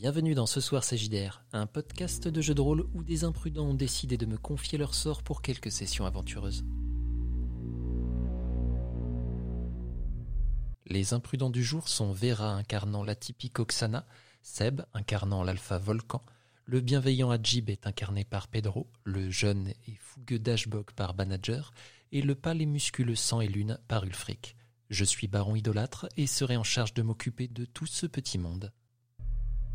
Bienvenue dans Ce Soir Sagidaire, un podcast de jeux de rôle où des imprudents ont décidé de me confier leur sort pour quelques sessions aventureuses. Les imprudents du jour sont Vera incarnant la typique Oksana, Seb incarnant l'alpha Volcan, le bienveillant Adjib est incarné par Pedro, le jeune et fougueux Dashbog par Banager, et le pâle et musculeux Sang et Lune par Ulfric. Je suis baron idolâtre et serai en charge de m'occuper de tout ce petit monde.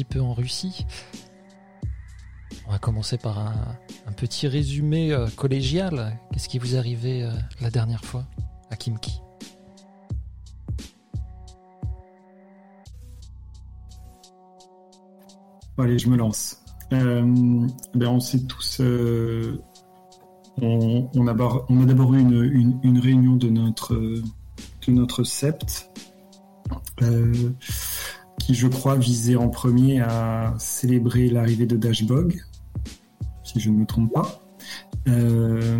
petit peu en Russie. On va commencer par un, petit résumé euh, collégial. Qu'est-ce qui vous arrivé euh, la dernière fois à Kimki? Allez, je me lance. Euh, ben on sait tous. euh, on, a, on a d'abord eu une, réunion de notre, de notre sept, je crois, visait en premier à célébrer l'arrivée de Dashbog, si je ne me trompe pas. Euh,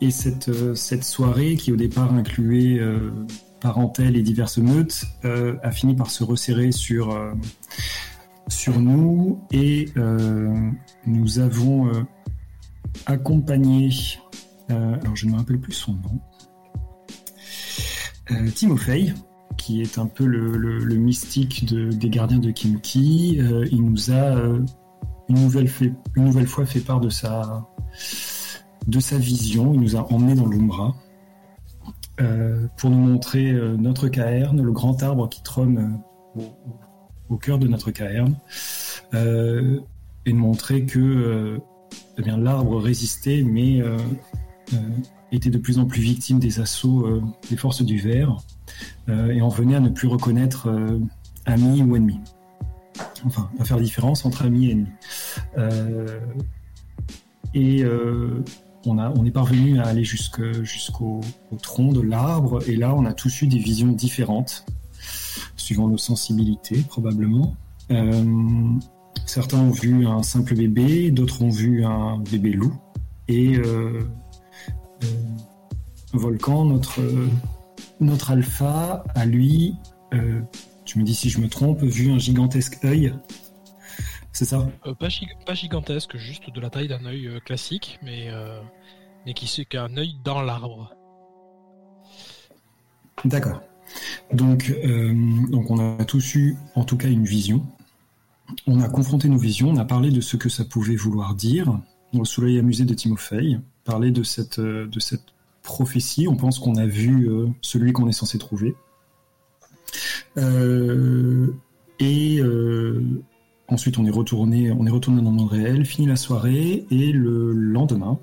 et cette, euh, cette soirée, qui au départ incluait euh, parentèle et diverses meutes, euh, a fini par se resserrer sur. sur nous et nous avons accompagné, alors je ne me rappelle plus son nom, Timofey, qui est un peu le, mystique de- des gardiens de Kimki. Euh, il nous a euh, une, nouvelle fois fait part de sa, vision, il nous a emmenés dans l'Umbra. euh, pour nous montrer notre caerne, le grand arbre qui trône au- cœur de notre caerne et de montrer que eh l'arbre résistait mais était de plus en plus victime des assauts des forces du verre et en venait à ne plus reconnaître euh, amis ou ennemis. Enfin, à faire différence entre amis et ennemis. Euh, et euh, on, a, on est parvenu à aller jusqu'au au tronc de l'arbre et là on a tous eu des visions différentes suivant nos sensibilités probablement. Euh, certains ont vu un simple bébé, d'autres ont vu un bébé loup. Et euh, euh, Volcan, notre, euh, notre alpha, a lui, euh, tu me dis si je me trompe, vu un gigantesque œil. C'est ça? Euh, pas, gig- pas gigantesque, juste de la taille d'un œil euh, classique, mais, mais qui c'est qu'un œil dans l'arbre. D'accord. Donc, donc on a tous eu en tout cas une vision. On a confronté nos visions, on a parlé de ce que ça pouvait vouloir dire. Au soleil amusé de Timofey, parler de cette, de cette prophétie. On pense qu'on a vu euh, celui qu'on est censé trouver. Euh, et euh, ensuite, on est retourné, dans le monde réel, fini la soirée, et le lendemain,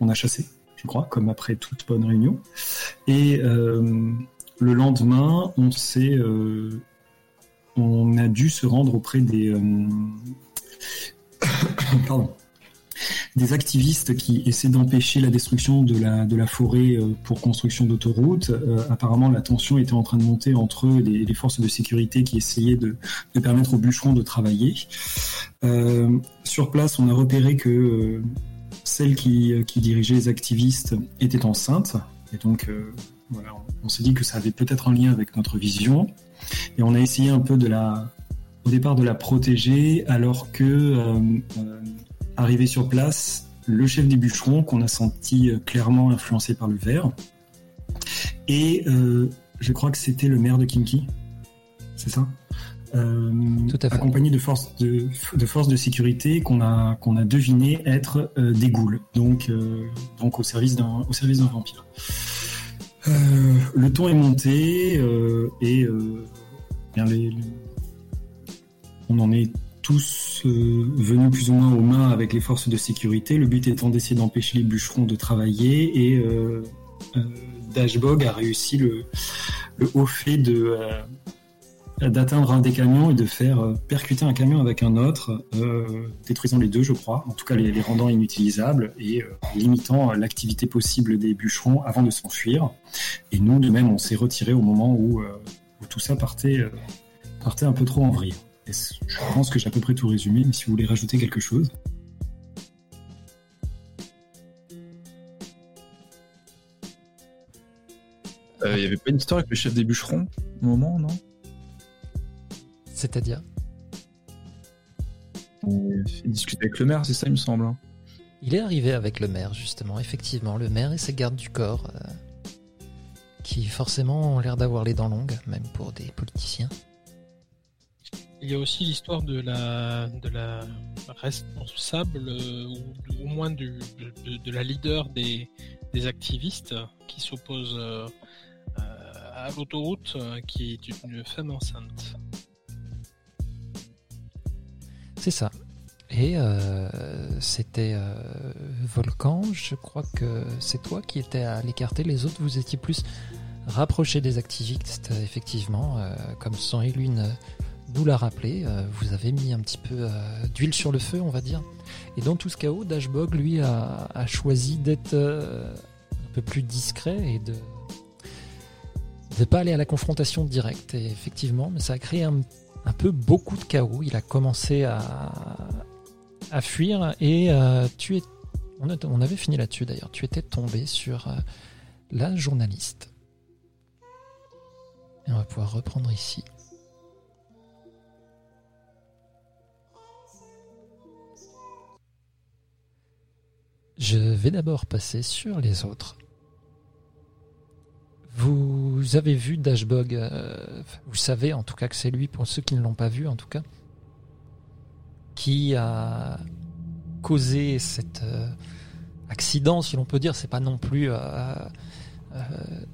on a chassé, je crois, comme après toute bonne réunion. Et le lendemain, on s'est, on a dû se rendre auprès des, pardon, des activistes qui essaient d'empêcher la destruction de la, forêt euh, pour construction d'autoroutes. Euh, apparemment, la tension était en train de monter entre les, forces de sécurité qui essayaient de, permettre aux bûcherons de travailler. Euh, sur place, on a repéré que celle qui, dirigeait les activistes était enceinte. Et donc, on, s'est dit que ça avait peut-être un lien avec notre vision. Et on a essayé un peu au départ, de la protéger, alors que, arrivé sur place, le chef des bûcherons, qu'on a senti euh, clairement influencé par le verre, et euh, je crois que c'était le maire de Kinky, c'est ça? Euh, Tout à fait. accompagné de forces de, de forces de sécurité qu'on a qu'on a deviné être euh, des ghouls, donc donc au service d'un vampire. Le ton est monté et bien les, on en est tous euh, venus plus ou moins aux mains avec les forces de sécurité. Le but étant d'essayer d'empêcher les bûcherons de travailler et euh, euh, Dashbog a réussi le, haut fait de d'atteindre un des camions et de faire percuter un camion avec un autre, détruisant les deux, je crois, en tout cas les, rendant inutilisables et limitant l'activité possible des bûcherons avant de s'enfuir. Et nous, de même, on s'est retiré au moment où, où tout ça partait, partait un peu trop en vrille. Je pense que j'ai à peu près tout résumé, mais si vous voulez rajouter quelque chose. Il euh, n'y avait pas une histoire avec le chef des bûcherons au moment, non? C'est-à-dire? Il discute avec le maire, c'est ça, il me semble. Hein. Il est arrivé avec le maire, justement, effectivement. Le maire et ses gardes du corps, euh, qui forcément ont l'air d'avoir les dents longues, même pour des politiciens. Il y a aussi l'histoire de la, de la responsable, euh, ou au moins de, la leader des, des activistes qui s'oppose euh, à l'autoroute, euh, qui est une femme enceinte. C'est ça. Et c'était Volcan, je crois que c'est toi qui étais à l'écarter, les autres vous étiez plus rapprochés des activistes, effectivement, comme Sang et nous l'a rappelé, euh, vous avez mis un petit peu euh, d'huile sur le feu, on va dire. Et dans tout ce chaos, Dashbog, lui, a, choisi d'être euh, un peu plus discret et de ne pas aller à la confrontation directe. Et effectivement, mais ça a créé un, peu beaucoup de chaos. Il a commencé à, fuir et tu es, on, avait fini là-dessus d'ailleurs. Tu étais tombé sur la journaliste. Et on va pouvoir reprendre ici. Je vais d'abord passer sur les autres. Vous avez vu Dashbog, euh, vous savez en tout cas que c'est lui, pour ceux qui ne l'ont pas vu en tout cas, qui a causé cet euh, accident, si l'on peut dire. C'est pas non plus euh,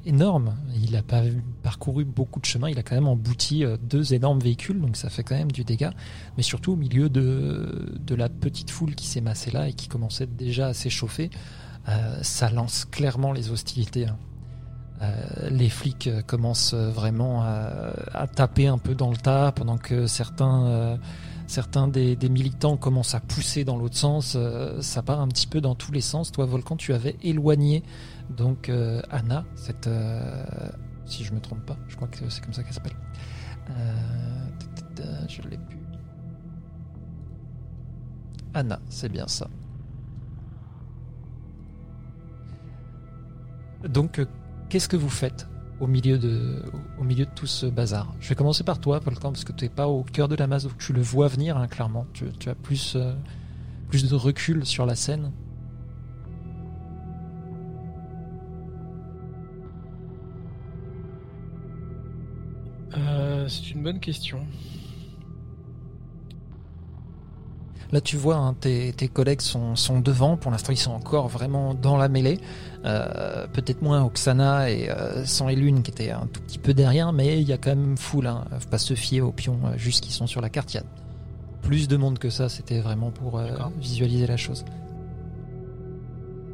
énorme. Il n'a pas parcouru beaucoup de chemin. Il a quand même embouti euh, deux énormes véhicules, donc ça fait quand même du dégât. Mais surtout au milieu de, la petite foule qui s'est massée là et qui commençait déjà à s'échauffer, euh, ça lance clairement les hostilités. Hein. les flics commencent vraiment à, taper un peu dans le tas pendant que certains, certains des, des, militants commencent à pousser dans l'autre sens. ça part un petit peu dans tous les sens. Toi, Volcan, tu avais éloigné donc euh, Anna, euh, si je me trompe pas, je crois que c'est comme ça qu'elle s'appelle. Euh, je l'ai plus. Anna, c'est bien ça. Donc, qu'est-ce que vous faites au milieu de, au milieu de tout ce bazar? Je vais commencer par toi, Volcan, parce que tu n'es pas au cœur de la masse, donc tu le vois venir, hein, clairement. Tu, tu, as plus, plus de recul sur la scène. Euh, c'est une bonne question. Là, tu vois, hein, tes, collègues sont, devant. Pour l'instant, ils sont encore vraiment dans la mêlée. Euh, peut-être moins Oksana et euh, Sang et Lune qui étaient un tout petit peu derrière, mais il y a quand même foule. Hein. Faut pas se fier aux pions juste qui sont sur la carte. Il y a plus de monde que ça. C'était vraiment pour visualiser la chose.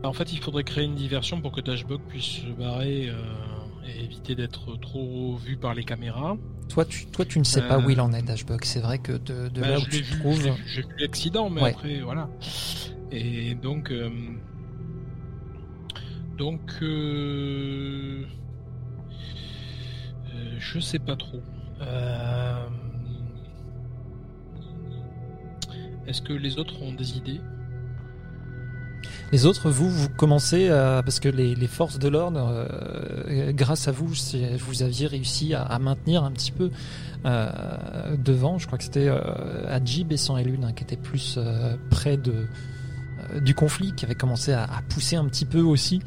En fait, il faudrait créer une diversion pour que Dashbug puisse se barrer éviter d'être trop vu par les caméras. Toi, tu, toi, tu ne sais pas où il en est, Dashbug. C'est vrai que de, de bah, là où tu te trouves. J'ai vu l'accident, mais après, voilà. Et donc. Euh, donc. Euh, euh, je sais pas trop. Est-ce que les autres ont des idées? Les autres, vous, vous commencez à, parce que les, forces de l'ordre, euh, grâce à vous, vous aviez réussi à, maintenir un petit peu euh, devant. Je crois que c'était euh, Adjib et Sans Lune hein, qui étaient plus près de du conflit, qui avait commencé à, pousser un petit peu aussi.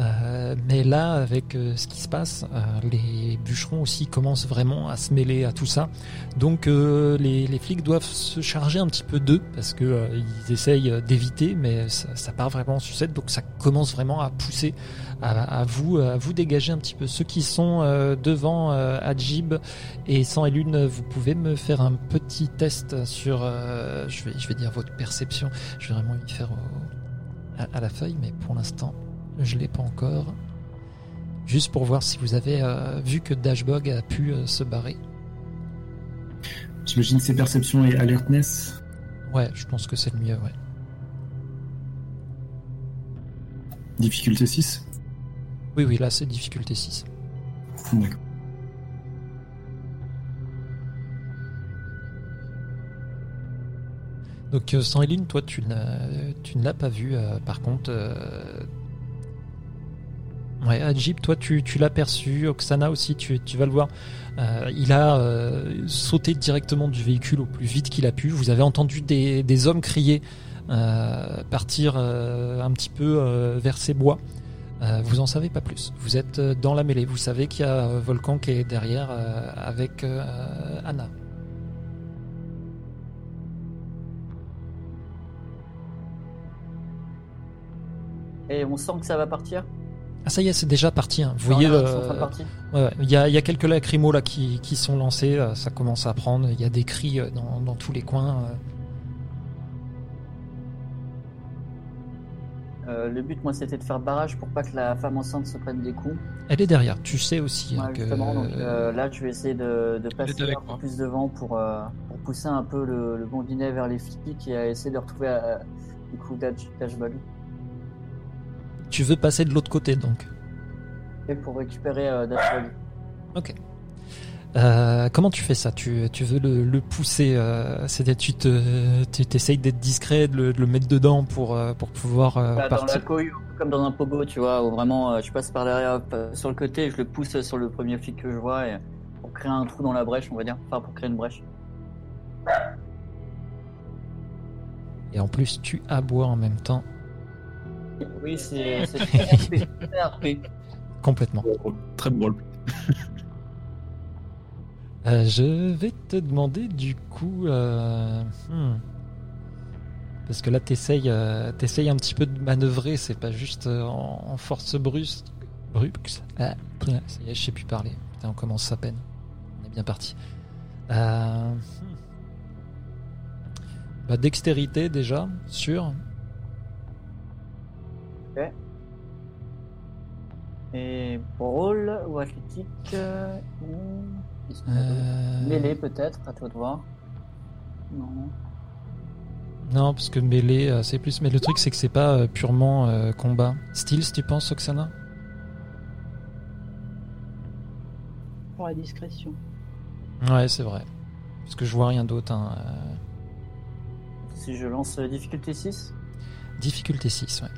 Euh, mais là, avec euh, ce qui se passe, euh, les bûcherons aussi commencent vraiment à se mêler à tout ça. Donc les, flics doivent se charger un petit peu d'eux parce que ils essayent d'éviter, mais ça, part vraiment en sucette. Donc ça commence vraiment à pousser à, vous, à vous dégager un petit peu. Ceux qui sont devant Adjib et Sang et Lune, vous pouvez me faire un petit test sur, je vais, je vais dire votre perception. Je vais vraiment y faire à la feuille, mais pour l'instant. Je l'ai pas encore. Juste pour voir si vous avez euh, vu que Dashbog a pu euh, se barrer. J'imagine que c'est perception et alertness. Ouais, je pense que c'est le mieux, ouais. Difficulté 6. Oui, oui, là c'est difficulté 6. D'accord. Donc euh, Sandrine, toi tu, tu ne l'as pas vu par contre. Ouais, Adjib, toi tu, l'as perçu, Oksana aussi, tu, vas le voir. Euh, il a euh, sauté directement du véhicule au plus vite qu'il a pu. Vous avez entendu des, hommes crier, euh, partir un petit peu vers ces bois. Vous en savez pas plus. Vous êtes dans la mêlée. Vous savez qu'il y a Volcan qui est derrière avec Anna. Et on sent que ça va partir? Ah ça y est, c'est déjà parti. hein. Vous voyez. Ouais, ouais. il y, a, il y a quelques lacrymos là qui, qui sont lancés, euh, ça commence à prendre, il y a des cris euh, dans, dans tous les coins. euh. Euh, le but, moi, c'était de faire barrage pour pas que la femme enceinte se prenne des coups. Elle est derrière, tu sais aussi hein, Ouais, que... donc euh, là, je vais essayer de, de passer un peu plus devant pour, euh, pour pousser un peu le, le blondinet vers les flics et à essayer de retrouver euh, du coup Dash. Tu veux passer de l'autre côté donc. Et pour récupérer euh. Ok. Euh, comment tu fais ça? Tu, tu veux le, le pousser euh, C'est-à-dire tu te, tu t'essayes d'être discret, de le, de le mettre dedans pour, euh, pour pouvoir dans la partir. cohue, peu comme dans un pogo, tu vois, où vraiment je passe par derrière, sur le côté, je le pousse sur le premier flic que je vois et pour créer un trou dans la brèche, on va dire. Enfin, pour créer une brèche. Et en plus tu aboies en même temps, Oui, c'est c'est très RP. très complètement. Très bon rôle. Euh, je vais te demander du coup, euh, hmm. parce que là t'essayes, euh, t'essayes un petit peu de manœuvrer, c'est pas juste en, en force brusque, brusque. Ah, ça y est, je sais plus parler. Putain, on commence à peine. On est bien parti. Euh, hmm. bah, dextérité déjà, sûr. Et brawl ou athlétique euh, Euh, Mêlée peut-être, à toi de voir. Non. Non, parce que mêlée, euh, c'est plus. Mais le truc, c'est que c'est pas euh, purement euh, combat. Style, tu penses, Oksana? Pour la discrétion. Ouais, c'est vrai. Parce que je vois rien d'autre. hein, euh, Si je lance euh, difficulté 6 Difficulté 6, ouais.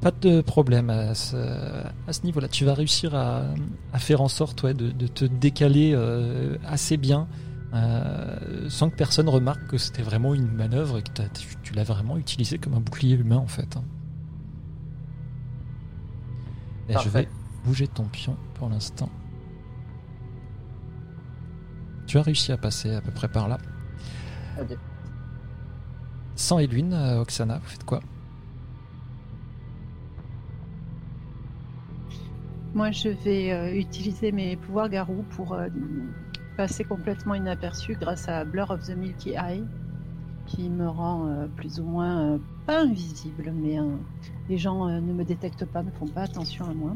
Pas de problème à ce, niveau-là. Tu vas réussir à, à faire en sorte ouais, de, de te décaler euh, assez bien euh, sans que personne remarque que c'était vraiment une manœuvre et que t'as- tu, tu l'as vraiment utilisé comme un bouclier humain en fait. hein. Et je vais bouger ton pion pour l'instant. Tu as réussi à passer à peu près par là. Sans Edwin, euh, Oksana, vous faites quoi? Moi, je vais euh, utiliser mes pouvoirs garou pour euh, passer complètement inaperçu grâce à Blur of the Milky Eye, qui me rend euh, plus ou moins pas invisible, mais les gens ne me détectent pas, ne font pas attention à moi,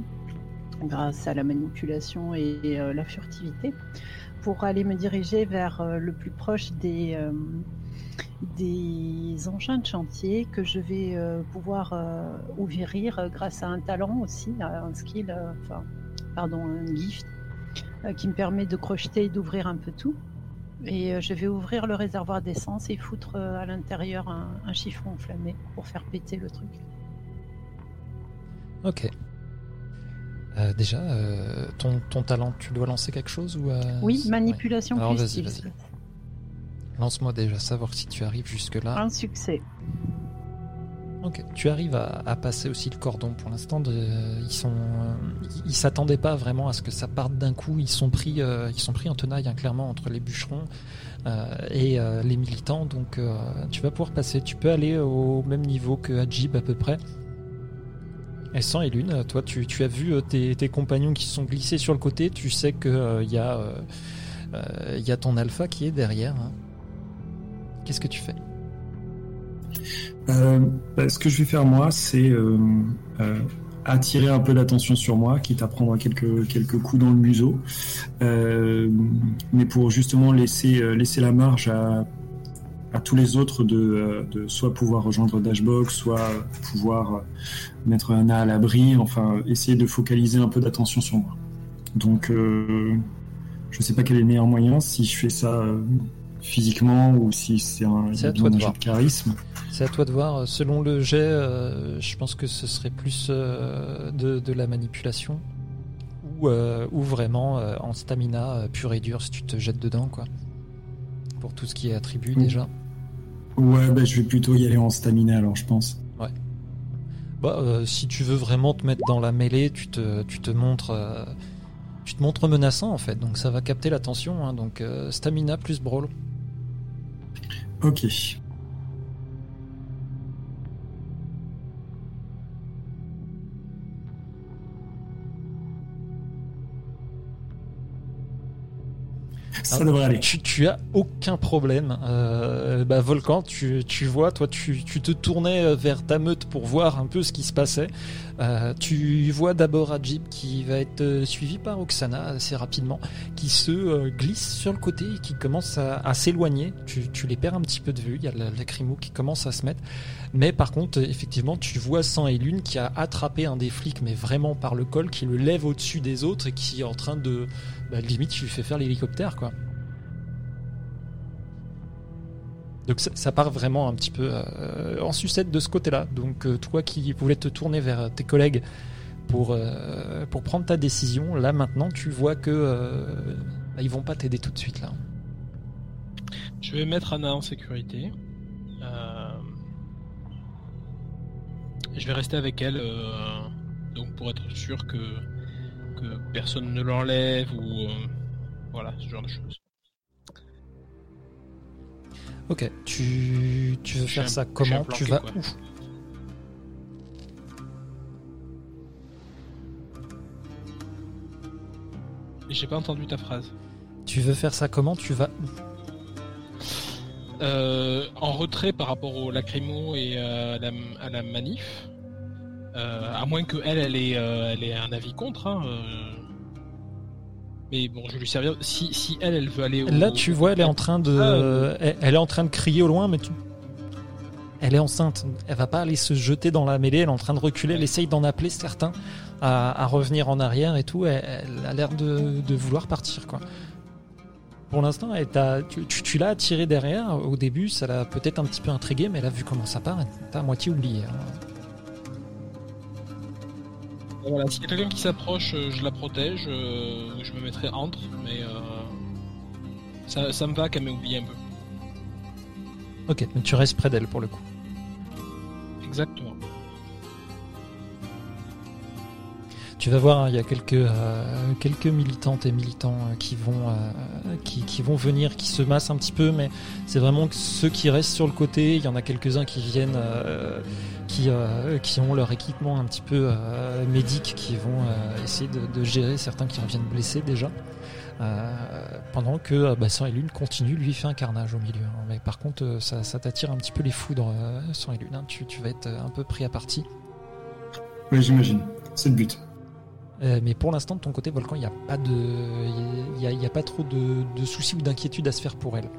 grâce à la manipulation et, la furtivité, pour aller me diriger vers le plus proche des des engins de chantier que je vais euh, pouvoir euh, ouvrir euh, grâce à un talent aussi, à un skill, enfin, pardon, un gift, qui me permet de crocheter et d'ouvrir un peu tout. Et je vais ouvrir le réservoir d'essence et foutre à l'intérieur un, un chiffon enflammé pour faire péter le truc. Ok. Euh, déjà, euh, ton, ton talent, tu dois lancer quelque chose ou euh, Oui, manipulation Alors, plus vas-y, vas-y. Lance-moi déjà, savoir si tu arrives jusque-là. Un succès. Ok, tu arrives à, à passer aussi le cordon. Pour l'instant, ils sont, euh, ils s'attendaient pas vraiment à ce que ça parte d'un coup. Ils sont pris, euh, ils sont pris en tenaille hein, clairement entre les bûcherons euh, et les militants. Donc, tu vas pouvoir passer. Tu peux aller au même niveau que Ajib à peu près. Et sans et lune, toi, tu, tu as vu tes, tes compagnons qui se sont glissés sur le côté. Tu sais que il y a, il y a ton alpha qui est derrière. hein. Qu'est-ce que tu fais Euh, bah, ce que je vais faire moi, c'est euh, euh, attirer un peu l'attention sur moi, quitte à prendre quelques, quelques coups dans le museau, mais pour justement laisser, la marge à, tous les autres de, de soit pouvoir rejoindre Dashbox, soit pouvoir mettre Anna à l'abri, enfin essayer de focaliser un peu d'attention sur moi. Donc je sais pas quel est le meilleur moyen, si je fais ça physiquement ou si c'est un, C'est à toi de voir. charisme. C'est à toi de voir. Selon le jet, euh, je pense que ce serait plus euh, de, de la manipulation ou, euh, ou vraiment en stamina pur et dur si tu te jettes dedans, quoi. Pour tout ce qui est attribut déjà. Ouais, bah, je vais plutôt y aller en stamina alors, je pense. Bah, euh, si tu veux vraiment te mettre dans la mêlée, tu te, tu te montres. tu te montres menaçant en fait, donc ça va capter l'attention. hein. donc euh, stamina plus brawl. Ok. Ça Ah, devrait aller. Tu, tu as aucun problème. Euh, bah, Volcan, tu, tu vois, toi, tu, tu te tournais euh, vers ta meute pour voir un peu ce qui se passait. Euh, tu vois d'abord Ajib qui va être suivi par Oksana assez rapidement, qui se euh, glisse sur le côté et qui commence à, à s'éloigner. Tu, les perds un petit peu de vue. Il y a la, la crimo qui commence à se mettre. Mais par contre, effectivement, tu vois Sang et Lune qui a attrapé un des flics, mais vraiment par le col, qui le lève au-dessus des autres et qui est en train de. Bah, limite, tu lui fais faire l'hélicoptère, quoi. Donc ça, part vraiment un petit peu euh, en sucette de ce côté-là. Donc euh, toi qui voulais te tourner vers tes collègues pour, euh, prendre ta décision, là maintenant tu vois que bah, ils vont pas t'aider tout de suite là. Je vais mettre Anna en sécurité. Je vais rester avec elle, donc pour être sûr que, que personne ne l'enlève ou euh, voilà ce genre de choses. Ok, tu, tu veux faire ça comment Tu vas quoi. où J'ai pas entendu ta phrase. Tu veux faire ça comment Tu vas où Euh, en retrait par rapport au lacrymo et à, la, à la manif. Euh, à moins que elle, elle ait, euh, elle ait un avis contre. hein, euh. Mais bon, je vais lui servir. Si, si elle, elle veut aller au. Là, tu vois, elle est en train de, Ah, elle, elle est en train de crier au loin, mais tu, elle est enceinte. Elle va pas aller se jeter dans la mêlée. Elle est en train de reculer. Elle essaye d'en appeler certains à, à revenir en arrière et tout. Elle, elle a l'air de, de vouloir partir, quoi. Pour l'instant, tu, tu, tu l'as attiré derrière. Au début, ça l'a peut-être un petit peu intrigué, mais elle a vu comment ça part. Elle t'a à moitié oublié. hein. Voilà, s'il y a quelqu'un qui s'approche, euh, je la protège. euh, je me mettrai entre, mais euh, ça, ça me va qu'elle m'ait oublié un peu. Ok, mais tu restes près d'elle pour le coup. Exactement. Tu vas voir, hein, il y a quelques, euh, quelques militantes et militants euh, qui, vont, euh, qui, vont venir, qui se massent un petit peu, mais c'est vraiment ceux qui restent sur le côté. Il y en a quelques-uns qui viennent, qui, qui ont leur équipement un petit peu médic, qui vont essayer de, gérer certains qui reviennent blessés déjà. Pendant que bah, Sang et Lune continue, lui fait un carnage au milieu. hein. Mais par contre, ça, t'attire un petit peu les foudres, Sang et Lune. hein. Tu, tu vas être un peu pris à partie. Oui, j'imagine. C'est le but. Euh, mais pour l'instant, de ton côté, Volcan, il n'y a pas de, il y a, y a pas trop de, de soucis ou d'inquiétudes à se faire pour elle.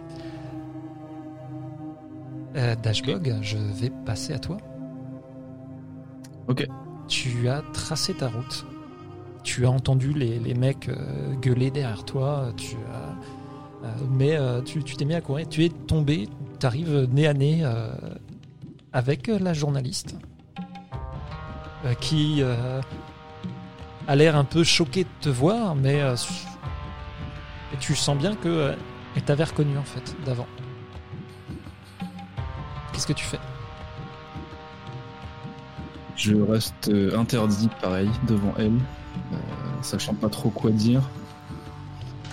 Euh, Dashbog, je vais passer à toi. Ok. Tu as tracé ta route. Tu as entendu les, les mecs euh, gueuler derrière toi. Tu as, euh, mais euh, tu t'es mis à courir. Tu es tombé. Tu arrives nez à nez avec la journaliste qui a l'air un peu choquée de te voir, mais euh, et tu sens bien que euh, elle t'avait reconnu en fait d'avant. Qu'est-ce que tu fais? Je reste euh, interdit, pareil, devant elle, euh, sachant pas trop quoi dire.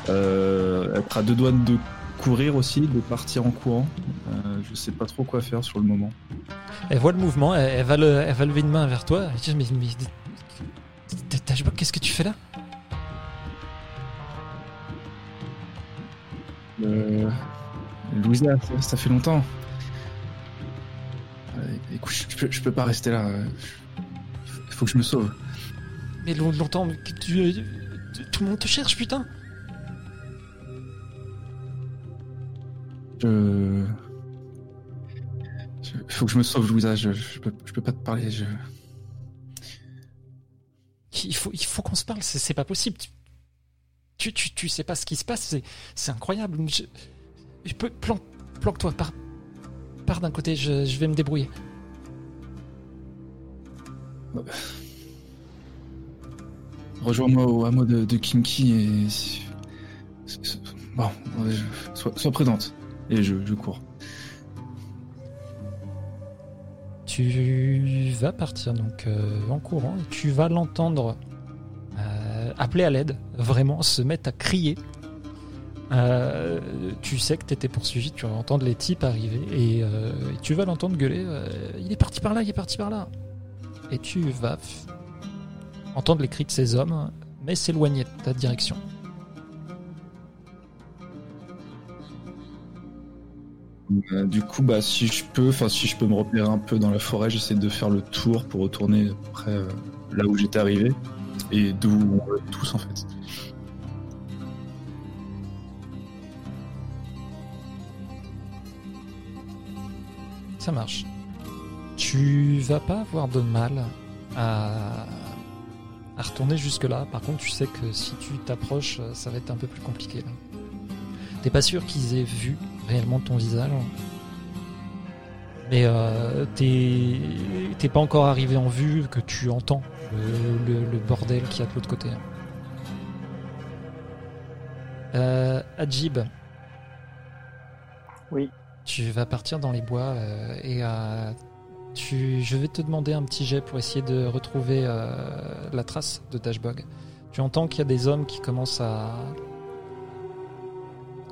Être à deux doigts de courir aussi, de partir en courant. Je sais pas trop quoi faire sur le moment. Elle voit le mouvement, elle, elle va, le- elle va lever une main vers toi. Elle dit, mais, mais, Qu'est-ce que tu fais là Euh, Louisa, ça, ça fait longtemps. Euh, écoute, je peux, je peux pas rester là. euh, Il faut que je me sauve. Mais long- longtemps, mais que tu, euh, tout le monde te cherche, putain Je... je- Il faut que je me sauve, Louisa. Je, je, peux, je peux pas te parler. Je... Il faut, il faut qu'on se parle, c'est pas possible. Tu, tu, tu, sais pas ce qui se passe, c'est- incroyable. Je, je peux, plan- planque-toi, pars, pars d'un côté, je, je vais me débrouiller. Rejoins-moi au hameau de, Kimki et. Bon, sois, sois prudente. Et je, je cours. Tu vas partir donc euh, en courant et tu vas l'entendre euh, appeler à l'aide, vraiment se mettre à crier. Euh, tu sais que tu étais poursuivi, tu vas entendre les types arriver et, tu vas l'entendre gueuler Il est parti par là, il est parti par là. Et tu vas entendre les cris de ces hommes, mais s'éloigner de ta direction. Euh, du coup, bah, si je peux, enfin, si je peux me repérer un peu dans la forêt, j'essaie de faire le tour pour retourner après euh, là où j'étais arrivé et d'où on est tous en fait. Ça marche. Tu vas pas avoir de mal à, retourner jusque-là. Par contre, tu sais que si tu t'approches, ça va être un peu plus compliqué. là. T'es pas sûr qu'ils aient vu réellement ton visage. Mais euh, t'es pas encore arrivé en vue que tu entends le, le- le bordel qu'il y a de l'autre côté. Euh, Adjib, Oui. tu vas partir dans les bois euh, et euh, tu, je vais te demander un petit jet pour essayer de retrouver euh, la trace de Dashbog. Tu entends qu'il y a des hommes qui commencent à,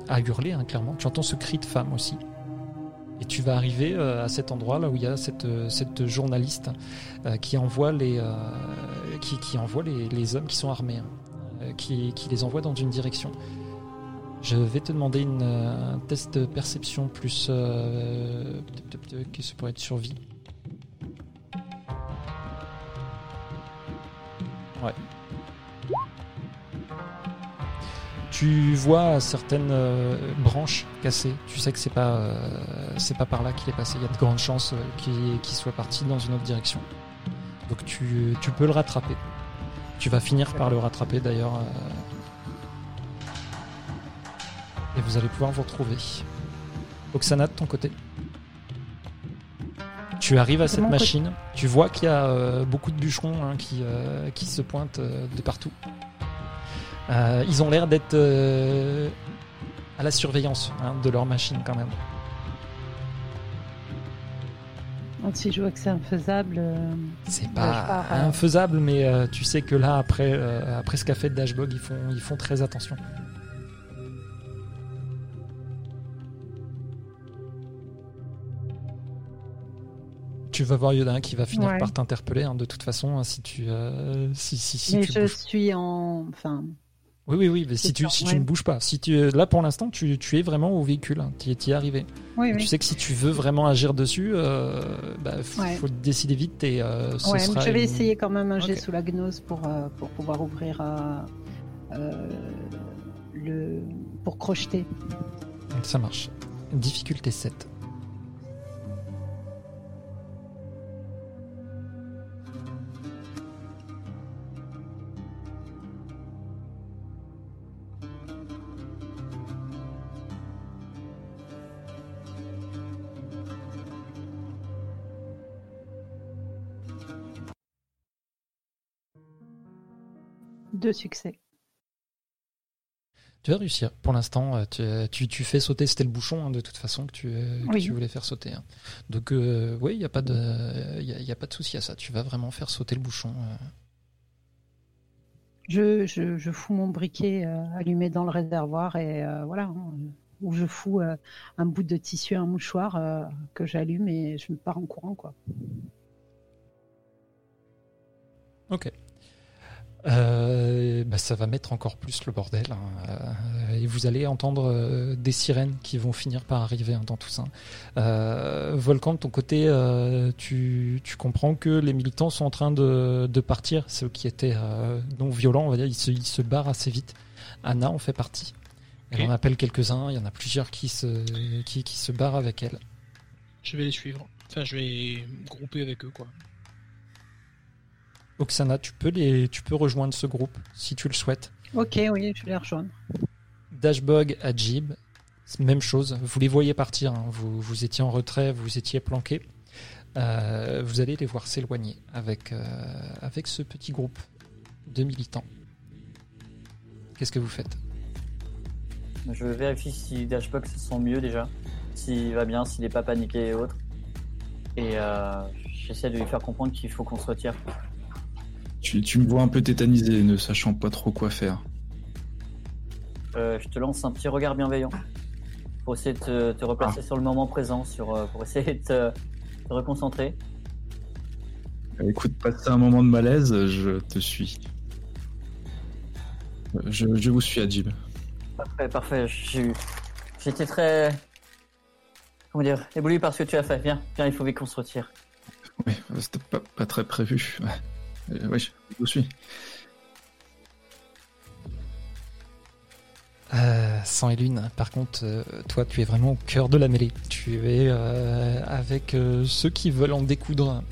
à hurler, hein, clairement. Tu entends ce cri de femme aussi. Et tu vas arriver euh, à cet endroit là où il y a cette, euh, cette journaliste euh, qui envoie les, qui, envoie les, les hommes qui sont armés, hein, qui, qui les envoie dans une direction. Je vais te demander une, un test de perception plus. Que ça pourrait être survie. Ouais. Tu vois certaines euh, branches cassées. Tu sais que c'est pas, euh, c'est pas par là qu'il est passé. Il y a de grandes chances euh, qu'il soit parti dans une autre direction. Donc tu, tu peux le rattraper. Tu vas finir par le rattraper d'ailleurs. euh, et vous allez pouvoir vous retrouver. Oksana, de ton côté. Tu arrives à cette mon côté. machine. Tu vois qu'il y a beaucoup de bûcherons hein, qui, qui se pointent de partout. Euh, ils ont l'air d'être euh, à la surveillance hein, de leur machine quand même. Si je vois que c'est infaisable, euh, C'est pas pars, infaisable, mais tu sais que là, après, après ce qu'a fait Dashbog, ils font, ils font très attention. Tu vas voir Yoda qui va finir Ouais. par t'interpeller hein, de toute façon hein, si tu euh, si si, si mais tu je bouges. suis en. Enfin, Oui oui oui mais si tu si ouais. tu ne bouges pas si tu là pour l'instant tu, tu es vraiment au véhicule hein, tu y es arrivé oui, Et oui. tu sais que si tu veux vraiment agir dessus euh, bah, f- Ouais. faut décider vite et euh, ce Ouais, sera je vais une- essayer quand même un jet sous la gnose pour, euh, pour pouvoir ouvrir euh, le. pour crocheter. Ça marche. Difficulté 7. Succès. Tu vas réussir. Pour l'instant, euh, tu, tu, tu fais sauter, c'était le bouchon hein, de toute façon que tu, euh, que Oui. tu voulais faire sauter. hein. Donc euh, oui, il n'y a pas de, y a, y a pas de souci à ça. Tu vas vraiment faire sauter le bouchon. euh. Je, je, je fous mon briquet euh, allumé dans le réservoir et euh, voilà. hein, où je fous euh, un bout de tissu, un mouchoir euh, que j'allume et je me pars en courant quoi. Ok. Euh, bah, ça va mettre encore plus le bordel. hein. Euh, et vous allez entendre euh, des sirènes qui vont finir par arriver hein, dans tout ça. Euh, Volcan, de ton côté, tu, tu comprends que les militants sont en train de, de partir. Ceux qui étaient non violents, on va dire, ils se, ils se barrent assez vite. Anna en fait partie. Elle en appelle quelques-uns. Il y en a plusieurs qui se, qui, qui se barrent avec elle. Je vais les suivre. Enfin, je vais grouper avec eux, quoi. Oksana, tu peux, les, tu peux rejoindre ce groupe si tu le souhaites. Ok, oui, je vais les rejoindre. Dashbog, Ajib, même chose. Vous les voyez partir. hein. Vous, vous étiez en retrait, vous étiez planqué. Euh, vous allez les voir s'éloigner avec, euh, avec ce petit groupe de militants. Qu'est-ce que vous faites? Je vérifie si Dashbox se sent mieux déjà, s'il va bien, s'il n'est pas paniqué et autres. Et euh, j'essaie de lui faire comprendre qu'il faut qu'on se retire. Tu, tu me vois un peu tétanisé, ne sachant pas trop quoi faire. Euh, je te lance un petit regard bienveillant pour essayer de te, te replacer sur le moment présent, sur, euh, pour essayer de te, te reconcentrer. Euh, Écoute, passer un moment de malaise, je te suis. Euh, Je, je vous suis, Adjib. Parfait, parfait. J'étais très. Comment dire Ébloui par ce que tu as fait. Viens, viens, il faut vite qu'on se retire. Oui, c'était pas, pas très prévu. Ouais. Euh, je vous suis. Euh, Sang et Lune, par contre, euh, toi, tu es vraiment au cœur de la mêlée. Tu es euh, avec ceux qui veulent en découdre.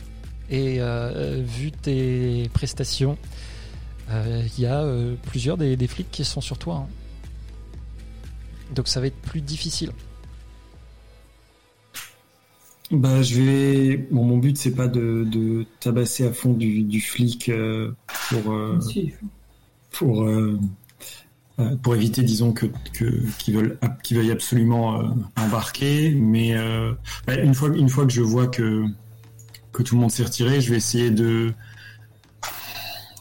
Et vu tes prestations, il y a plusieurs des, des flics qui sont sur toi. hein. Donc ça va être plus difficile. Bah, je vais. Bon, mon but, c'est pas de, de tabasser à fond du, du flic euh, pour, euh, pour, euh, pour éviter, disons, que, que, qu'ils veulent, veuillent absolument embarquer. Mais bah, une, fois, une fois que je vois que, que tout le monde s'est retiré, je vais essayer de.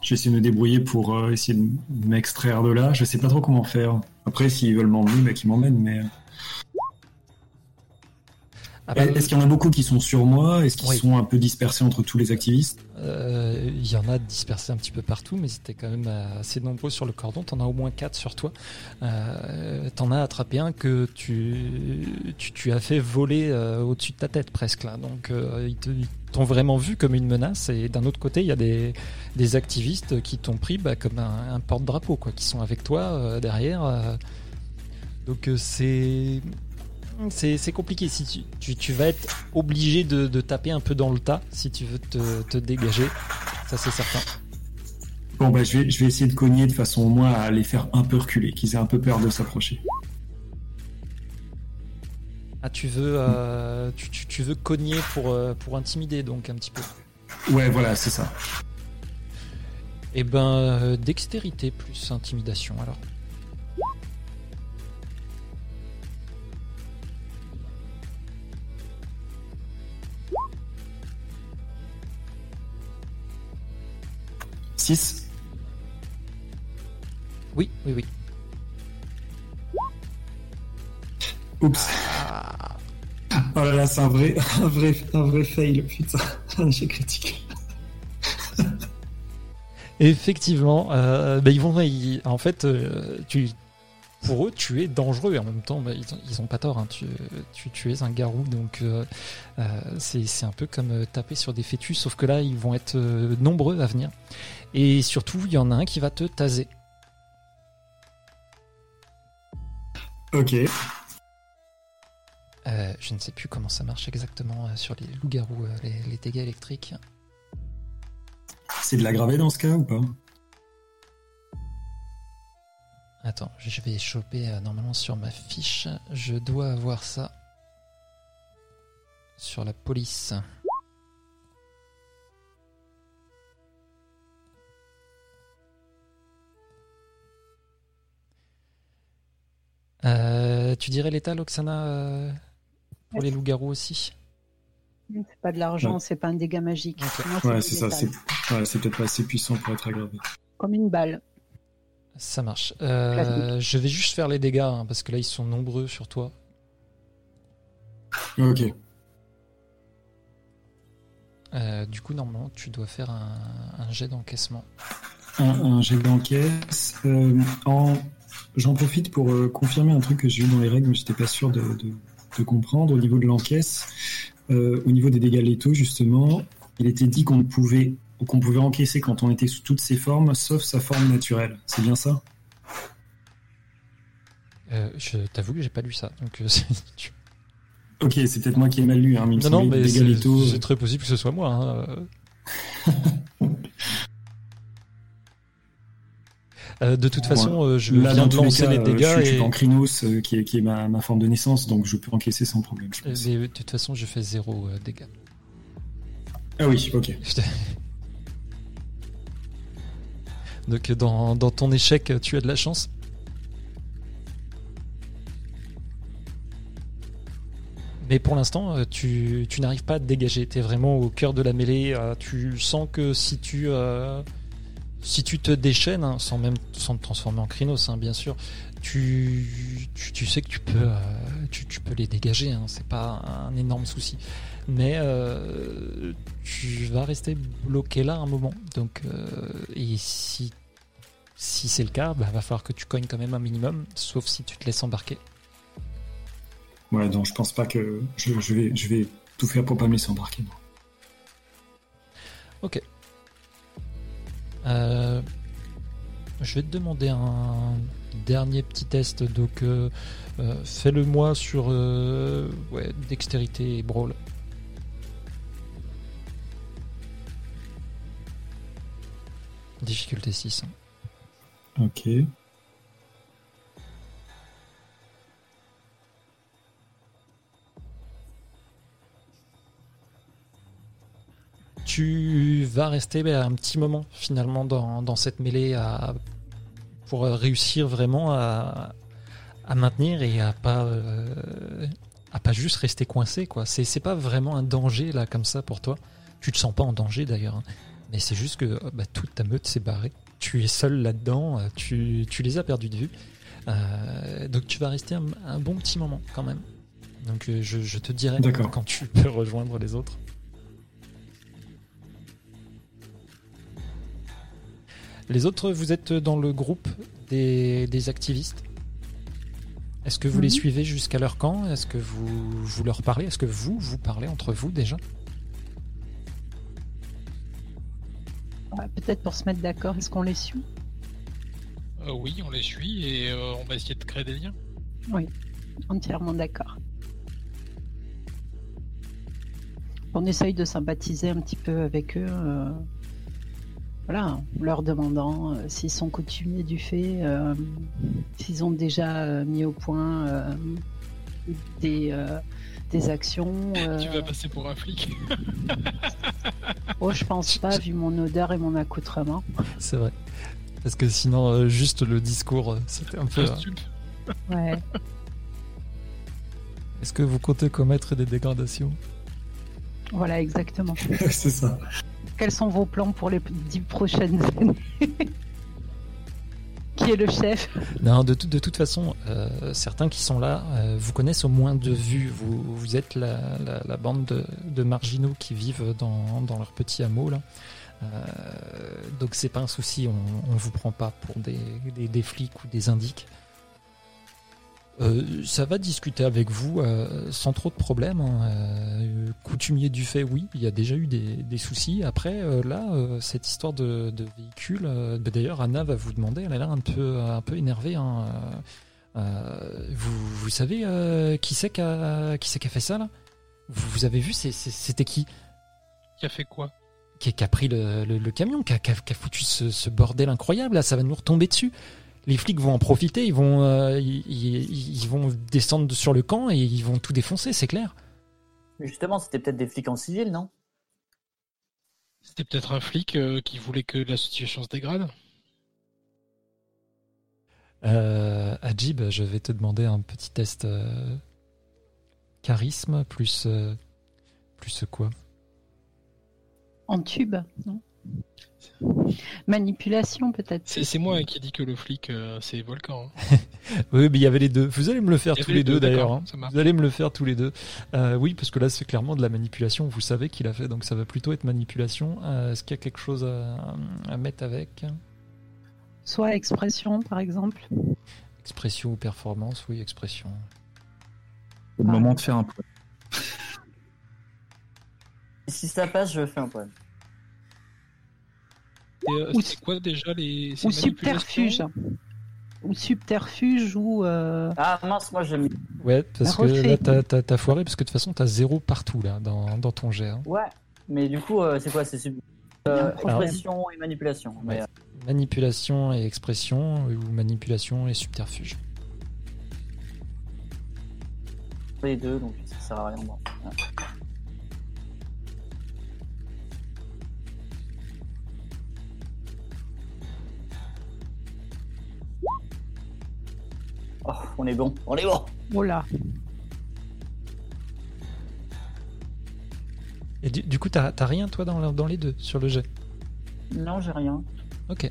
Je vais essayer de me débrouiller pour essayer de m'extraire de là. Je sais pas trop comment faire. Après, s'ils veulent m'emmener, bah, qu'ils m'emmènent. Mais Ah est-ce qu'il y en a beaucoup qui sont sur moi? Est-ce qu'ils Oui. sont un peu dispersés entre tous les activistes? Euh, Il y en a dispersés un petit peu partout, mais c'était quand même assez nombreux sur le cordon. T'en as au moins quatre sur toi. Euh, T'en as attrapé un que tu, tu, tu as fait voler euh, au-dessus de ta tête presque là. Donc ils te- ils t'ont vraiment vu comme une menace. Et d'un autre côté, il y a des, des activistes qui t'ont pris bah, comme un, un porte-drapeau, quoi, qui sont avec toi derrière. donc c'est c'est compliqué. Si tu, tu, tu vas être obligé de, de taper un peu dans le tas si tu veux te, te dégager. Ça, c'est certain. Bon, bah, je vais, je vais essayer de cogner de façon au moins à les faire un peu reculer, qu'ils aient un peu peur de s'approcher. Ah, tu veux, euh, tu, tu, tu veux cogner pour, euh, pour intimider, donc un petit peu. Ouais, voilà, c'est ça. Eh ben, euh, dextérité plus intimidation alors. Six. Oui, oui, oui. Oups. Ah, Oh là là, c'est un vrai, un vrai, un vrai fail, putain. Un échec critique. Effectivement, euh, bah, ils vont, ils- en fait, euh, tu, pour eux, tu es dangereux et en même temps, bah, ils, ont, ils ont pas tort. hein, tu, tu, tu es un garou, donc euh, euh, c'est un peu comme euh, taper sur des fœtus, sauf que là, ils vont être nombreux à venir. Et surtout, il y en a un qui va te taser. Ok. Euh, je ne sais plus comment ça marche exactement euh, sur les loups-garous, euh, les, les dégâts électriques. C'est de la gravée dans ce cas ou pas? Attends, je vais choper euh, normalement sur ma fiche. Je dois avoir ça sur la police. Euh, tu dirais l'état, Loxana, euh, pour les loups-garous aussi? C'est pas de l'argent, Ouais. c'est pas un dégât magique. Ouais, c'est ça. métal. C'est ouais, c'est peut-être pas assez puissant pour être aggravé. Comme une balle. Ça marche. Euh, je vais juste faire les dégâts, hein, parce que là, ils sont nombreux sur toi. Ok. Euh, du coup, normalement, tu dois faire un, un jet d'encaissement. Un, un jet d'encaisse. Euh, en... J'en profite pour euh, confirmer un truc que j'ai eu dans les règles, mais j'étais pas sûr de, de- de comprendre. Au niveau de l'encaisse, euh, au niveau des dégâts létaux, justement, il était dit qu'on pouvait, qu'on pouvait encaisser quand on était sous toutes ses formes, sauf sa forme naturelle. C'est bien ça? Euh, je t'avoue que j'ai pas lu ça. Donc, euh, Ok, c'est peut-être moi qui ai mal lu. Hein, Non, non, mais c'est c'est très possible que ce soit moi. hein, euh. Euh, de toute façon, euh, je Là, viens de lancer cas, les euh, dégâts je, suis- et en Crinos, euh, qui est, qui est ma, ma forme de naissance, donc je peux encaisser sans problème. je pense. et de toute façon, je fais zéro euh, dégâts. Ah oui, ok. Donc, dans, dans ton échec, tu as de la chance. Mais pour l'instant, euh, tu, tu n'arrives pas à te dégager. Tu es vraiment au cœur de la mêlée. euh, Tu sens que si tu, euh, te déchaînes, hein, sans même sans te transformer en Krynos, hein, bien sûr, tu, sais que tu peux, tu, tu peux les dégager. Hein, c'est pas un énorme souci. Mais euh, tu vas rester bloqué là un moment. Donc, euh, et si, si c'est le cas, bah, va falloir que tu cognes quand même un minimum, sauf si tu te laisses embarquer. Ouais, donc je pense pas que je, je vais, je vais tout faire pour pas me laisser embarquer. non. Euh, je vais te demander un dernier petit test. Donc, euh, euh, fais-le moi sur euh, ouais, dextérité et brawl. Difficulté 6. hein. Ok. Tu vas rester bah, un petit moment finalement dans, dans cette mêlée à, pour réussir vraiment à, à maintenir et à pas euh, à pas juste rester coincé quoi. C'est c'est pas vraiment un danger là comme ça pour toi. Tu te sens pas en danger d'ailleurs, hein. Mais c'est juste que bah, toute ta meute s'est barrée. Tu es seul là-dedans, euh, tu, tu les as perdus de vue. Euh, donc tu vas rester un, un bon petit moment quand même. Donc euh, je, je te dirai quand tu peux rejoindre les autres. Les autres, vous êtes dans le groupe des, des activistes Est-ce que vous les Mhm. suivez jusqu'à leur camp? Est-ce que vous, vous leur parlez? Est-ce que vous, vous parlez entre vous déjà? Ouais, Peut-être pour se mettre d'accord, est-ce qu'on les suit? Euh, oui, on les suit et euh, on va essayer de créer des liens. Entièrement d'accord. On essaye de sympathiser un petit peu avec eux. euh, voilà, en leur demandant s'ils sont coutumiers du fait, s'ils ont déjà mis au point des, des actions. euh, Tu vas passer pour un flic. Oh, je pense pas, vu mon odeur et mon accoutrement. C'est vrai. Parce que sinon, euh, juste le discours, euh, c'était un peu. Euh, stup. Ouais. Est-ce que vous comptez commettre des dégradations? Voilà, exactement. c'est ça. Quels sont vos plans pour les dix prochaines années? Qui est le chef Non, de, tout- de toute façon, euh, certains qui sont là euh, vous connaissent au moins de vue. Vous, êtes la, bande de, marginaux qui vivent dans, leur petit hameau. Là. Euh, donc c'est pas un souci, on, on vous prend pas pour des, des, des flics ou des indiques. Euh, ça va discuter avec vous euh, sans trop de problèmes. hein. Euh, coutumier du fait, oui, il y a déjà eu des, des soucis. Après, là, cette histoire de, de véhicule, bah, d'ailleurs, Anna va vous demander, elle a l'air un peu, un peu énervée. hein. Vous, vous savez qui c'est qui a, qui c'est qui a fait ça là? Vous, vous avez vu, c'était qui? Qui a fait quoi? Qui, qui a pris le, le- le camion, a- qui a foutu ce, ce bordel incroyable là, ça va nous retomber dessus. Les flics vont en profiter, ils vont, euh, ils, ils- ils vont descendre sur le camp et ils vont tout défoncer, c'est clair. Mais justement, c'était peut-être des flics en civil, non? C'était peut-être un flic euh, qui voulait que la situation se dégrade. Euh, Ajib, je vais te demander un petit test euh, charisme plus euh, plus quoi? En tube, non? Manipulation peut-être. C'est moi qui ai dit que le flic, euh, c'est Volcan. hein. Oui, mais il y avait les deux. Vous allez me le faire tous les les deux deux, d'ailleurs. hein. Vous allez me le faire tous les deux. Euh, oui, parce que là c'est clairement de la manipulation. Vous savez qu'il a fait, donc ça va plutôt être manipulation. Euh, Est-ce qu'il y a quelque chose à, à mettre avec? Soit expression par exemple. Expression ou performance Oui, expression. C'est le moment de faire un point. Et si ça passe, je fais un poème. Et, euh, Ou- c'est quoi déjà les Ou subterfuge. Ou subterfuge ou. euh, Ah mince, moi j'ai mis. Ouais, parce que Refait. là t'as- foiré parce que de toute façon t'as zéro partout là dans, dans ton jet. hein. Ouais. Mais du coup, euh, c'est quoi C'est sub... euh, Alors- expression et manipulation. Mais, Ouais. Manipulation et expression ou manipulation et subterfuge. les deux, donc ça sert à rien. Ouais. Oh, on est bon, on est bon. Oh là. Et du, du coup t'as t'as rien toi dans, le- dans les deux sur le jet? Non, j'ai rien. Ok.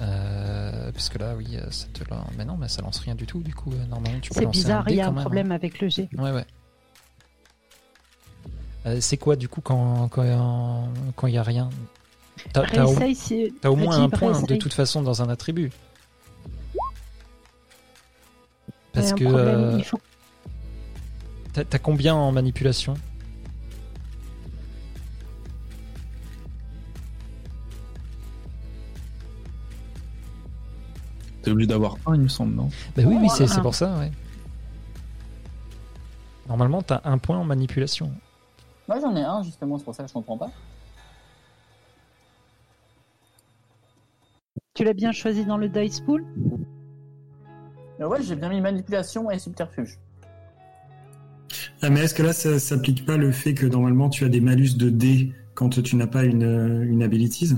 Euh, parce que là, oui, euh, ça te lance- Mais non, mais ça lance rien du tout, du coup. euh, Normalement, tu peux C'est lancer bizarre, un dé il y a quand un même, problème avec le G. hein. Ouais, ouais. Euh, c'est quoi, du coup, quand quand quand il y a rien? T'as t'as au, Réessaye si. t'as au moins un point de réessaye. toute façon dans un attribut. Parce que problème, euh, il faut- t'as combien en manipulation? T'es obligé d'avoir un, il me semble, non? Bah oui, oui, c'est pour ça, ouais. Normalement, t'as un point en manipulation. Moi j'en ai un justement, c'est pour ça que je comprends pas. Tu l'as bien choisi dans le dice pool? Mais ouais, j'ai bien mis manipulation et subterfuge. Ah, mais est-ce que là, ça s'applique pas le fait que normalement tu as des malus de dés quand tu n'as pas une, euh, une abilities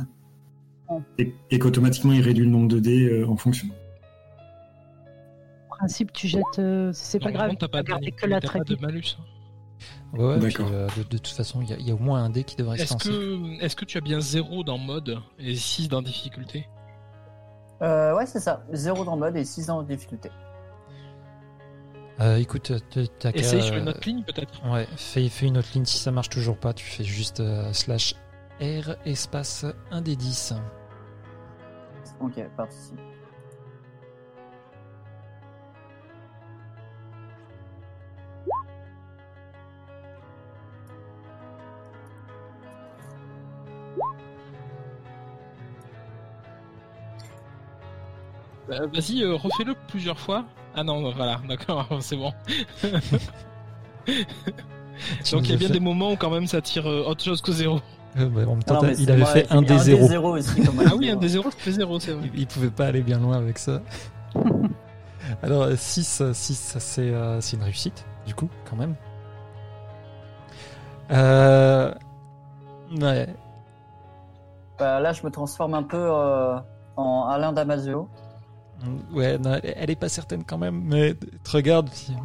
Non. et, et qu'automatiquement il réduit le nombre de dés euh, en fonction En principe, tu jettes. euh, c'est pas Normalement, grave. t'as pas, de, garder manip- que la t'as pas de traite. malus. hein. Ouais, ouais, puis, D'accord. euh, de, de toute façon, il y, a- il y a au moins un dé qui devrait se Est-ce lancer. que, est-ce que tu as bien 0 dans mode et 6 dans difficulté? Euh, ouais, c'est ça. 0 dans mode et 6 en difficulté. Euh, écoute, t'as- t'as qu'à- Essaye sur une autre ligne peut-être Ouais, fais, fais une autre ligne. Si ça marche toujours pas, tu fais juste euh, slash R espace 1 des 10. Ok, participe. Euh, Vas-y, euh, refais-le plusieurs fois. Ah non, voilà, d'accord, c'est bon. Donc il y a bien fait- des moments où quand même ça tire euh, autre chose que 0. Euh, bah, en même temps, mais il avait fait un des 0. zéro Ah oui, un des 0, ça fait 0, c'est vrai. Il, il pouvait pas aller bien loin avec ça. Alors 6, 6 c'est euh, c'est une réussite, du coup, quand même. Euh... Ouais. Bah, là, je me transforme un peu euh, en Alain Damasio. Ouais, non, elle- est pas certaine quand même, mais te regarde. puis-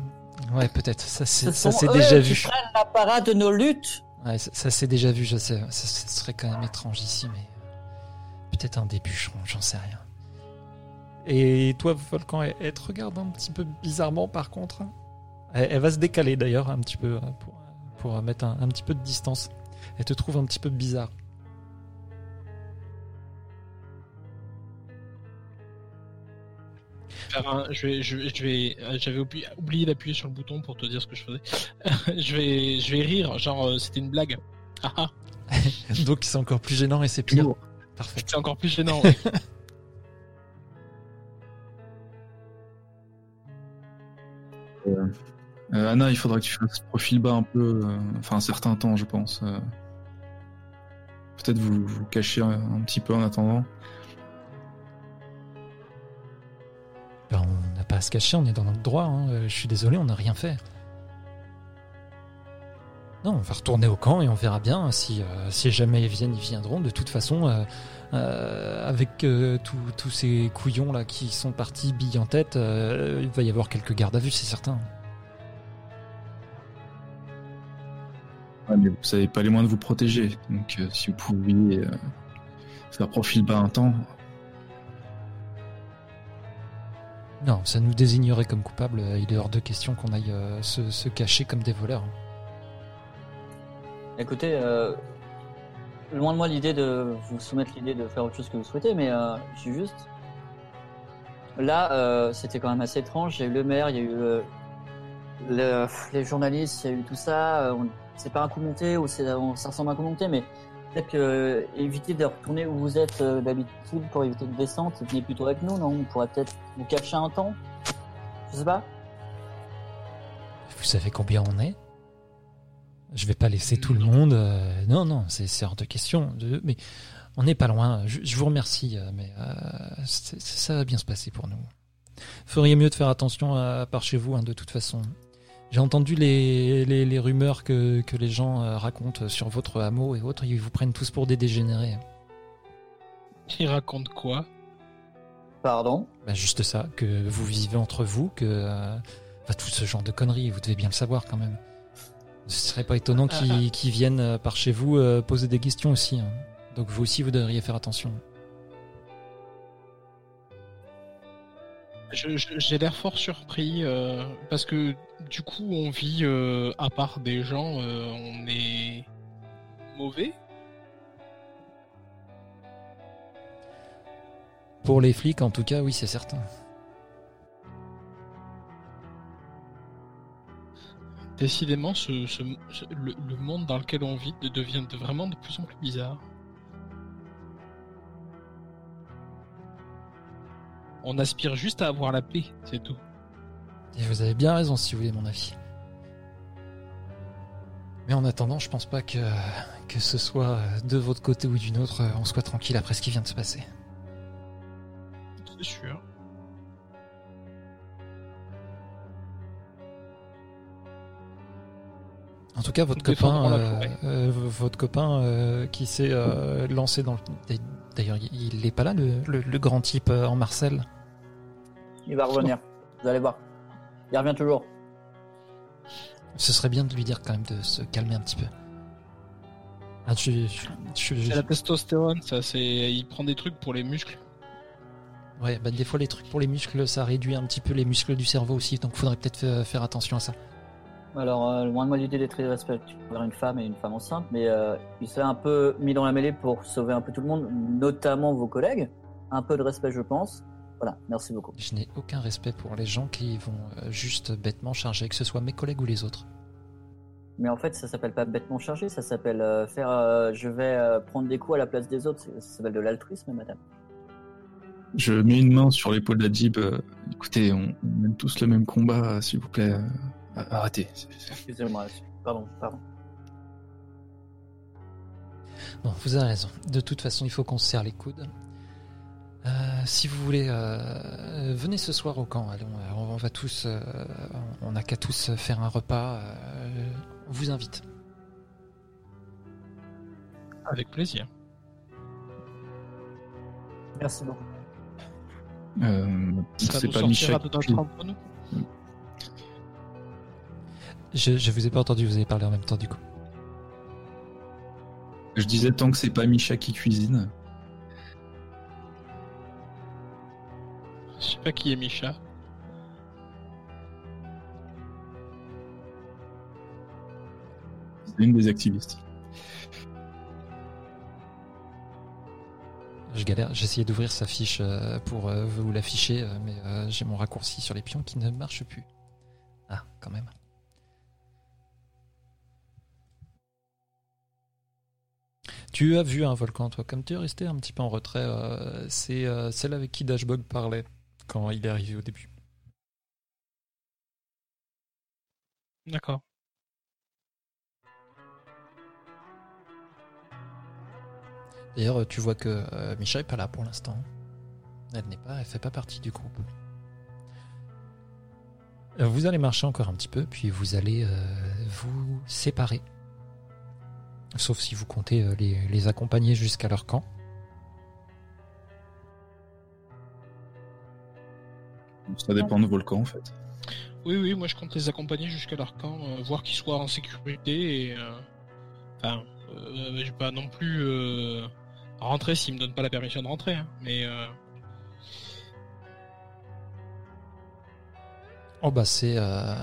Ouais, peut-être. Ça, c'est- Ce ça eux déjà qui vu. prennent la parade de nos luttes. Ouais, ça, ça c'est déjà vu, je sais. Ça, ça serait quand même étrange ici, mais peut-être un début, j'en- sais rien. Et toi, Volcan, elle, elle te regarde un petit peu bizarrement, par contre. Elle, elle va se décaler d'ailleurs un petit peu euh, pour, pour mettre un, un petit peu de distance. Elle te trouve un petit peu bizarre. Faire un- je vais, je vais, je vais- euh, j'avais oublié, oublié d'appuyer sur le bouton pour te dire ce que je faisais. je vais, je vais rire, genre euh, c'était une blague. Ah ah, Donc c'est encore plus gênant et c'est pire. Parfait. c'est encore plus gênant. ouais. Euh, Anna, il faudra que tu fasses profil bas un peu, euh, enfin un certain temps, je pense. euh. Peut-être vous vous cachez un, un petit peu en attendant. Se cacher, on est dans notre droit. hein. Euh, Je suis désolé, on n'a rien fait. Non, on va retourner au camp et on verra bien si, euh, si jamais ils viennent, ils viendront. De toute façon, euh, euh, avec tous- ces couillons là qui sont partis billes en tête, il va y avoir quelques gardes à vue, c'est certain. Ouais, mais vous savez pas les moyens de vous protéger. Donc si vous pouviez faire profil bas un temps, Non, ça nous désignerait comme coupables. euh, Il est hors de question qu'on aille euh, se, cacher comme des voleurs. Écoutez, euh, loin de moi l'idée de vous soumettre l'idée de faire autre chose que vous souhaitez, mais euh, suis juste. Là, c'était quand même assez étrange. Il y a eu le maire, il y a eu le- les journalistes, il y a eu tout ça. C'est pas un coup monté ou ça ressemble à un coup monté, mais peut-être que euh, évitez de retourner où vous êtes euh, d'habitude pour éviter une descente. Venez plutôt avec nous, non? On pourrait peut-être vous cacher un temps. Je sais pas. Vous savez combien on est? Je vais pas laisser tout le monde. euh, non, non, c'est hors de question. Mais on n'est pas loin. Je, vous remercie, mais ça va bien se passer pour nous. Feriez mieux de faire attention à, par chez vous, hein, de toute façon. J'ai entendu les, les, les rumeurs que, que les gens euh, racontent sur votre hameau et autres. Ils vous prennent tous pour des dégénérés. Il raconte quoi? Pardon? Bah, juste ça, que vous vivez entre vous, que euh, enfin, tout ce genre de conneries, vous devez bien le savoir quand même. Ce serait pas étonnant qu'ils qu'ils viennent euh, par chez vous poser des questions aussi. hein. Donc vous aussi, vous devriez faire attention. J'ai l'air fort surpris euh, parce que du coup on vit euh, à part des gens, euh, on est mauvais. Pour les flics, en tout cas, oui, c'est certain. Décidément, ce, ce- ce- le, le monde dans lequel on vit de- devient de- vraiment de plus en plus bizarre. On aspire juste à avoir la paix, c'est tout. Et vous avez bien raison, si vous voulez mon avis. Mais en attendant, je pense pas que, que ce soit de votre côté ou d'une autre, on soit tranquille après ce qui vient de se passer. C'est sûr. En tout cas, votre copain, euh, euh, votre copain euh, qui s'est lancé dans le. D'ailleurs, il il est pas là, le, le- le grand type en Marcel? Il va revenir. Vous allez voir. Il revient toujours. Ce serait bien de lui dire quand même de se calmer un petit peu. Ah, C'est la testostérone, ça. C'est, il prend des trucs pour les muscles. ouais, bah, des fois les trucs pour les muscles, ça réduit un petit peu les muscles du cerveau aussi, donc faudrait peut-être fa- faire attention à ça. Alors, euh, loin de moi l'idée d'être irrespectueux envers une femme et une femme enceinte, mais euh, il s'est un peu mis dans la mêlée pour sauver un peu tout le monde, notamment vos collègues. Un peu de respect, je pense. Voilà, merci beaucoup. Je n'ai aucun respect pour les gens qui vont euh, juste bêtement charger, que ce soit mes collègues ou les autres. Mais en fait, ça s'appelle pas bêtement chargé, ça s'appelle euh, faire euh, je vais euh, prendre des coups à la place des autres. Ça s'appelle de l'altruisme, madame. je mets une main sur l'épaule d'Adjib. euh, écoutez, on, mène tous le même combat, s'il vous plaît. euh, arrêtez. Excusez-moi, pardon, pardon. Bon, vous avez raison. De toute façon, il faut qu'on se serre les coudes. Euh, si vous voulez, euh, venez ce soir au camp. Allons, euh, on va tous, euh, on n'a qu'à tous faire un repas. euh, on vous invite. Avec plaisir. Merci beaucoup. Euh, Ça c'est pas Michel. Je, je vous ai pas entendu. Vous avez parlé en même temps du coup. Je disais tant que c'est pas Micha qui cuisine. Je sais pas qui est Micha. C'est une des activistes. Je galère. Essayé d'ouvrir sa fiche euh, pour euh, vous l'afficher, euh, mais j'ai mon raccourci sur les pions qui ne marche plus. Ah, quand même. Tu as vu un volcan, toi, comme tu es resté un petit peu en retrait. euh, c'est euh, celle avec qui Dashbog parlait quand il est arrivé au début. D'accord. D'ailleurs, tu vois que euh, Misha est pas là pour l'instant. Elle n'est pas, elle fait pas partie du groupe. Euh, Vous allez marcher encore un petit peu, puis vous allez euh, vous séparer Sauf si vous comptez euh, les, les accompagner jusqu'à leur camp. Ça dépend de Volcan en fait. Oui, oui, moi je compte les accompagner jusqu'à leur camp, euh, voir qu'ils soient en sécurité et. euh, Enfin, euh, je vais pas non plus euh, rentrer s'ils me donnent pas la permission de rentrer, hein, mais. euh, Oh bah c'est euh,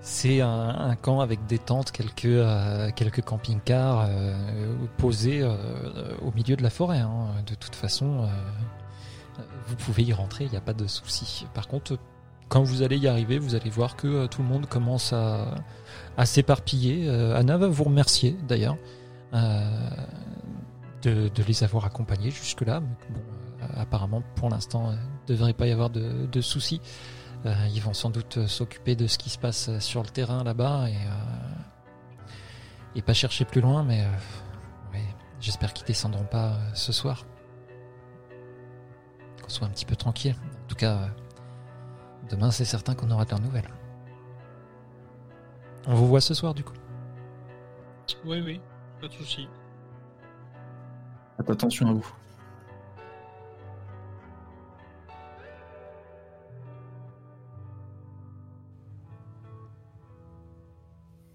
c'est un, un camp avec des tentes, quelques euh, quelques camping-cars euh, posés euh, au milieu de la forêt. hein. De toute façon, euh, vous pouvez y rentrer, il n'y a pas de souci. Par contre, quand vous allez y arriver, vous allez voir que euh, tout le monde commence à, s'éparpiller. Euh, Anna va vous remercier d'ailleurs euh, de, les avoir accompagnés jusque-là. Euh, apparemment, pour l'instant, il ne devrait pas y avoir de, soucis. Euh, ils vont sans doute euh, s'occuper de ce qui se passe euh, sur le terrain là-bas et, euh, pas chercher plus loin, mais euh, j'espère qu'ils descendront pas euh, ce soir. Qu'on soit un petit peu tranquille. En tout cas, euh, demain, c'est certain qu'on aura de leurs nouvelles. On vous voit ce soir, du coup. Oui, oui, pas de souci. Faites attention à vous.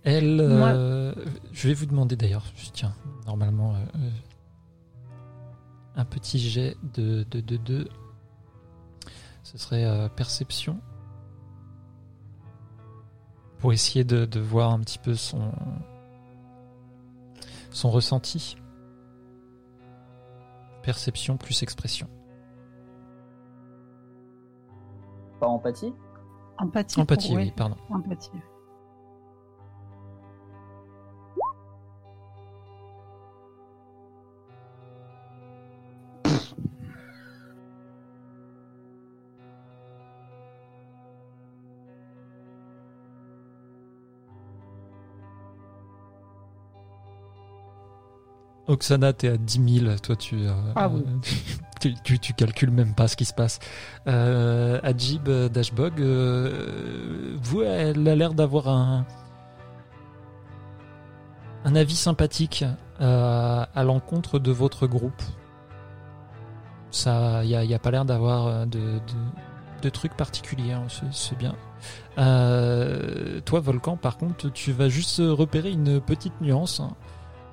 Elle, euh, je vais vous demander d'ailleurs, je tiens, normalement, euh, un petit jet de 2 de, de, Ce serait euh, perception. Pour essayer de, de voir un petit peu son, son ressenti. Perception plus expression. Pas empathie? Empathie. Empathie, ouais, oui, pardon. Empathie. Oksana, t'es à 10 000. Toi, tu, euh, Ah oui. tu, tu, tu calcules même pas ce qui se passe. Euh, Ajib euh, Dashbog, euh, vous, elle a l'air d'avoir un, un avis sympathique à l'encontre de votre groupe. Ça, il n'y a, pas l'air d'avoir de, de, de trucs particuliers. hein, c'est- bien. Toi, Volcan, par contre, tu vas juste repérer une petite nuance. hein.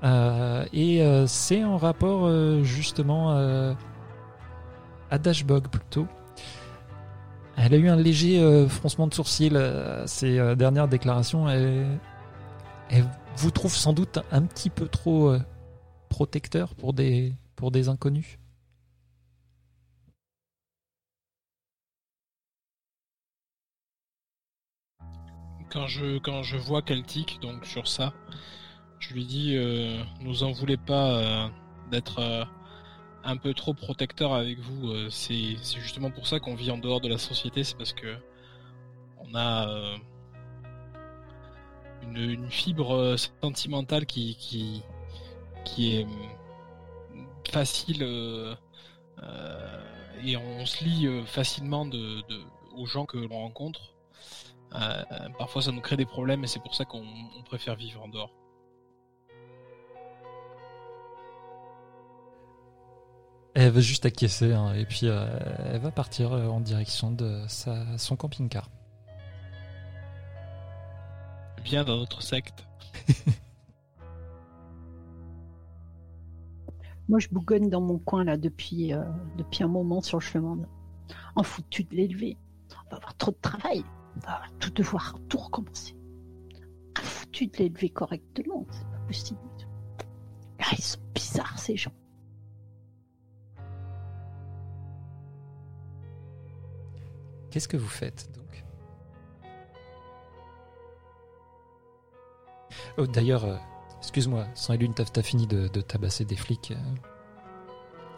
Euh, et euh, c'est en rapport euh, justement à Dashbog plutôt. Elle a eu un léger froncement de sourcil à ses dernières déclarations. Elle, vous trouve sans doute un petit peu trop protecteur pour des, pour des inconnus. Quand je, quand je vois qu'elle tique donc sur ça, je lui dis euh, nous en voulez pas euh, d'être euh, un peu trop protecteur avec vous. euh, c'est justement pour ça qu'on vit en dehors de la société, c'est parce que on a une, fibre sentimentale qui, est facile et on se lie facilement aux gens que l'on rencontre. Parfois ça nous crée des problèmes et c'est pour ça qu'on on préfère vivre en dehors. Elle va juste acquiescer hein, et puis euh, elle va partir euh, en direction de sa, son camping-car. Bien dans notre secte. Moi, je bougonne dans mon coin là depuis, euh, depuis un moment sur le chemin. En foutu de l'élever. On va avoir trop de travail. On va tout devoir tout recommencer. En foutu de l'élever correctement. C'est pas possible. Ah, ils sont bizarres ces gens. Qu'est-ce que vous faites donc? Oh, D'ailleurs, euh, excuse-moi, sans Elune, t'as t'as fini de, de tabasser des flics. euh.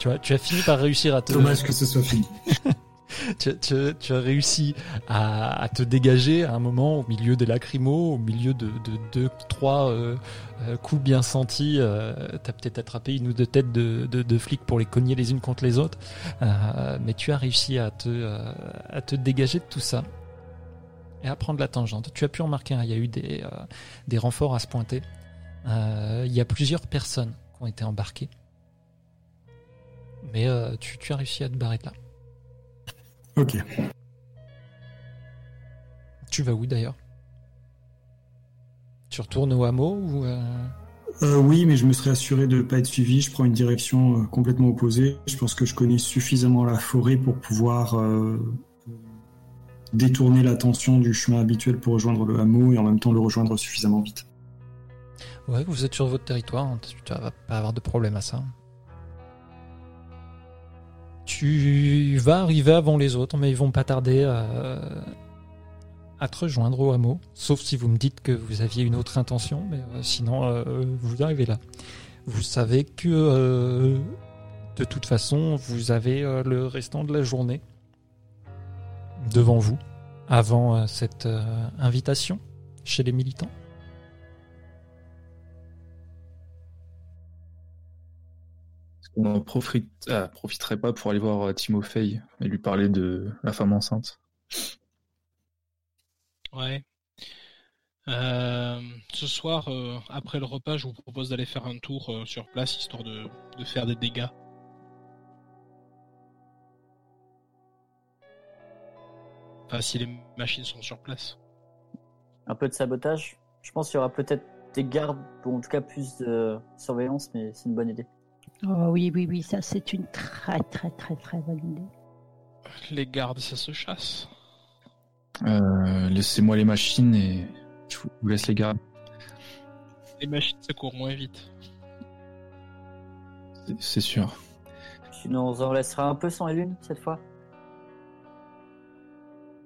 Tu, as, tu as fini par réussir à te. Dommage que ce soit fini. tu, tu- tu as réussi à, te dégager à un moment au milieu des lacrymos, au milieu de, de deux, trois euh, euh, coups bien sentis. Euh, T'as peut-être attrapé une ou deux têtes de, flics pour les cogner les unes contre les autres, Euh, mais tu as réussi à te, dégager de tout ça et à prendre la tangente. Tu as pu remarquer, hein, il y a eu des, renforts à se pointer. Il y a plusieurs personnes qui ont été embarquées. Mais tu, tu as réussi à te barrer de là. Ok. Tu vas où d'ailleurs? Tu retournes au hameau ou euh, Euh, oui, mais je me serais assuré de ne pas être suivi. Je prends une direction euh, complètement opposée. Je pense que je connais suffisamment la forêt pour pouvoir détourner l'attention du chemin habituel pour rejoindre le hameau et en même temps le rejoindre suffisamment vite. Ouais, vous êtes sur votre territoire, hein, tu tu vas pas avoir de problème à ça. Tu vas arriver avant les autres, mais ils vont pas tarder à, te rejoindre au hameau. Sauf si vous me dites que vous aviez une autre intention, mais euh, sinon, euh, vous arrivez là. Vous savez que euh, de toute façon, vous avez le restant de la journée devant vous, avant cette invitation chez les militants. Est-ce qu'on en profite... ah, profiterait pas pour aller voir euh, Timofey et lui parler de la femme enceinte Ouais. Euh, ce soir, euh, après le repas, je vous propose d'aller faire un tour euh, sur place, histoire de, de faire des dégâts. Enfin, si les machines sont sur place. Un peu de sabotage. Je pense qu'il y aura peut-être des gardes, ou en tout cas plus de surveillance, mais c'est une bonne idée. Oh oui, oui, oui, ça c'est une très très très très bonne idée. Les gardes, ça se chasse. Euh, Laissez-moi les machines et je vous laisse les gardes. Les machines, ça court moins vite. C'est- C'est sûr. Sinon, on en laissera un peu sans la lune cette fois.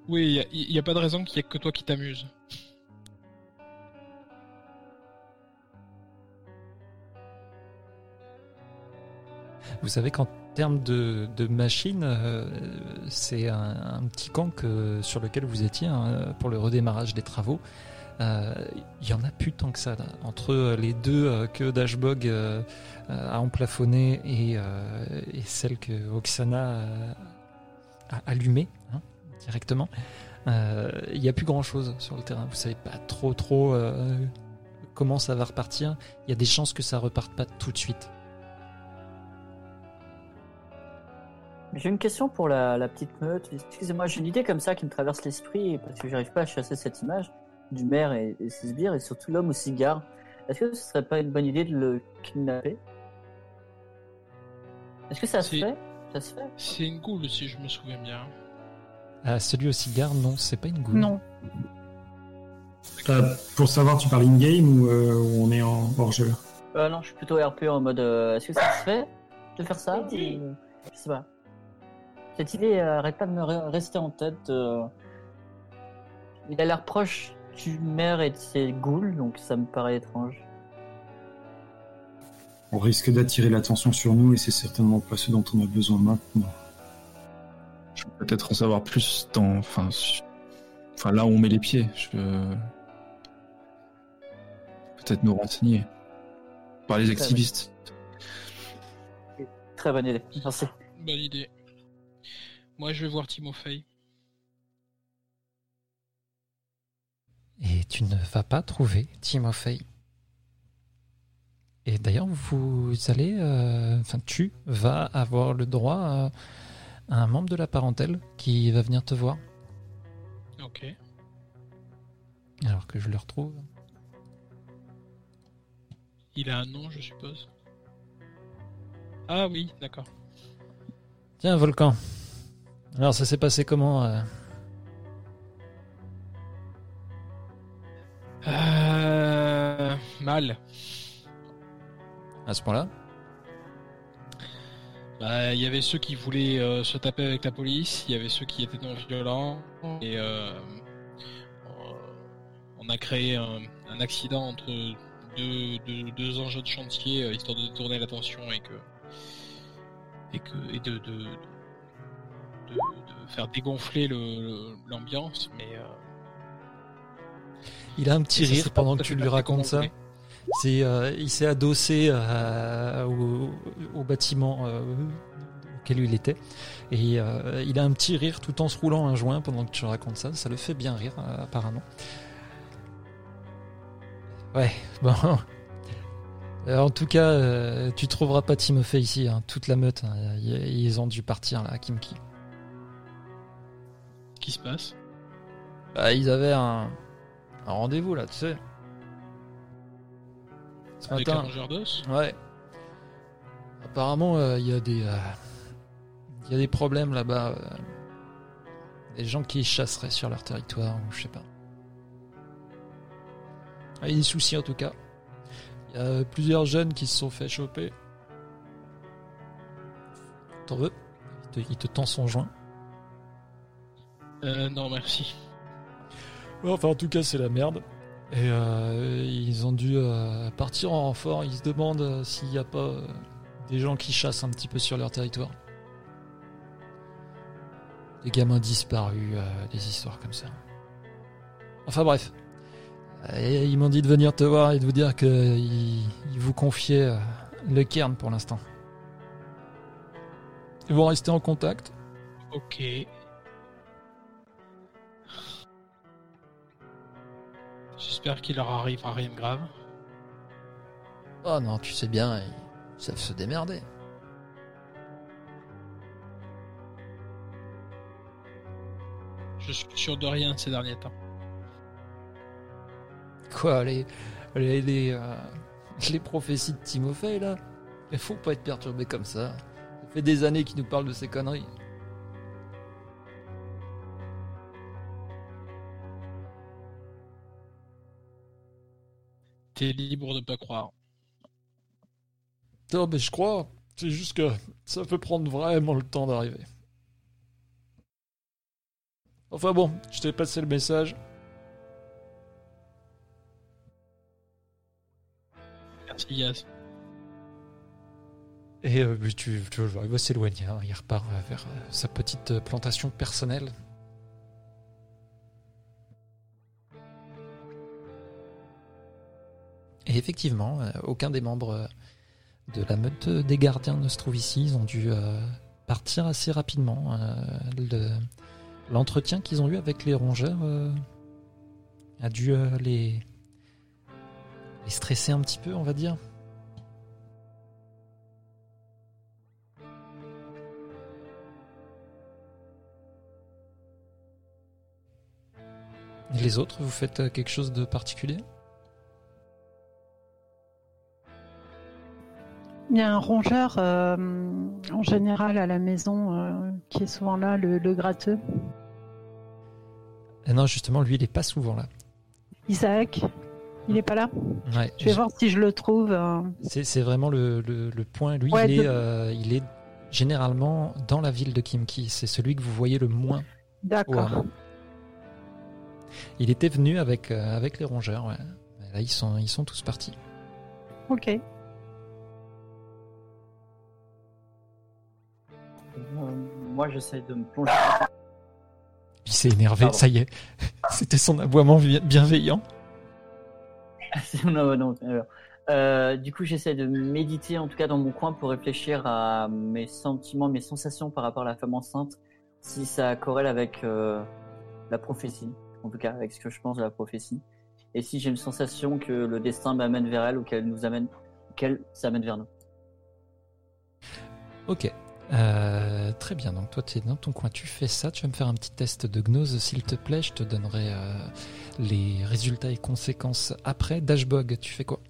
Oui, il n'y a, pas de raison qu'il n'y ait que toi qui t'amuses. Vous savez qu'en termes de, de machines, euh, c'est un, petit camp que- sur lequel vous étiez hein, pour le redémarrage des travaux. Euh, Il y en a plus tant que ça. Entre les deux euh, que Dashbog euh, euh, a emplafonné et, euh, et celle que Oksana euh, a allumée hein, directement, euh, il n'y a plus grand chose sur le terrain. Vous savez pas trop trop euh, comment ça va repartir. Il y a des chances que ça reparte pas tout de suite. J'ai une question pour la, la petite meute. Excusez-moi, j'ai une idée comme ça qui me traverse l'esprit parce que j'arrive pas à chasser cette image du maire et, et ses sbires et surtout l'homme au cigare. Est-ce que ce serait pas une bonne idée de le kidnapper? Est-ce que ça se fait? Ça se fait? C'est une goule, si je me souviens bien. Ah, celui au cigare, non, c'est pas une goule. Non, Euh, pour savoir, tu parles in-game ou, euh, ou on est en hors-jeu? Euh, Non, je suis plutôt RP en mode. euh, Est-ce que ça se fait de faire ça ou- Je sais pas. Cette idée euh, arrête pas de me re- rester en tête. euh. Il a l'air proche du maire et de ses ghouls, donc ça me paraît étrange. On risque d'attirer l'attention sur nous et c'est certainement pas ce dont on a besoin maintenant. Je peux peut-être en savoir plus dans. Enfin, enfin là où on met les pieds. Je peut-être nous renseigner. Par les activistes. Très bonne idée. Merci. Bonne idée. Moi, je vais voir Timofey. Et tu ne vas pas trouver Timofey. Et d'ailleurs, vous allez, euh, enfin, tu vas avoir le droit à, à un membre de la parentèle qui va venir te voir. Ok. Alors que je le retrouve. Il a un nom, je suppose. Ah oui, d'accord. Tiens, Volcan. Alors, ça s'est passé comment euh Euh... Mal. à ce point-là Bah, il y avait ceux qui voulaient euh, se taper avec la police, il y avait ceux qui étaient non violents, et euh, on a créé un, un accident entre deux, deux, de chantier histoire de détourner l'attention et que et que et de de, de, de faire dégonfler le- le- l'ambiance, mais euh, Il a un petit rire pendant que tu lui racontes ça. C'est, euh, il s'est adossé euh, au, au bâtiment euh, auquel il était. Et euh, il a un petit rire tout en se roulant un joint pendant que tu racontes ça. Ça le fait bien rire, apparemment. Ouais, bon. En tout cas, tu trouveras pas Timofey ici, hein, toute la meute. hein, ils ont dû partir là, à Kimki. Qui se passe Bah, ils avaient un, un rendez-vous là, tu sais. Ce Avec un matin. d'os Ouais. Apparemment, euh, il y a des, euh, il y a des problèmes là-bas. euh, des gens qui chasseraient sur leur territoire, ou je sais pas. Ah, Il y a des soucis en tout cas. Il y a plusieurs jeunes qui se sont fait choper. T'en veux? Il te, il te tend son joint. Euh, Non, merci. Ouais, enfin, en tout cas, c'est la merde. Et euh, ils ont dû euh, partir en renfort. Ils se demandent euh, s'il n'y a pas euh, des gens qui chassent un petit peu sur leur territoire. Des gamins disparus, des histoires comme ça. Enfin bref. Et ils m'ont dit de venir te voir et de vous dire qu'ils ils vous confiaient le cairn pour l'instant. Ils vont rester en contact. Ok. J'espère qu'il leur arrivera rien de grave. Oh non, tu sais bien, ils savent se démerder. Je suis sûr de rien ces derniers temps. Quoi, les, les, les, euh, les prophéties de Timothée, là? Il faut pas être perturbé comme ça. Ça fait des années qu'il nous parle de ces conneries. T'es libre de pas croire. Non, mais je crois. C'est juste que ça peut prendre vraiment le temps d'arriver. Enfin bon, je t'ai passé le message. Merci Yaz. Et euh, tu, tu, vois, il va s'éloigner. hein. Il repart vers euh, sa petite euh, plantation personnelle. Et effectivement, euh, aucun des membres euh, de la meute des gardiens ne se trouve ici. Ils ont dû euh, partir assez rapidement. Le- L'entretien qu'ils ont eu avec les rongeurs a dû les, les stresser un petit peu, on va dire. Les autres, vous faites quelque chose de particulier? Il y a un rongeur euh, en général à la maison euh, qui est souvent là, le, le gratteux. Eh Non, justement, lui, il est pas souvent là. Isaac, il est pas là? Ouais, Je vais voir si je le trouve. euh. C'est vraiment le, le- le point. Lui, Ouais, il, est, de- euh, il est généralement dans la ville de Kimki. C'est celui que vous voyez le moins. D'accord. Il était venu avec, euh, avec les rongeurs. ouais. Là, ils sont, ils sont tous partis. Ok. Moi, j'essaie de me plonger. Il s'est énervé, Pardon. ça y est. C'était son aboiement bi- bienveillant. non, non, alors. Euh, du coup, j'essaie de méditer, en tout cas dans mon coin, pour réfléchir à mes sentiments, mes sensations par rapport à la femme enceinte, si ça corrèle avec euh, la prophétie, en tout cas avec ce que je pense de la prophétie, et si j'ai une sensation que le destin m'amène vers elle ou qu'elle nous amène, qu'elle s'amène vers nous. Ok. Euh, très bien, donc toi tu es dans ton coin, tu fais ça, tu vas me faire un petit test de gnose s'il te plaît, je te donnerai euh, les résultats et conséquences après. Dashbog, tu fais quoi?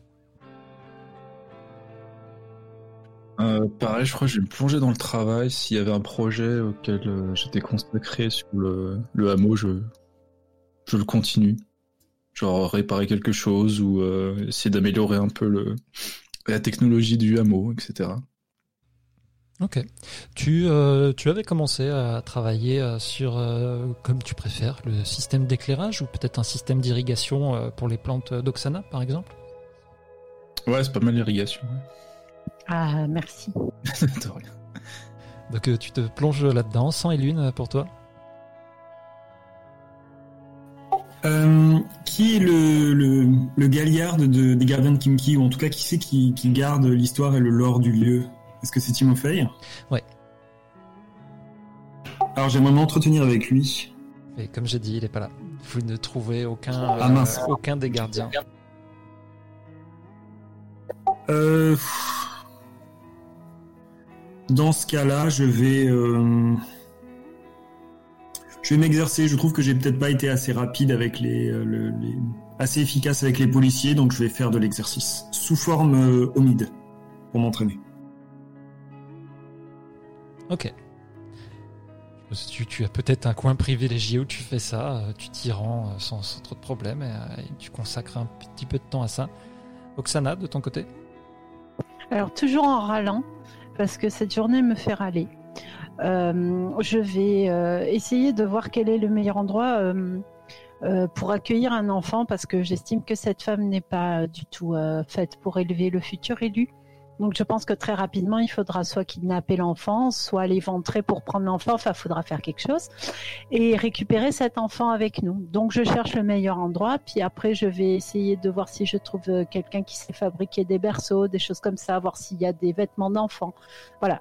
Euh, pareil, je crois que je vais me plonger dans le travail. S'il y avait un projet auquel j'étais consacré sur le, hameau, je, le continue. Genre réparer quelque chose ou essayer d'améliorer un peu la technologie du hameau, etc. Ok. Tu, euh, tu avais commencé à travailler euh, sur, euh, comme tu préfères, le système d'éclairage ou peut-être un système d'irrigation euh, pour les plantes d'Oxana par exemple? Ouais, c'est pas mal l'irrigation. Ah, merci. ouais. De rien. Donc euh, tu te plonges là-dedans, sang et lune pour toi? Euh, qui est le, le, le galliard de, des gardiens de Kimki, ou en tout cas qui c'est qui, qui garde l'histoire et le lore du lieu? Est-ce que c'est Timofey Ouais. Alors j'aimerais m'entretenir avec lui. Et comme j'ai dit, il est pas là. Vous ne trouvez aucun, Ah, mince. aucun des gardiens. Euh, Dans ce cas-là, je vais, euh, je vais m'exercer. Je trouve que j'ai peut-être pas été assez rapide avec les, euh, le- les- assez efficace avec les policiers, donc je vais faire de l'exercice sous forme euh, homide pour m'entraîner. Ok. Tu, as peut-être un coin privilégié où tu fais ça, euh, tu t'y rends euh, sans, trop de problèmes et, euh, et tu consacres un petit peu de temps à ça. Oksana, de ton côté? Alors, toujours en râlant, parce que cette journée me fait râler. Je vais essayer de voir quel est le meilleur endroit pour accueillir un enfant, parce que j'estime que cette femme n'est pas du tout faite pour élever le futur élu. Donc, je pense que très rapidement, il faudra soit kidnapper l'enfant, soit l'éventrer pour prendre l'enfant. Enfin, il faudra faire quelque chose et récupérer cet enfant avec nous. Donc, je cherche le meilleur endroit, puis après, je vais essayer de voir si je trouve euh, quelqu'un qui sait fabriquer des berceaux, des choses comme ça, voir s'il y a des vêtements d'enfants. Voilà.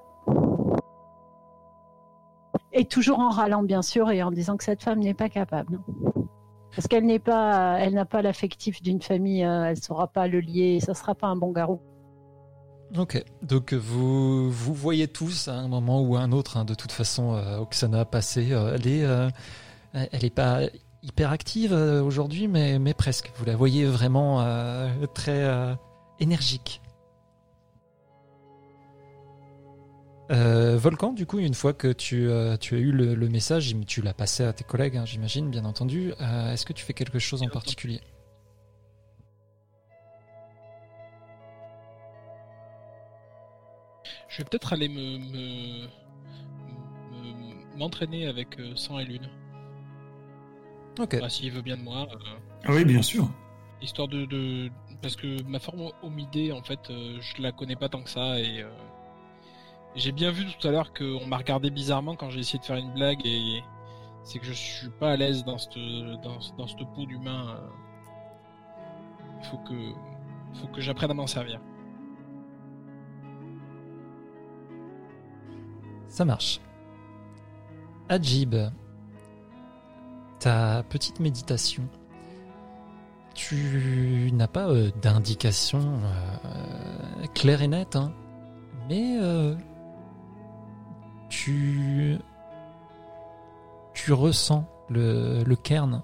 Et toujours en râlant, bien sûr, et en disant que cette femme n'est pas capable. Parce qu'elle n'est pas, elle n'a pas l'affectif d'une famille, euh, elle saura pas le lier, ça sera pas un bon garou. Ok, donc vous, vous voyez tous à un moment ou à un autre, hein, de toute façon, euh, Oksana passer, euh, elle est, euh, elle est pas hyper active euh, aujourd'hui, mais, mais presque. Vous la voyez vraiment euh, très euh, énergique. Euh, Volcan, du coup, une fois que tu, euh, tu as eu le, le message, tu l'as passé à tes collègues, hein, j'imagine, bien entendu. Euh, Est-ce que tu fais quelque chose en particulier? Je vais peut-être aller me me- me- m'entraîner avec euh, sang et lune. Ok. Bah, S'il veut bien de moi. euh, Ah oui, bien sûr. histoire de, de- parce que ma forme homidée en fait euh, je la connais pas tant que ça et euh, j'ai bien vu tout à l'heure qu'on m'a regardé bizarrement quand j'ai essayé de faire une blague et c'est que je suis pas à l'aise dans cette dans, dans cette peau d'humain euh. il faut que faut que j'apprenne à m'en servir Ça marche. Ajib, ta petite méditation, tu n'as pas euh, d'indication euh, claire et nette, hein, mais euh, tu, tu ressens le, le cairn,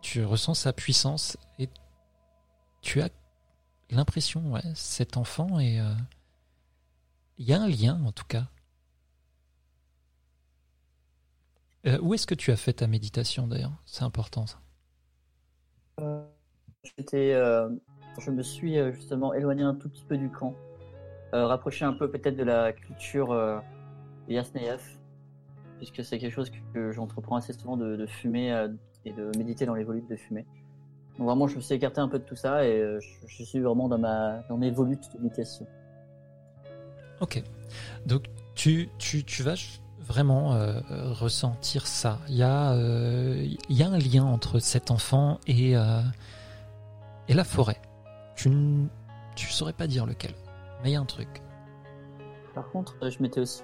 tu ressens sa puissance et tu as l'impression, ouais, cet enfant euh, il y a un lien en tout cas. Euh, où est-ce que tu as fait ta méditation d'ailleurs? C'est important ça. Euh, J'étais, euh, je me suis justement éloigné un tout petit peu du camp, rapproché un peu peut-être de la culture Yasneyev, puisque c'est quelque chose que, j'entreprends assez souvent de, de fumer et de méditer dans les volutes de fumée. Donc vraiment, je me suis écarté un peu de tout ça et je, je suis vraiment dans ma dans mes volutes de méditation. Ok. Donc tu, tu, tu vas vraiment euh, ressentir ça. Il y, a, euh, il y a un lien entre cet enfant et, euh, et la forêt. Tu ne tu saurais pas dire lequel, mais il y a un truc. Par contre, je m'étais aussi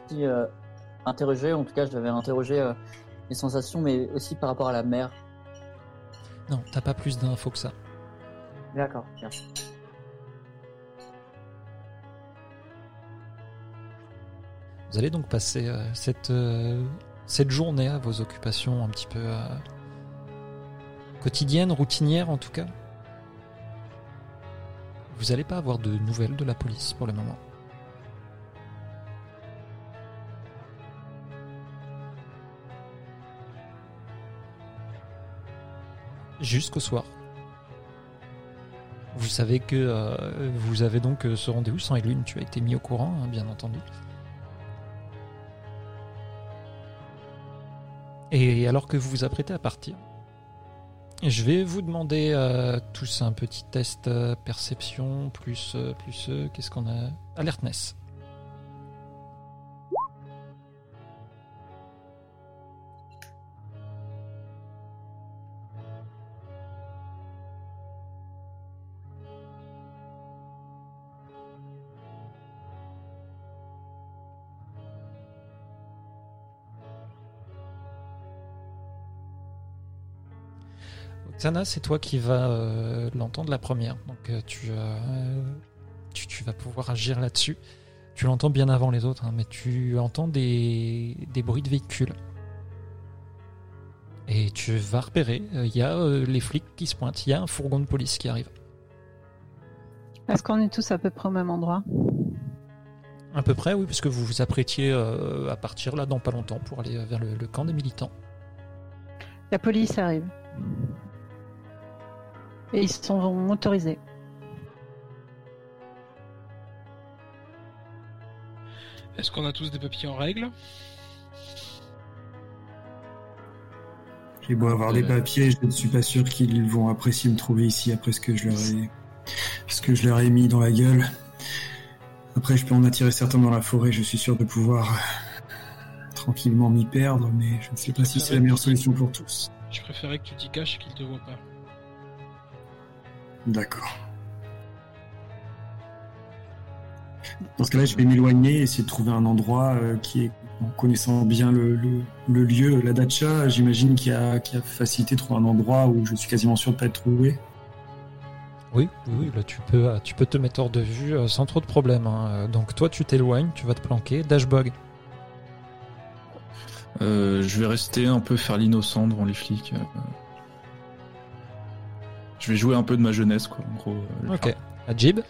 interrogé, en tout cas, j'avais interrogé les sensations, mais aussi par rapport à la mer. Non, t'as pas plus d'infos que ça. D'accord, bien. Vous allez donc passer euh, cette, euh, cette journée à vos occupations un petit peu euh, quotidiennes, routinières en tout cas. Vous n'allez pas avoir de nouvelles de la police pour le moment. Jusqu'au soir. Vous savez que vous avez donc ce rendez-vous sans Lune, tu as été mis au courant, hein, bien entendu. Et alors que vous vous apprêtez à partir, je vais vous demander euh, tous un petit test euh, perception plus euh, plus euh, qu'est-ce qu'on a? Alertness. Xana, c'est toi qui vas euh, l'entendre la première. Donc euh, tu, euh, tu, tu vas pouvoir agir là-dessus. Tu l'entends bien avant les autres, hein, mais tu entends des, des bruits de véhicules. Et tu vas repérer, il y a les flics qui se pointent, il y a un fourgon de police qui arrive. Est-ce qu'on est tous à peu près au même endroit? À peu près, oui, puisque vous vous apprêtiez à partir là dans pas longtemps pour aller vers le, le camp des militants. La police arrive. Et ils sont motorisés. Est-ce qu'on a tous des papiers en règle? J'ai beau avoir des papiers, je ne suis pas sûr qu'ils vont apprécier me trouver ici après ce que je leur ai, ce que je leur ai mis dans la gueule. Après, je peux en attirer certains dans la forêt, je suis sûr de pouvoir tranquillement m'y perdre, mais je ne sais pas si c'est la meilleure solution pour tous. Je préférais que tu t'y caches et qu'ils te voient pas. D'accord. Dans ce cas-là, je vais m'éloigner et essayer de trouver un endroit euh, qui est, en connaissant bien le, le- le lieu, la dacha, j'imagine qu'il y, a, qu'il y a facilité de trouver un endroit où je suis quasiment sûr de pas être trouvé. Oui, oui, oui, là tu peux, tu peux te mettre hors de vue euh, sans trop de problèmes. hein. Euh, Donc toi tu t'éloignes, tu vas te planquer. Dashbog, Euh, je vais rester un peu faire l'innocent devant les flics. Je vais jouer un peu de ma jeunesse, quoi, en gros. euh, ok. Ajib,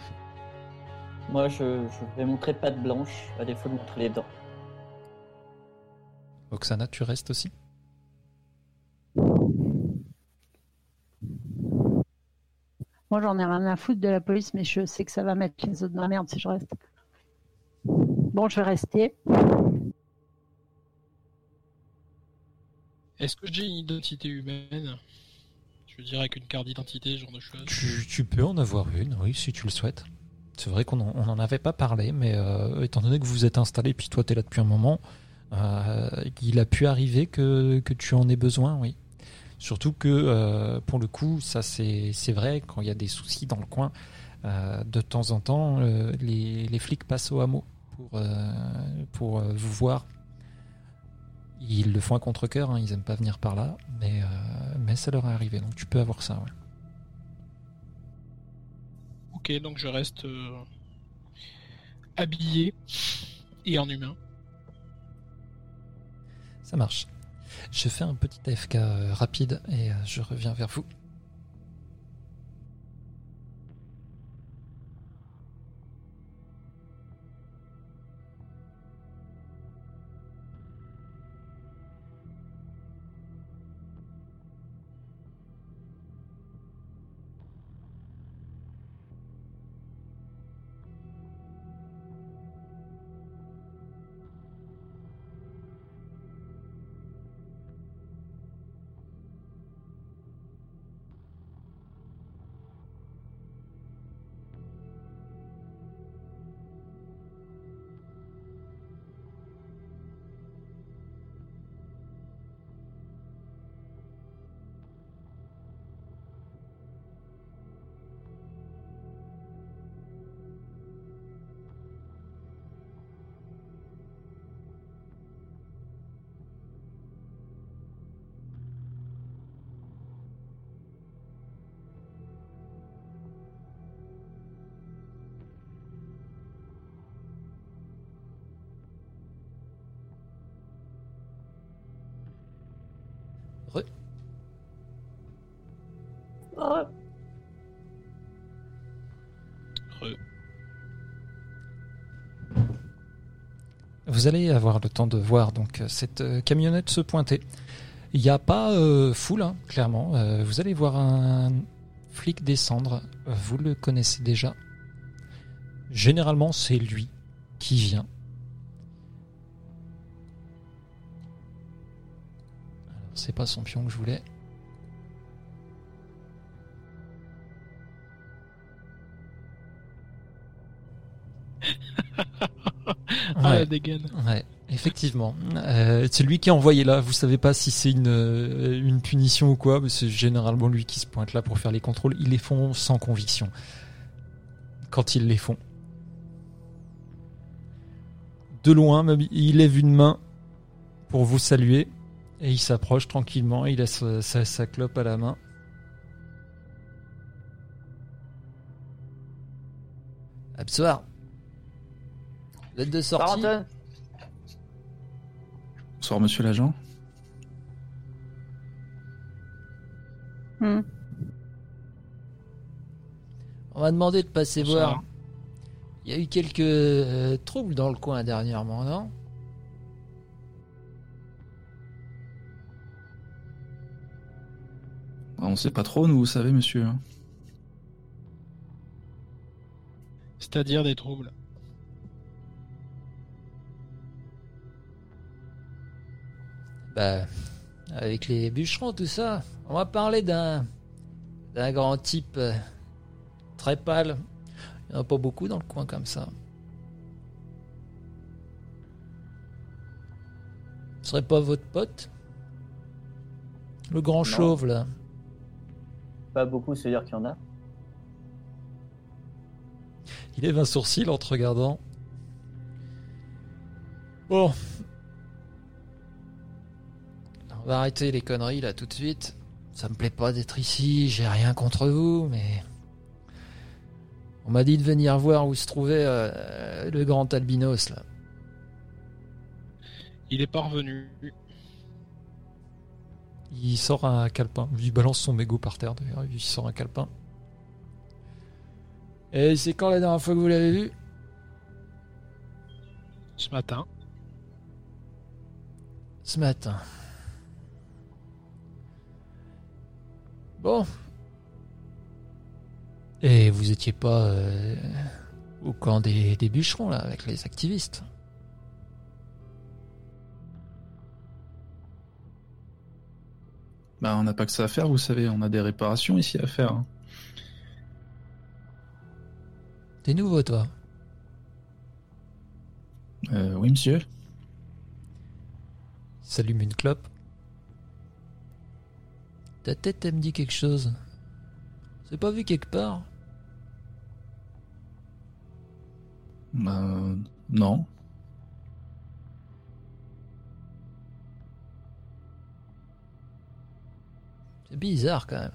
Moi, je, je vais montrer patte blanche, à défaut de montrer les dents. Oksana, tu restes aussi? Moi, j'en ai rien à foutre de la police, mais je sais que ça va mettre les autres dans la merde si je reste. Bon, je vais rester. Est-ce que j'ai une identité humaine? Je dire avec une carte d'identité, genre de choses. tu, peux en avoir une, oui, si tu le souhaites. C'est vrai qu'on n'en avait pas parlé, mais euh, étant donné que vous êtes installé, puis toi tu es là depuis un moment, euh, il a pu arriver que, que tu en aies besoin, oui. Surtout que, euh, pour le coup, ça c'est vrai, quand il y a des soucis dans le coin, de temps en temps, les, les flics passent au hameau pour, pour vous voir. Ils le font à contre-coeur, hein, ils aiment pas venir par là, mais, euh, mais ça leur est arrivé, donc tu peux avoir ça, ouais. Ok, donc je reste euh, habillé et en humain. Ça marche. Je fais un petit AFK euh, rapide et je reviens vers vous. Vous allez avoir le temps de voir donc euh, cette euh, camionnette se pointer. Il n'y a pas euh, foule, hein, clairement. Vous allez voir un flic descendre. Vous le connaissez déjà. Généralement, c'est lui qui vient. C'est pas son pion que je voulais. Ouais. la dégaine. Ouais, effectivement. Euh, c'est lui qui est envoyé là. Vous savez pas si c'est une, euh, une punition ou quoi, mais c'est généralement lui qui se pointe là pour faire les contrôles. Ils les font sans conviction. Quand ils les font. De loin, même, il lève une main pour vous saluer et il s'approche tranquillement. Il a sa, sa- sa clope à la main. Bonsoir. Vous êtes de sortie. Bonsoir, monsieur l'agent. Hmm. On m'a demandé de passer Bonsoir. voir. Il y a eu quelques euh, troubles dans le coin dernièrement, non? On sait pas trop, nous, vous savez, monsieur. C'est-à-dire des troubles. Bah, avec les bûcherons, tout ça. On m'a parlé d'un d'un grand type euh, très pâle. Il n'y en a pas beaucoup dans le coin comme ça. Ce serait pas votre pote? Le grand chauve, là. Pas beaucoup, c'est-à-dire qu'il y en a. Il lève un sourcil en te regardant. Bon. On va arrêter les conneries là tout de suite. Ça me plaît pas d'être ici, j'ai rien contre vous, mais. On m'a dit de venir voir où se trouvait euh, le grand albinos là. Il est parvenu. Il sort un calepin. Il balance son mégot par terre d'ailleurs. Il sort un calepin. Et c'est quand la dernière fois que vous l'avez vu? Ce matin. Ce matin. Bon. Et vous étiez pas euh, au camp des, des bûcherons là avec les activistes? Bah, on n'a pas que ça à faire, vous savez, on a des réparations ici à faire. hein. T'es nouveau toi? Euh, oui, monsieur. Il S'allume une clope. Ta tête elle me dit quelque chose. C'est pas vu quelque part Bah, non. C'est bizarre quand même.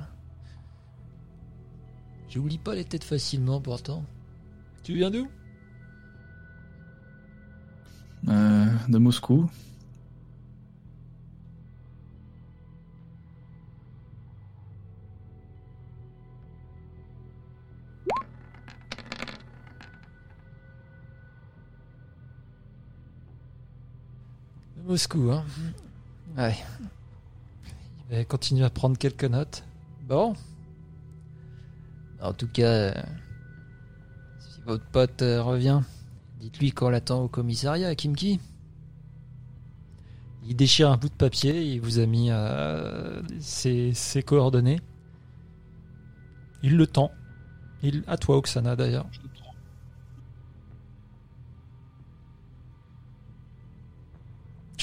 J'oublie pas les têtes facilement pourtant. Tu viens d'où? Euh, de Moscou. Moscou, hein Ouais. Il va continuer à prendre quelques notes. Bon. En tout cas, euh, si votre pote euh, revient, dites-lui qu'on l'attend au commissariat à Kimki. Il déchire un bout de papier, il vous a mis euh, ses, ses coordonnées. Il le tend. Il, à toi, Oksana, d'ailleurs.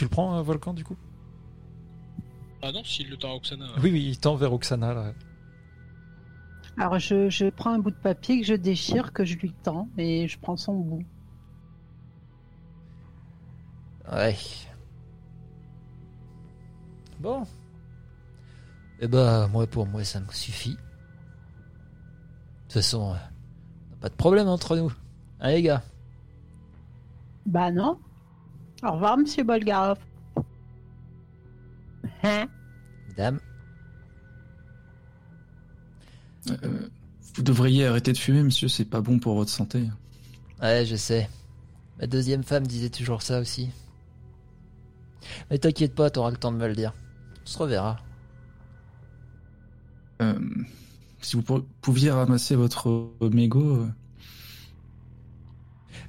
Tu le prends, euh, Volcan, du coup Ah non, s'il le tend à Oksana. Oui, oui, il tend vers Oksana, là. Alors je, je prends un bout de papier que je déchire, que je lui tends, et je prends son bout. Ouais. Bon. Eh ben, moi, pour moi, ça me suffit. De toute façon, euh, on n'a pas de problème entre nous. Hein, les gars? Bah non. Au revoir, monsieur Bolgarov. Hein? Dame Euh, vous devriez arrêter de fumer, monsieur, c'est pas bon pour votre santé. Ouais, je sais. Ma deuxième femme disait toujours ça aussi. Mais t'inquiète pas, t'auras le temps de me le dire. On se reverra. Euh, si vous pou- pouviez ramasser votre mégot.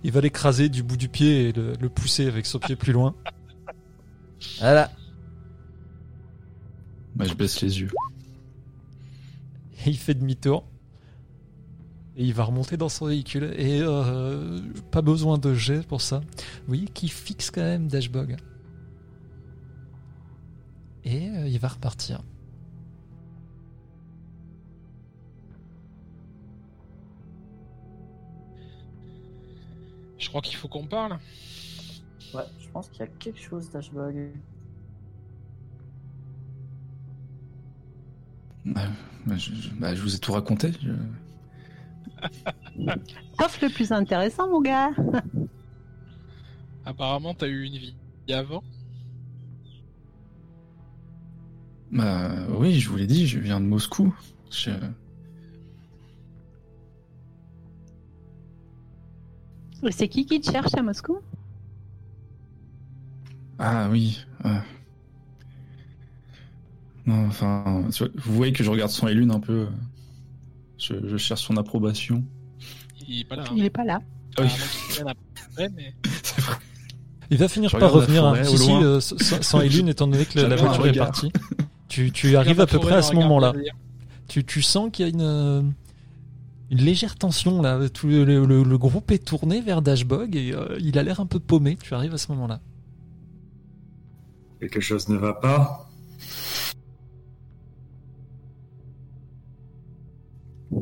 Il va l'écraser du bout du pied et le, le pousser avec son pied plus loin. Voilà. bah, je baisse les yeux. Et il fait demi-tour. Et il va remonter dans son véhicule. Et euh, pas besoin de jet pour ça. Vous voyez qu'il fixe quand même Dashbog. Et euh, il va repartir. Crois qu'il faut qu'on parle. Ouais, je pense qu'il y a quelque chose d'Ashbog. Bah, bah, je, je- bah, je vous ai tout raconté. je- Sauf le plus intéressant, mon gars. Apparemment, t'as eu une vie avant. Bah oui, je vous l'ai dit, je viens de Moscou. Je- c'est qui qui te cherche à Moscou? Ah oui. Non, enfin, vous voyez que je regarde son et lune un peu. euh, Je, je cherche son approbation. Il est pas là. hein. Il est pas là. Ah oui. Mais vrai. Il va finir Je par revenir. hein. forêt, Si, si, euh, sans, sans Elune, étant donné que la voiture est partie. Tu, tu arrives à peu près à ce moment-là. Tu, tu sens qu'il y a une, euh, une légère tension là. Tout le, le- le- le groupe est tourné vers Dashbog et euh, il a l'air un peu paumé. Tu arrives à ce moment-là. Quelque chose ne va pas.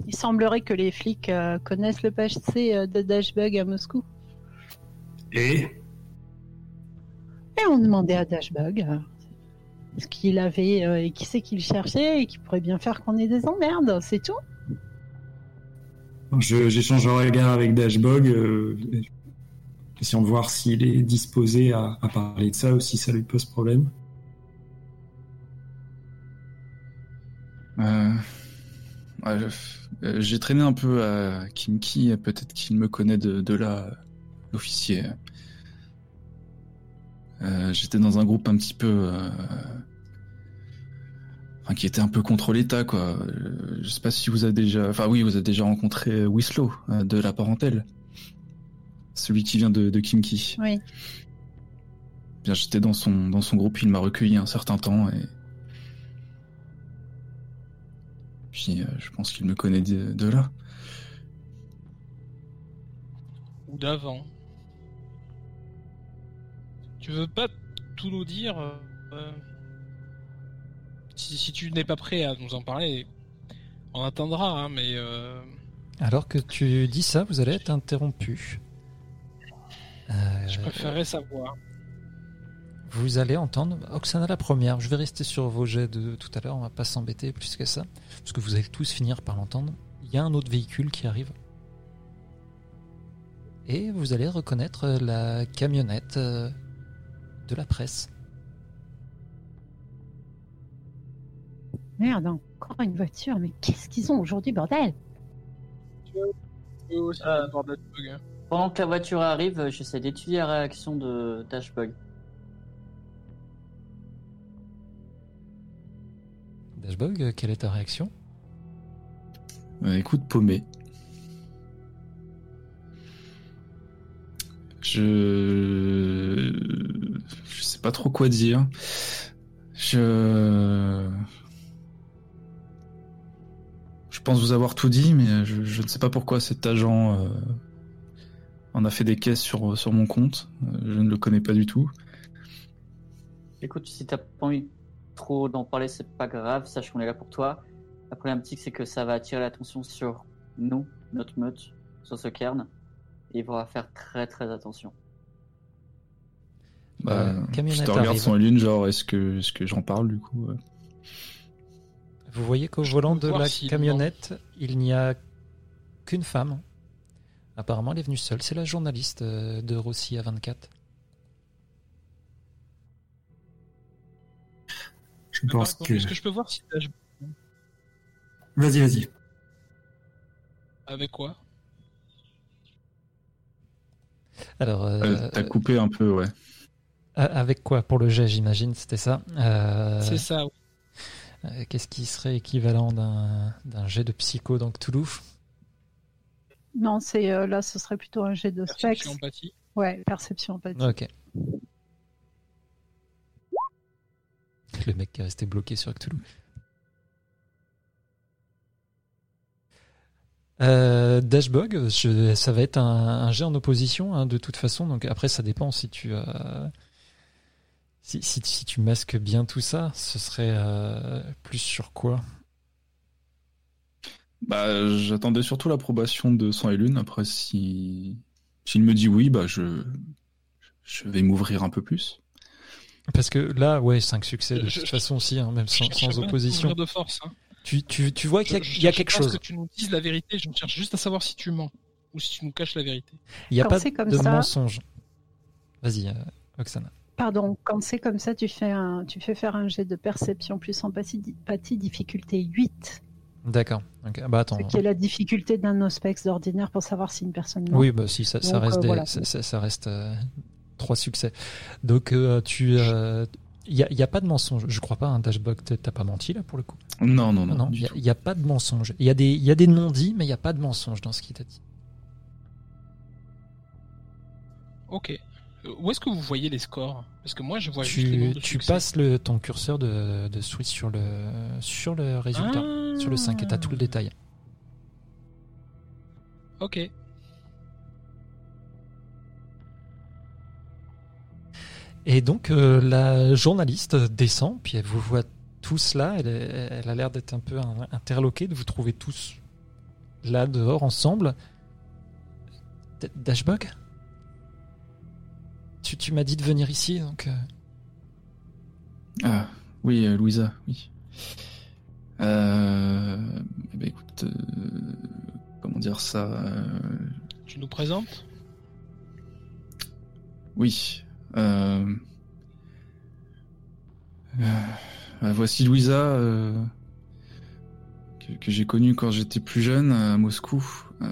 Il semblerait que les flics euh, connaissent le passé euh, de Dashbug à Moscou. Et? Et on demandait à Dashbug euh, ce qu'il avait et qui c'est qu'il cherchait et qui pourrait bien faire qu'on ait des emmerdes, c'est tout. J'échange un regard avec Dashbog, euh, essayant de voir s'il est disposé à, à parler de ça ou si ça lui pose problème. Euh, euh, J'ai traîné un peu à Kimki, peut-être qu'il me connaît de, de là, euh, l'officier. Euh, J'étais dans un groupe un petit peu... euh, enfin, qui était un peu contre l'État, quoi. Euh, Je sais pas si vous avez déjà... Enfin oui, vous avez déjà rencontré Wislow, euh, de la parentèle. Celui qui vient de, de Kimki. Oui. Bien, j'étais dans son, dans son groupe, il m'a recueilli un certain temps et. Puis euh, je pense qu'il me connaît de, de là. ou d'avant. Tu veux pas tout nous dire euh, euh, si, si tu n'es pas prêt à nous en parler, on attendra, hein, mais euh, Alors que tu dis ça, vous allez être interrompu. Euh, je préférerais savoir. Vous allez entendre Oksana la première. Je vais rester sur vos jets de tout à l'heure, on va pas s'embêter plus que ça, parce que vous allez tous finir par l'entendre. Il y a un autre véhicule qui arrive. Et vous allez reconnaître la camionnette euh, de la presse. Merde, encore une voiture, mais qu'est-ce qu'ils ont aujourd'hui, bordel? Euh. bugs, hein. Pendant que la voiture arrive, euh, j'essaie d'étudier la réaction de Dashbug. Dashbog, euh, quelle est ta réaction? Euh, écoute, paumé. Je. Je sais pas trop quoi dire. Je. Je pense vous avoir tout dit, mais je, je ne sais pas pourquoi cet agent euh, en a fait des caisses sur, sur mon compte. Euh, Je ne le connais pas du tout. Écoute, si t'as pas envie trop d'en parler, c'est pas grave, sache qu'on est là pour toi. La problématique, c'est que ça va attirer l'attention sur nous, notre meute, sur ce cairn. Et il faudra faire très très attention. Bah, Euh, je te regarde sans lune, genre, est-ce que, est-ce que j'en parle du coup ouais. Vous voyez qu'au volant de la camionnette, il n'y a qu'une femme. Apparemment, elle est venue seule. C'est la journaliste euh, de Rossi à 24. Je pense que. Est-ce que je peux voir si Vas-y, vas-y. avec quoi? Alors, euh, Euh, T'as coupé un peu, ouais. avec quoi? Pour le jet, j'imagine, c'était ça. Euh, C'est ça. oui. Euh, Qu'est-ce qui serait équivalent d'un jet de psycho dans Cthulhu? Non, c'est euh, là, ce serait plutôt un jet de specs. Perception, empathie. Ouais, perception empathie. Ok. Le mec qui est resté bloqué sur Cthulhu. Euh, Dashbog, je- ça va être un, un jet en opposition hein, de toute façon. Donc après, ça dépend si tu euh, si, si, si tu masques bien tout ça. Ce serait euh, plus sur quoi? Bah, j'attendais surtout l'approbation de Sang et Lune. Après, si s'il me dit oui, bah je je vais m'ouvrir un peu plus. Parce que là, ouais, 5 succès de Je- toute je- façon aussi, hein, même sans, opposition. couvrir de force. hein. Tu, tu, tu vois qu'il y a, Je- je il y a quelque chose. que tu nous dises la vérité, je cherche juste à savoir si tu mens ou si tu nous caches la vérité. Il n'y a Quand pas comme de ça- mensonge. Vas-y, euh, Oksana. Pardon, quand c'est comme ça, tu fais, un, tu fais faire un jet de perception plus empathie, difficulté 8, D'accord. Ok. Bah attends. ce qui est la difficulté d'un ospex d'ordinaire pour savoir si une personne ment. Oui, bah si, ça, ça Donc, reste, euh, des- voilà. ça, ça- ça reste euh, trois succès. Donc euh, tu, il n'y a, y a pas de mensonge. Je crois pas. Un dashbug, t'as t'as pas menti là pour le coup? Non, non, non. Il n'y a, pas de mensonge. Il y a des, il y a des non-dits, mais il n'y a pas de mensonge dans ce qu'il t'a dit. Ok. Où est-ce que vous voyez les scores? Parce que moi, je vois juste les Tu, de tu succès. passes le, ton curseur de, de Switch sur le, sur le résultat, Ah. sur le 5 et t'as tout le détail. Ok. Et donc euh, la journaliste descend, puis elle vous voit tous là, elle, elle a l'air d'être un peu interloquée, de vous trouver tous là dehors ensemble. Dashbug Tu, tu m'as dit de venir ici, donc... euh, Ah, oui, euh, Louisa, oui. Euh, eh ben, écoute, euh, comment dire ça euh, Tu nous présentes? Oui. Euh, euh, euh, voici Louisa, euh, que, que j'ai connue quand j'étais plus jeune à Moscou. Euh,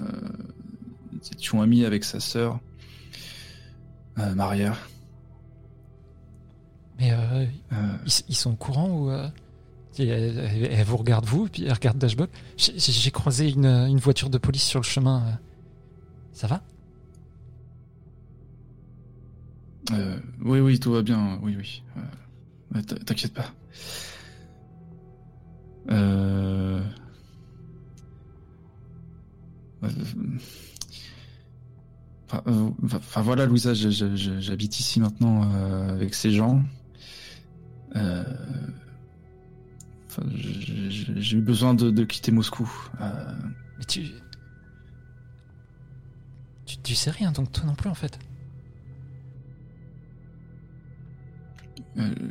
nous étions amis avec sa sœur, euh, Maria. Mais euh, Euh, ils, ils sont au courant ou... euh, elle, vous regarde vous, puis elle regarde. J'ai- croisé une, une voiture de police sur le chemin. euh. Ça va? Oui, oui, tout va bien. Oui, oui. T'inquiète pas. Euh... euh, Enfin, enfin, voilà, Louisa, j'habite ici maintenant euh, avec ces gens. Euh, enfin, J'ai eu besoin de, de quitter Moscou. Euh, Mais tu... tu... Tu sais rien, donc toi non plus en fait.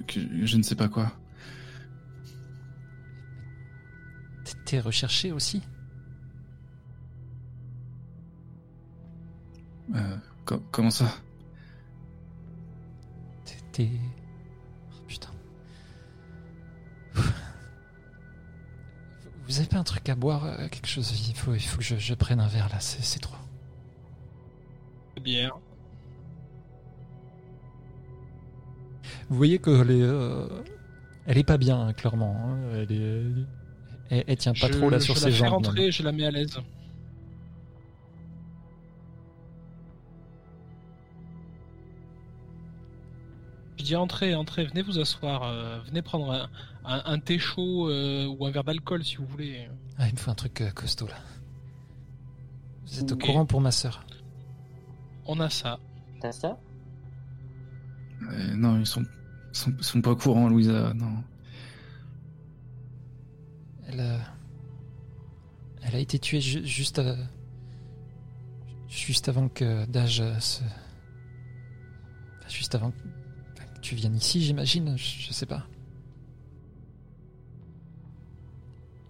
que je ne sais pas quoi. T'es recherché aussi? Euh, co- comment ça? T'es-. Oh, putain. Vous avez pas un truc à boire, euh, quelque chose? Il faut, il faut que je, je prenne un verre là, c'est c'est trop. Bière. Vous voyez que les, euh, elle est pas bien, hein, clairement. hein. Elle, est... elle, elle tient pas je, trop là sur je ses la fais jambes. rentrer, je la mets à l'aise. Je dis entrez, entrez, venez vous asseoir, euh, venez prendre un, un- un thé chaud euh, ou un verre d'alcool si vous voulez. Ah, il me faut un truc euh, costaud là. Vous êtes au courant pour ma sœur On a ça. T'as ça Euh, Non, ils sont, sont, sont pas au courant, Louisa. Non. Elle, euh, elle a été tuée ju- juste, euh, juste avant que Dage euh, se, enfin, juste avant que tu ici, j'imagine. Je, sais pas.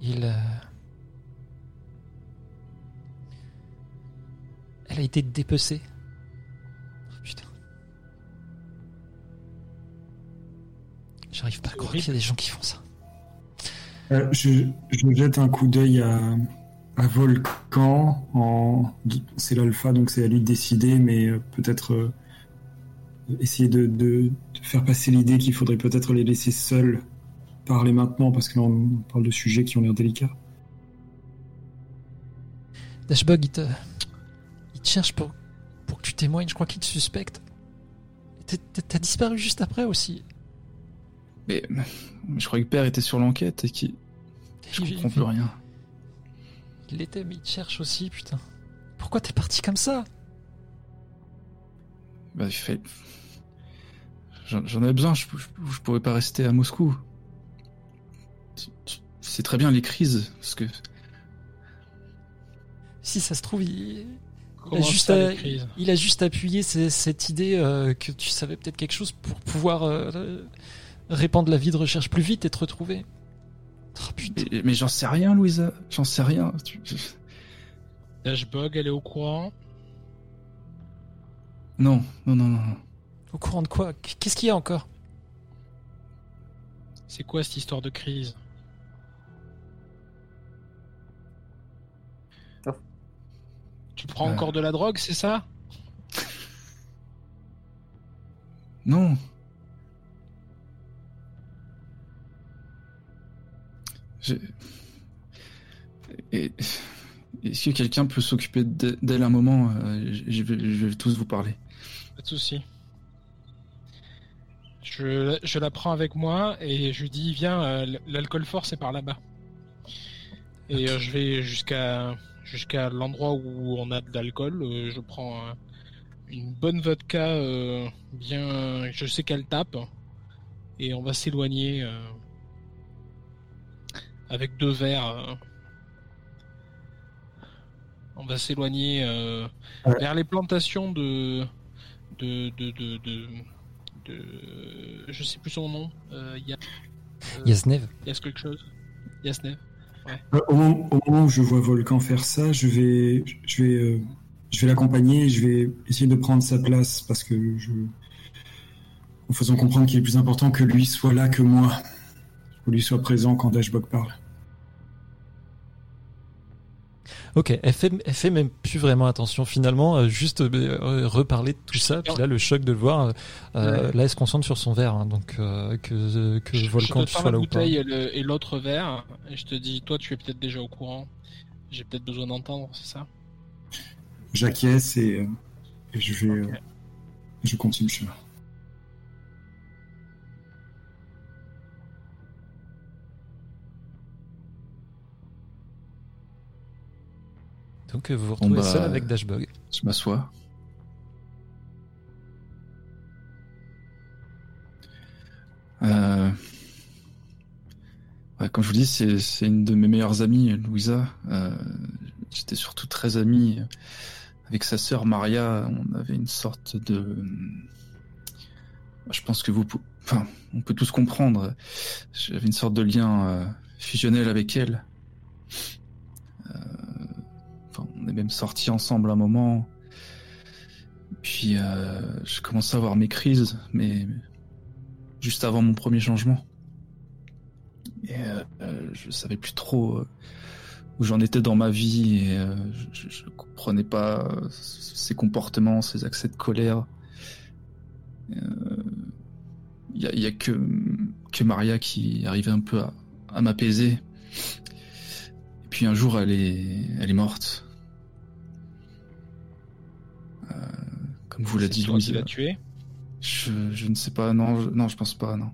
Il, euh, elle a été dépecée. Oh. J'arrive pas à croire qu'il y a des gens qui font ça. Euh, je, je jette un coup d'œil à, Volcan. En, c'est l'alpha, donc c'est à lui de décider, mais euh, peut-être essayer de, de- de faire passer l'idée qu'il faudrait peut-être les laisser seuls parler maintenant, parce que là on parle de sujets qui ont l'air délicats. Dashbug, il te, il te cherche pour, pour que tu témoignes. Je crois qu'il te suspecte. T'as disparu juste après aussi. Mais je croyais que Père était sur l'enquête et qu'il. Je Il- comprends plus rien. Il l'était, mais il te cherche aussi, putain. Pourquoi t'es parti comme ça? Bah, fait. J'en avais besoin, je, je, je pourrais pas rester à Moscou. C'est très bien les crises, parce que. Si ça se trouve, il, il a, juste, ça, à- les crises? il a juste appuyé ce- cette idée euh, que tu savais peut-être quelque chose pour pouvoir euh, répandre la vie de recherche plus vite et te retrouver. Oh, putain. Et- Mais j'en sais rien, Louisa. J'en sais rien. Tu- Dashbug, elle est au courant? Non, non, non, non. Au courant de quoi? Qu'est-ce qu'il y a encore? C'est quoi cette histoire de crise? Oh. Tu prends Euh. encore de la drogue, c'est ça? Non. Je- Et... Est-ce que quelqu'un peut s'occuper d'e- d'elle un moment? Euh, je, je vais, je vais tous vous parler. Pas de souci. Je, je la prends avec moi et je lui dis viens, euh, l'alcool fort c'est par là-bas. Et euh, je vais jusqu'à jusqu'à l'endroit où on a de l'alcool. euh, je prends une bonne vodka bien, je sais qu'elle tape et on va s'éloigner avec deux verres. on va s'éloigner Ouais. vers les plantations de de de de, de, de- je sais plus son nom. Euh, y a euh, Yaznev il y a ce quelque chose. Yasnev. Euh, Au moment, au moment où je vois Volcan faire ça, je vais, je vais, je vais l'accompagner et je vais essayer de prendre sa place parce que je, en faisant comprendre qu'il est plus important que lui soit là que moi, que lui soit présent quand Dashbog parle. Ok, elle fait, elle fait même plus vraiment attention finalement, euh, juste euh, reparler de tout ça, puis là le choc de le voir, euh, euh, là elle se concentre sur son verre, hein, donc euh, que, que Je- je Volcan te sois la là ou pas. bouteille et le- et l'autre verre et je te dis toi tu es peut-être déjà au courant. J'ai peut-être besoin d'entendre, c'est ça? J'acquiesce et, euh, et je vais, euh, je continue le chemin. Donc euh, vous vous retrouvez bah, seul avec Dashbog. Je m'assois. Euh... Ouais, comme je vous dis, c'est une de mes meilleures amies, Louisa. Euh, J'étais surtout très ami avec sa sœur Maria. On avait une sorte de... Je pense que vous... Enfin, on peut tous comprendre. J'avais une sorte de lien fusionnel avec elle. Euh, on est même sortis ensemble un moment. Puis euh, je commençais à avoir mes crises, mais juste avant mon premier changement. Et euh, euh, je savais plus trop euh, où j'en étais dans ma vie et euh, je, je comprenais pas euh, ses comportements, ses accès de colère. Il y, a, y a que, que Maria qui arrivait un peu à, à m'apaiser. Et puis un jour, elle est, elle est morte. Euh, comme vous l'a dit Louise. l'as tué. Je, je ne sais pas, non, je, non, je pense pas, non.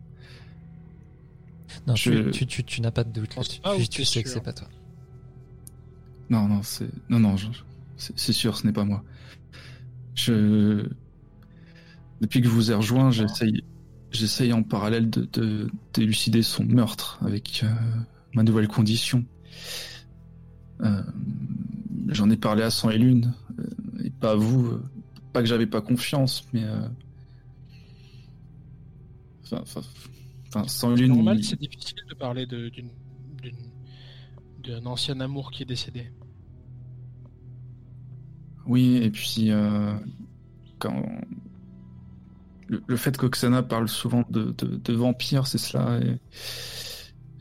Non, Je- tu, tu, tu, tu n'as pas de doute ou Tu, tu sais que c'est pas toi. Non, non, c'est, non, non, je- c'est sûr, ce n'est pas moi. Je, depuis que je vous ai rejoint, j'essaye, j'essaye en parallèle de, de d'élucider son meurtre avec euh, ma nouvelle condition. Euh, J'en ai parlé à Sang et Lune, euh, et pas à vous. euh, Pas que j'avais pas confiance, mais. euh, Enfin, C'est Lune. normal, il- c'est difficile de parler de- d'une d'une- d'un ancien amour qui est décédé. Oui, et puis euh, quand le, le fait qu'Oksana parle souvent de, de, de vampires, c'est cela. Et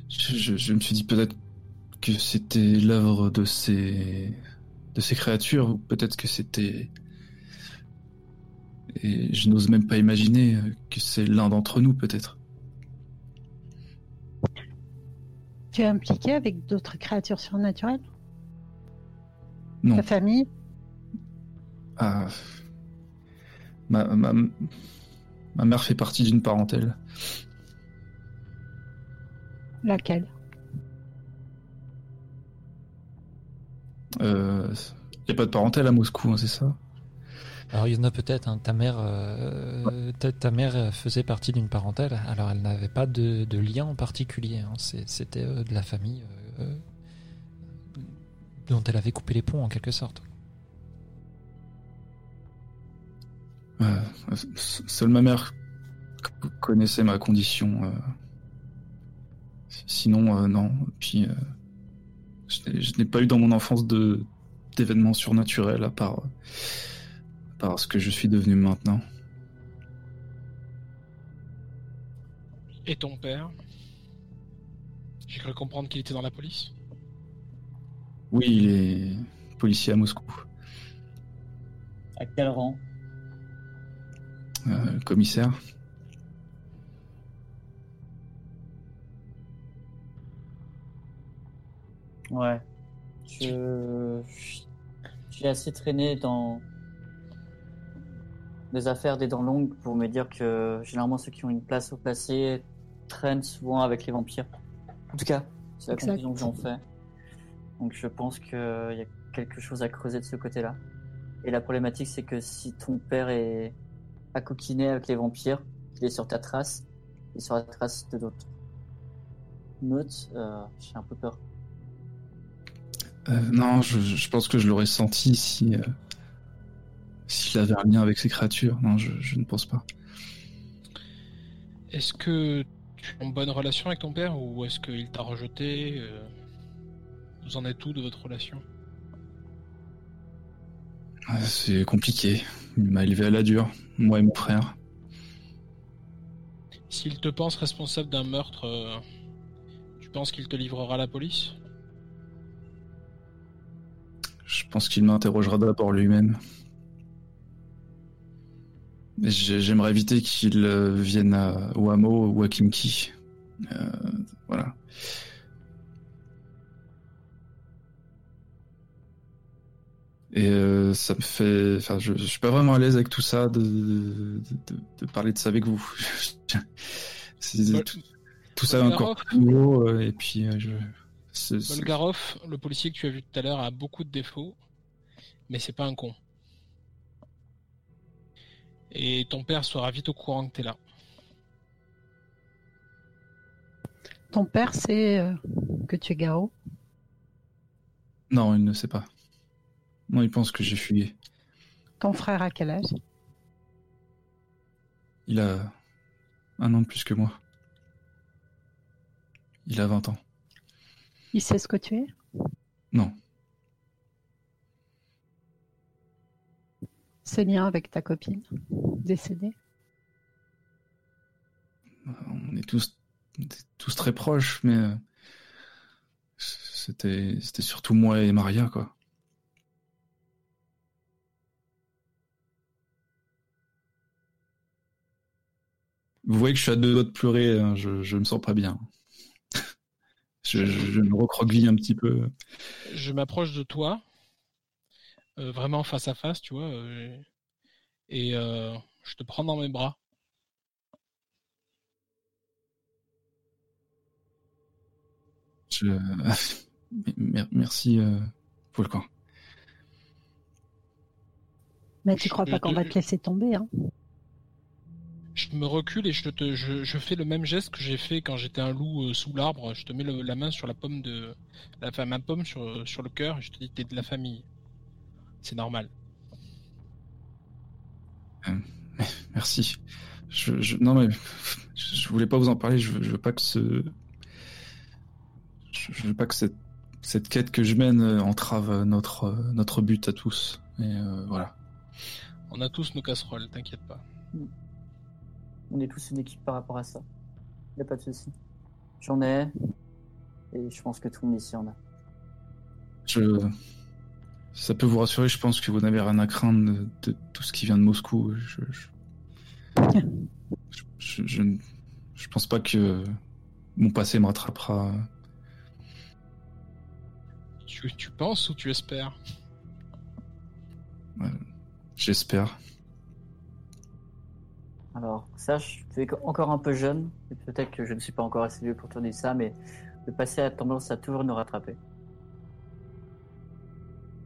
je, je- je me suis dit peut-être que c'était l'œuvre de ces de ces créatures, ou peut-être que c'était et je n'ose même pas imaginer que c'est l'un d'entre nous, peut-être. Tu es impliqué avec d'autres créatures surnaturelles? Non. Ta famille? Ah, ma, ma, ma mère fait partie d'une parentèle. Laquelle? Il euh, n'y a pas de parentèle à Moscou, hein, c'est ça? Alors il y en a peut-être. hein. Ta mère, euh, ta, ta mère faisait partie d'une parentèle. Alors elle n'avait pas de, de lien en particulier. hein. C'était euh, de la famille euh, dont elle avait coupé les ponts en quelque sorte. Seule ma mère connaissait ma condition. Sinon, non. Puis, je n'ai- pas eu dans mon enfance de d'événements surnaturels à part, à part ce que je suis devenu maintenant. Et ton père? J'ai cru comprendre qu'il était dans la police. Oui, il est policier à Moscou, À quel rang? Euh, commissaire. Ouais. Je. J'ai assez traîné dans des affaires des dents longues pour me dire que généralement ceux qui ont une place au placé traînent souvent avec les vampires. En tout cas, c'est la Exact. conclusion que j'en fais. Donc je pense qu'il y a quelque chose à creuser de ce côté-là. Et la problématique, c'est que si ton père est à coquiner avec les vampires, qu'il est sur ta trace, et sur la trace de d'autres meutes, euh, j'ai un peu peur. Euh, non, je, je pense que je l'aurais senti si euh, s'il avait un lien avec ces créatures. Non, je, je ne pense pas. Est-ce que tu as une bonne relation avec ton père ou est-ce qu'il t'a rejeté euh, Vous en êtes tout de votre relation? Euh, C'est compliqué. Il m'a élevé à la dure, moi et mon frère. S'il te pense responsable d'un meurtre, tu penses qu'il te livrera à la police? Je pense qu'il m'interrogera d'abord lui-même. J'aimerais éviter qu'il euh, vienne à, au hameau ou à Kimki. Euh, voilà. Et euh, ça me fait. Enfin, je, je suis pas vraiment à l'aise avec tout ça, de, de, de- de parler de ça avec vous. Tout, tout ça encore nouveau, et puis je. C'est- c'est- Bolgarov, le policier que tu as vu tout à l'heure, a beaucoup de défauts, mais c'est pas un con. Et ton père sera vite au courant que t'es là. Ton père sait euh, que tu es Garo. Non, il ne sait pas. Non, il pense que j'ai fugué. Ton frère a quel âge? Il a un an de plus que moi. Il a 20 ans. Il sait ce que tu es? Non. Ce lien avec ta copine décédée? On est tous, tous très proches, mais euh, c'était, c'était surtout moi et Maria, quoi. Vous voyez que je suis à deux doigts de pleurer, hein, je, je me sens pas bien. Je, me recroqueville un petit peu. Je m'approche de toi, euh, vraiment face à face, tu vois, euh, et euh, je te prends dans mes bras. Je... Mer- Merci, euh, Volcan. Mais tu crois pas qu'on va te laisser tomber, hein Je me recule et je, te, je, je fais le même geste que j'ai fait quand j'étais un loup euh, sous l'arbre. Je te mets le- la main sur la pomme de. La, enfin, ma pomme sur, sur le cœur et je te dis t'es de la famille. C'est normal. Merci. Je, je- non mais je, voulais pas vous en parler. Je, veux- je veux pas que ce, je, veux pas que cette, cette quête que je mène euh, entrave notre euh, notre but à tous. Et euh, voilà. On a tous nos casseroles, t'inquiète pas. On est tous une équipe par rapport à ça. Y a pas de souci. J'en ai. Et je pense que tout le monde ici en a. Je, ça peut vous rassurer. Je pense que vous n'avez rien à craindre de, de tout ce qui vient de Moscou. Je, je, je, je, je ne- je pense pas que mon passé me rattrapera. Tu, tu penses ou tu espères? J'espère. Alors, sache, tu es encore un peu jeune, et peut-être que je ne suis pas encore assez vieux pour te dire ça, mais le passé a tendance à toujours nous rattraper.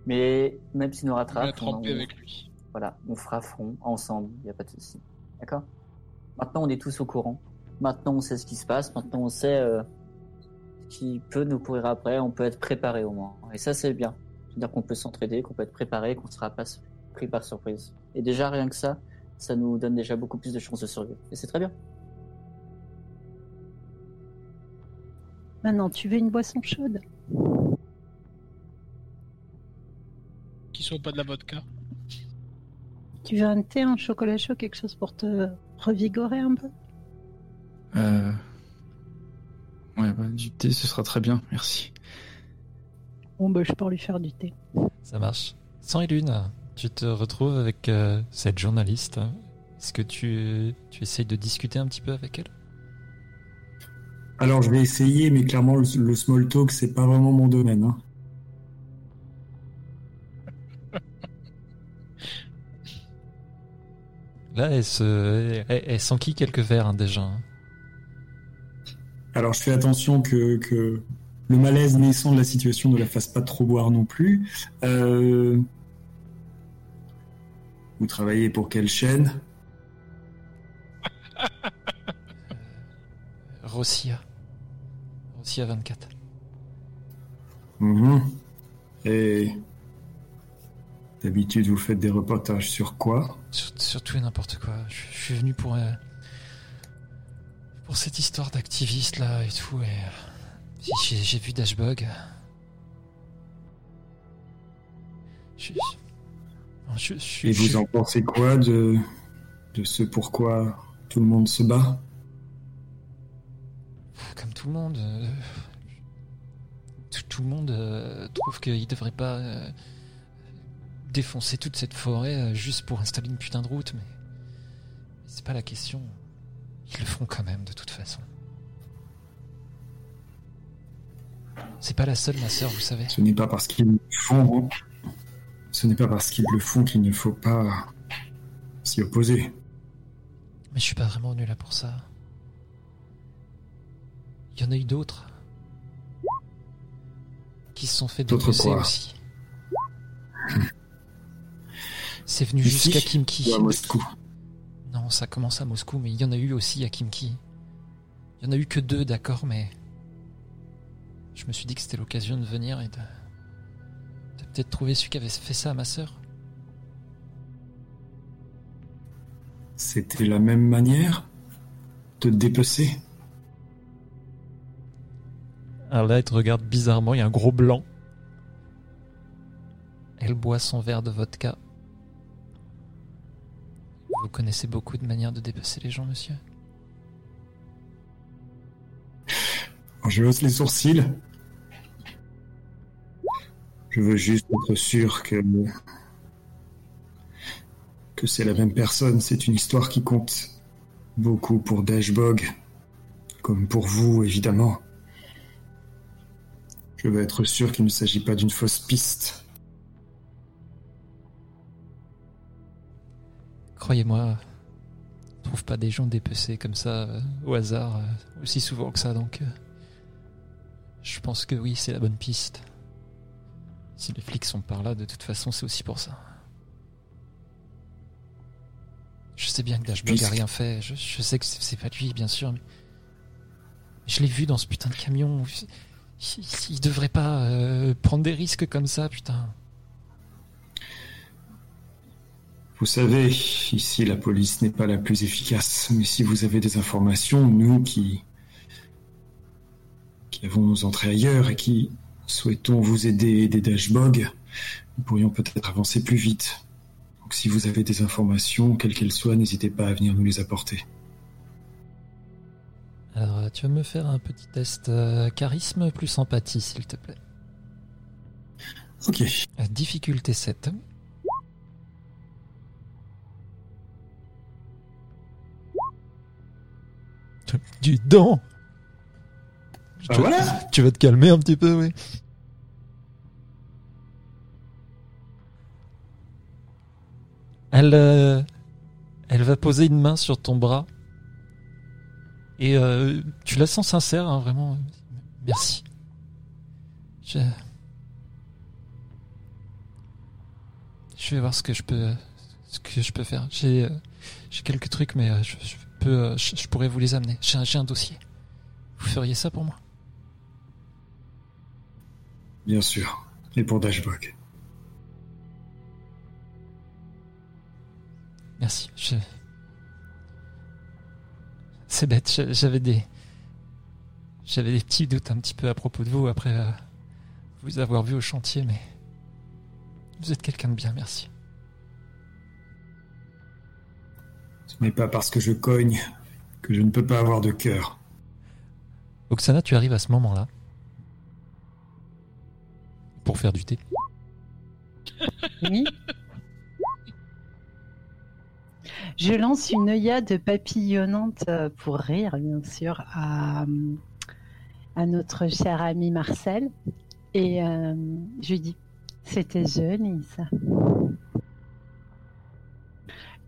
Mais même s'il nous On va rattrape, on, lui. voilà, on fera front ensemble, il n'y a pas de souci. D'accord? Maintenant, on est tous au courant. Maintenant, on sait ce qui se passe. Maintenant, on sait euh, ce qui peut nous pourrir après. On peut être préparé au moins. Et ça, c'est bien. C'est-à-dire qu'on peut s'entraider, qu'on peut être préparé, qu'on ne sera pas pris par surprise. Et déjà, rien que ça, ça nous donne déjà beaucoup plus de chances de survivre. Et c'est très bien. Maintenant, tu veux une boisson chaude? Qui soit pas de la vodka? Tu veux un thé, un chocolat chaud, quelque chose pour te revigorer un peu? Euh... Ouais, bah, du thé, ce sera très bien, merci. Bon, bah, je peux lui faire du thé. Ça marche. Sans et Lune, tu te retrouves avec euh, cette journaliste. Est-ce que tu, tu essayes de discuter un petit peu avec elle? Alors je vais essayer, mais clairement le, le small talk c'est pas vraiment mon domaine. hein. Là, elle, se, elle, elle s'enquille quelques verres hein, déjà. hein? Alors je fais attention que, que le malaise naissant de la situation ne la fasse pas trop boire non plus. Euh, Vous travaillez pour quelle chaîne? Rossia. Rossia 24. Mhm. Et d'habitude vous faites des reportages sur quoi? Sur, sur tout et n'importe quoi. Je, je suis venu pour. euh, pour cette histoire d'activiste là et tout. Et. euh, j'ai- J'ai vu Dashbug. Je, je, je, je- Et je- vous en pensez quoi de, de ce pourquoi tout le monde se bat? Comme tout le monde, euh, tout, tout le monde euh, trouve qu'il devrait pas euh, défoncer toute cette forêt juste pour installer une putain de route, mais c'est pas la question. Ils le feront quand même de toute façon. C'est pas la seule, ma sœur, vous savez. Ce n'est pas parce qu'ils le font. Ce n'est pas parce qu'ils le font qu'il ne faut pas s'y opposer. Mais je suis pas vraiment venu là pour ça. Il y en a eu d'autres qui se sont fait D'autres dépecer aussi. C'est venu jusqu'à Kimki. À Moscou. Non, ça commence à Moscou, mais il y en a eu aussi à Kimki. Il y en a eu que deux, d'accord, mais je me suis dit que c'était l'occasion de venir et de peut-être trouver celui qui avait fait ça à ma sœur. C'était la même manière de dépecer? Alors là, elle te regarde bizarrement, il y a un gros blanc. Elle boit son verre de vodka. Vous connaissez beaucoup de manières de dépecer les gens, monsieur Je hausse les sourcils. Je veux juste être sûr que que c'est la même personne. C'est une histoire qui compte beaucoup pour Dashbog, comme pour vous évidemment. Je veux être sûr qu'il ne s'agit pas d'une fausse piste. Croyez-moi, on trouve pas des gens dépecés comme ça euh, au hasard euh, aussi souvent que ça, donc euh, je pense que oui, c'est la bonne piste. Si les flics sont par là, de toute façon, c'est aussi pour ça. Je sais bien que Dashbug a rien fait. Je, je sais que c'est c'est pas lui, bien sûr, mais je l'ai vu dans ce putain de camion. Il, il devrait pas euh, prendre des risques comme ça, putain. Vous savez, ici la police n'est pas la plus efficace, mais si vous avez des informations, nous qui qui avons nos entrées ailleurs et qui souhaitons vous aider aider Dashbog, nous pourrions peut-être avancer plus vite. Donc si vous avez des informations, quelles qu'elles soient, n'hésitez pas à venir nous les apporter. Alors, tu vas me faire un petit test euh, charisme plus empathie, s'il te plaît. Ok. Difficulté 7. Du dent Voilà Tu vas te calmer un petit peu, oui. Elle, euh, elle va poser une main sur ton bras. Et euh, tu la sens sincère, hein, vraiment. Merci. Je... je vais voir ce que je peux, ce que je peux faire. J'ai, euh, j'ai quelques trucs, mais je, je peux, je, je pourrais vous les amener. J'ai un, j'ai un dossier. Vous feriez ça pour moi? Bien sûr. Et pour Dashbog. Merci. Je... C'est bête, j'avais des. J'avais des petits doutes un petit peu à propos de vous après euh, vous avoir vu au chantier, mais vous êtes quelqu'un de bien, merci. Ce n'est pas parce que je cogne que je ne peux pas avoir de cœur. Oksana, tu arrives à ce moment-là pour faire du thé. Oui. Je lance une œillade papillonnante euh, pour rire, bien sûr, à, à notre cher ami Marcel. Et euh, je lui dis, c'était joli ça.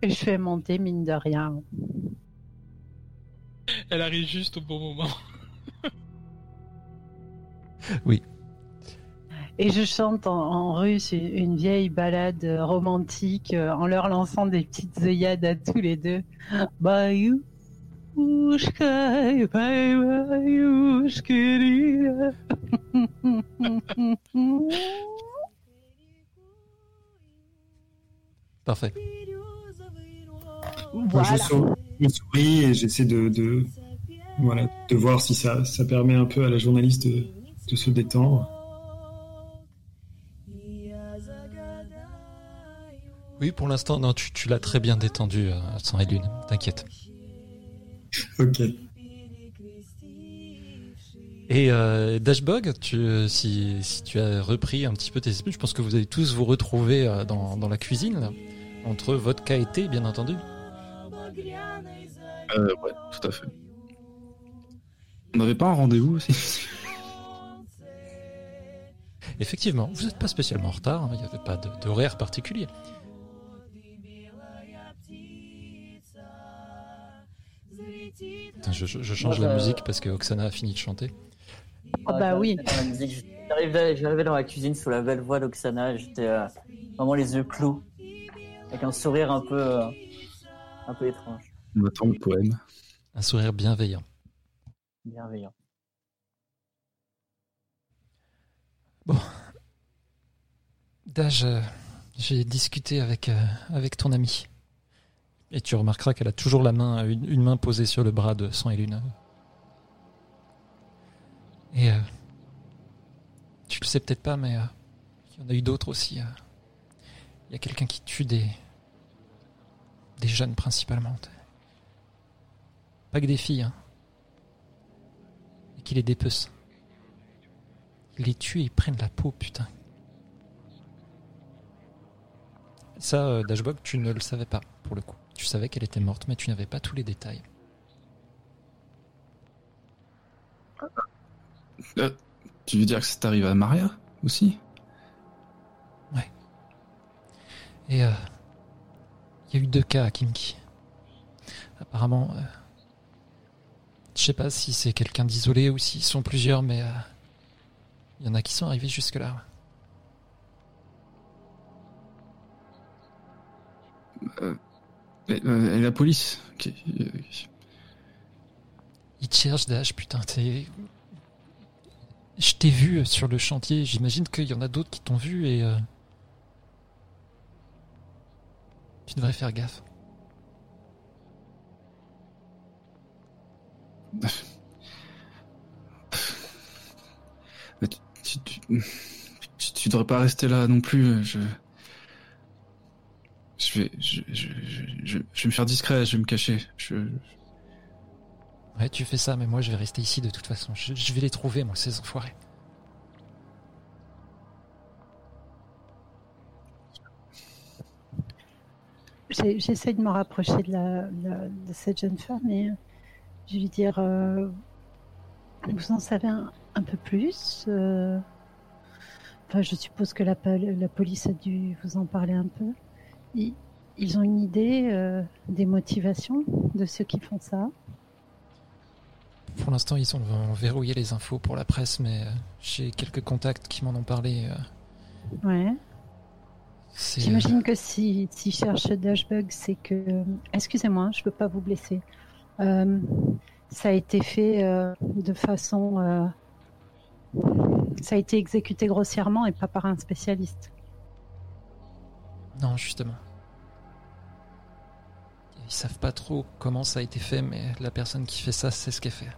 Et je fais monter, mine de rien. Elle arrive juste au bon moment. Oui. Et je chante en, en russe une, une vieille balade euh, romantique euh, en leur lançant des petites œillades à tous les deux. Bayou. Parfait. Moi, je, Voilà. je souris et j'essaie de, de, voilà, de voir si ça, ça permet un peu à la journaliste de, de se détendre. Oui, pour l'instant, non, tu, tu l'as très bien détendu, euh, sans et lune, t'inquiète. Ok. Et euh, Dashbog, tu, euh, si, si tu as repris un petit peu tes esprits, je pense que vous allez tous vous retrouver euh, dans, dans la cuisine, là, entre vodka et thé, bien entendu. Euh, ouais, tout à fait. On n'avait pas un rendez-vous aussi? Effectivement, vous n'êtes pas spécialement en retard, hein, il n'y avait pas d'horaire particulier. Je, change Moi, la musique parce que Oksana a fini de chanter. Ah bah oui. J'arrivais dans la cuisine sous la belle voix d'Oksana, j'étais euh, vraiment les yeux clos, avec un sourire un peu, euh, un peu étrange, On attend le poème. Un sourire bienveillant. bienveillant. Daj, euh, j'ai discuté avec, euh, avec ton ami. Et tu remarqueras qu'elle a toujours la main, une, main posée sur le bras de Sang et. Et euh, tu le sais peut-être pas, mais euh, il y en a eu d'autres aussi. euh. Il y a quelqu'un qui tue des, jeunes principalement. Pas que des filles, hein. Et qui les dépece. Ils les tuent et ils prennent la peau, putain. Ça, Dashbog, tu ne le savais pas, pour le coup. Tu savais qu'elle était morte, mais tu n'avais pas tous les détails. Tu veux dire que c'est arrivé à Maria aussi? Et euh, il y a eu deux cas à Kimki. Apparemment, euh, je sais pas si c'est quelqu'un d'isolé ou s'ils sont plusieurs, mais euh, il y en a qui sont arrivés jusque-là. Et, euh, la police qui- euh, Ils te cherchent, Dash, putain, t'es... Je t'ai vu sur le chantier, j'imagine qu'il y en a d'autres qui t'ont vu et... euh, Tu devrais faire gaffe. tu, tu, tu- tu devrais pas rester là non plus. Je, je vais, je, je, je, je- je vais me faire discret, je vais me cacher. Je, Ouais, tu fais ça, mais moi je vais rester ici de toute façon. Je, je vais les trouver, moi, ces enfoirés. J'essaie de me rapprocher de, la, la- de cette jeune femme et je vais lui dire euh, Vous en savez un, un peu plus euh, Enfin, je suppose que la, pol- la police a dû vous en parler un peu. Ils, ils ont une idée euh, des motivations de ceux qui font ça Pour l'instant, ils ont ont verrouillé les infos pour la presse, mais euh, j'ai quelques contacts qui m'en ont parlé. euh, Ouais. J'imagine que si, si cherche Dashbug, c'est que. Excusez-moi, je ne peux pas vous blesser. Ça a été fait de façon. ça a été exécuté grossièrement et pas par un spécialiste. Non, justement. Ils savent pas trop comment ça a été fait, mais la personne qui fait ça sait ce qu'elle fait.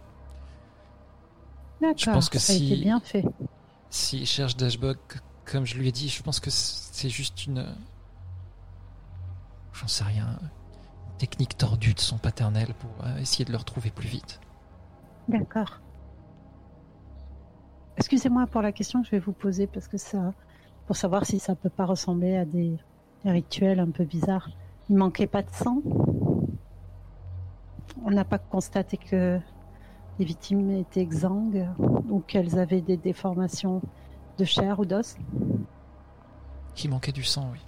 D'accord, pense que ça a si- été bien fait. S'il cherche Dashbog, comme je lui ai dit, je pense que c'est juste une. J'en sais rien. Une technique tordue de son paternel pour euh, essayer de le retrouver plus vite. D'accord. Excusez-moi pour la question que je vais vous poser parce que ça, pour savoir si ça peut pas ressembler à des, des rituels un peu bizarres. Il manquait pas de sang. On n'a pas constaté que les victimes étaient exsangues ou qu'elles avaient des déformations de chair ou d'os. Qui manquait du sang, oui.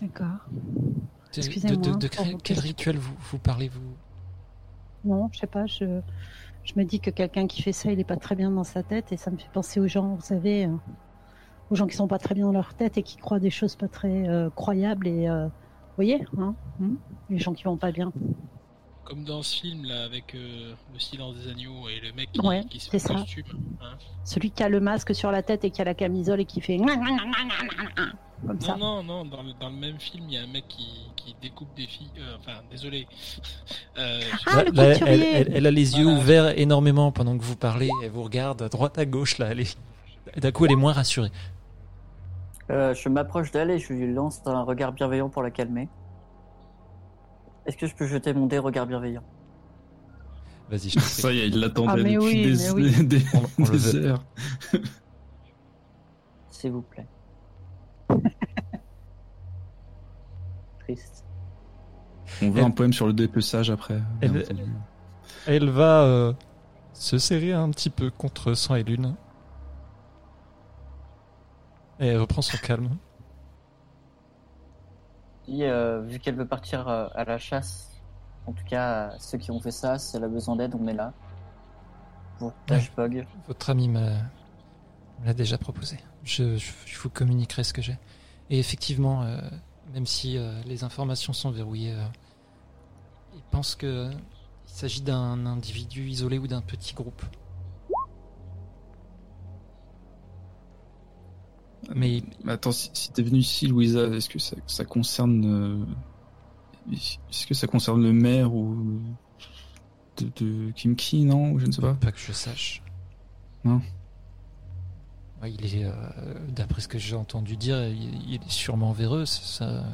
D'accord. De, Excusez-moi de- quel, rituel vous, vous parlez, vous Non, je sais pas. Je, je me dis que quelqu'un qui fait ça, il est pas très bien dans sa tête et ça me fait penser aux gens, vous savez, euh, aux gens qui sont pas très bien dans leur tête et qui croient des choses pas très euh, croyables et euh, vous voyez, hein, hein, les gens qui vont pas bien. Comme dans ce film là avec euh, le silence des agneaux et le mec qui, Ouais, qui se fait costume. hein. Celui qui a le masque sur la tête et qui a la camisole et qui fait comme ça. Non, non, non, dans le, dans le même film, il y a un mec qui, qui découpe des filles. euh, enfin, désolé. Euh, je- Ah, le Là, elle, couturier elle- elle a les yeux Voilà. ouverts énormément pendant que vous parlez. Elle vous regarde à droite, à gauche. Là, elle est... D'un coup, elle est moins rassurée. Euh, je m'approche d'elle et je lui lance un regard bienveillant pour la calmer. Est-ce que je peux jeter mon dé regard bienveillant? Vas-y, je. Ça y est, il l'attendait Ah, depuis oui, des, mais oui. des- On- on le des veut. heures. S'il vous plaît. Triste. On veut Elle- un poème sur le dépeçage après. Elle va euh, se serrer un petit peu contre sang et lune. Et elle reprend son calme. Et, euh, vu qu'elle veut partir euh, à la chasse, en tout cas, euh, ceux qui ont fait ça, si elle a besoin d'aide, on est là. Pour. Votre ami me l'a déjà proposé. Je, je- je vous communiquerai ce que j'ai. Et effectivement, euh, même si les informations sont verrouillées, il pense que il s'agit d'un individu isolé ou d'un petit groupe. Mais Mais attends, si, si t'es venu ici, Louisa, est-ce que ça, ça concerne. euh, Est-ce que ça concerne le maire ou. de, de Kimki, non Ou Je ne sais pas? pas que je sache. Non. Ouais, il est, euh, d'après ce que j'ai entendu dire, il, il est sûrement véreux. Ça,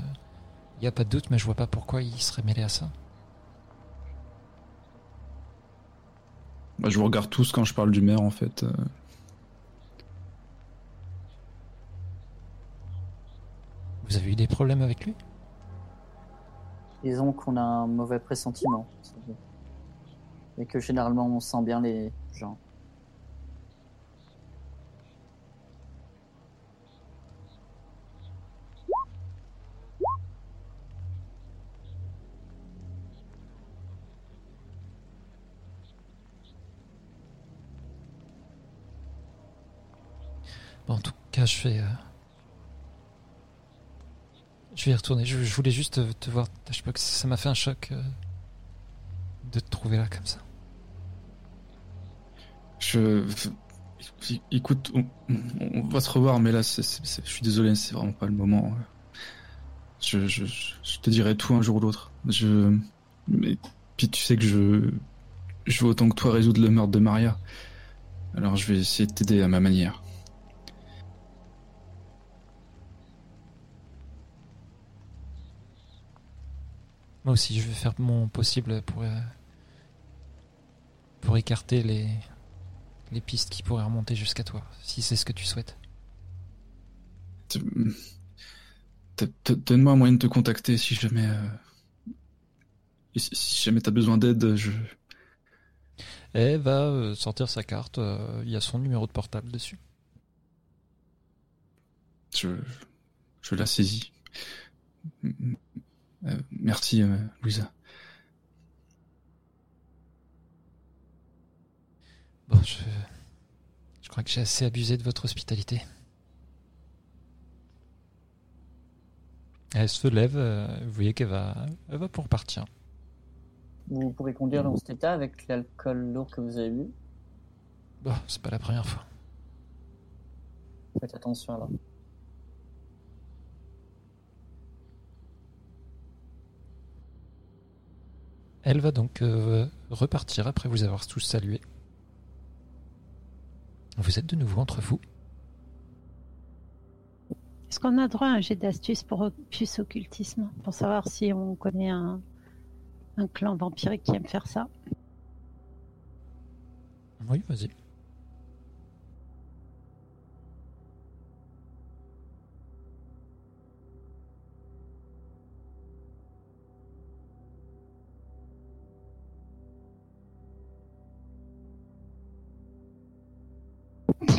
il y a pas de doute, mais je vois pas pourquoi il serait mêlé à ça. Bah, je vous regarde tous quand je parle du maire, en fait. euh. Vous avez eu des problèmes avec lui? Disons qu'on a un mauvais pressentiment. Et que généralement, on sent bien les gens. Bon, en tout cas, je vais. euh, Je vais y retourner. Je, voulais juste te, voir. Je sais pas que ça m'a fait un choc euh, de te trouver là comme ça. Je. Écoute, on, va se revoir, mais là, je suis désolé, c'est vraiment pas le moment. Je, je, je te dirai tout un jour ou l'autre. Je. Mais puis tu sais que je. Je veux autant que toi résoudre le meurtre de Maria. Alors je vais essayer de t'aider à ma manière. Moi aussi, je vais faire mon possible pour. euh, pour écarter les. les pistes qui pourraient remonter jusqu'à toi, si c'est ce que tu souhaites. Donne-moi un moyen de te contacter si jamais. euh, Si si jamais t'as besoin d'aide, je. Elle va euh, sortir sa carte. euh, Il y a son numéro de portable dessus. Je, je la saisis. Euh, merci, euh, Louisa. Bon, je. Je crois que j'ai assez abusé de votre hospitalité. Elle se lève, euh, vous voyez qu'elle va, elle va pour partir. Vous pourrez conduire dans cet état avec l'alcool lourd que vous avez bu. Bon, c'est pas la première fois. Faites attention alors. Elle va donc euh, repartir après vous avoir tous salué. Vous êtes de nouveau entre vous. Est-ce qu'on a droit à un jet d'astuce pour opus occultisme Pour savoir si on connaît un, un clan vampirique qui aime faire ça? Oui, vas-y.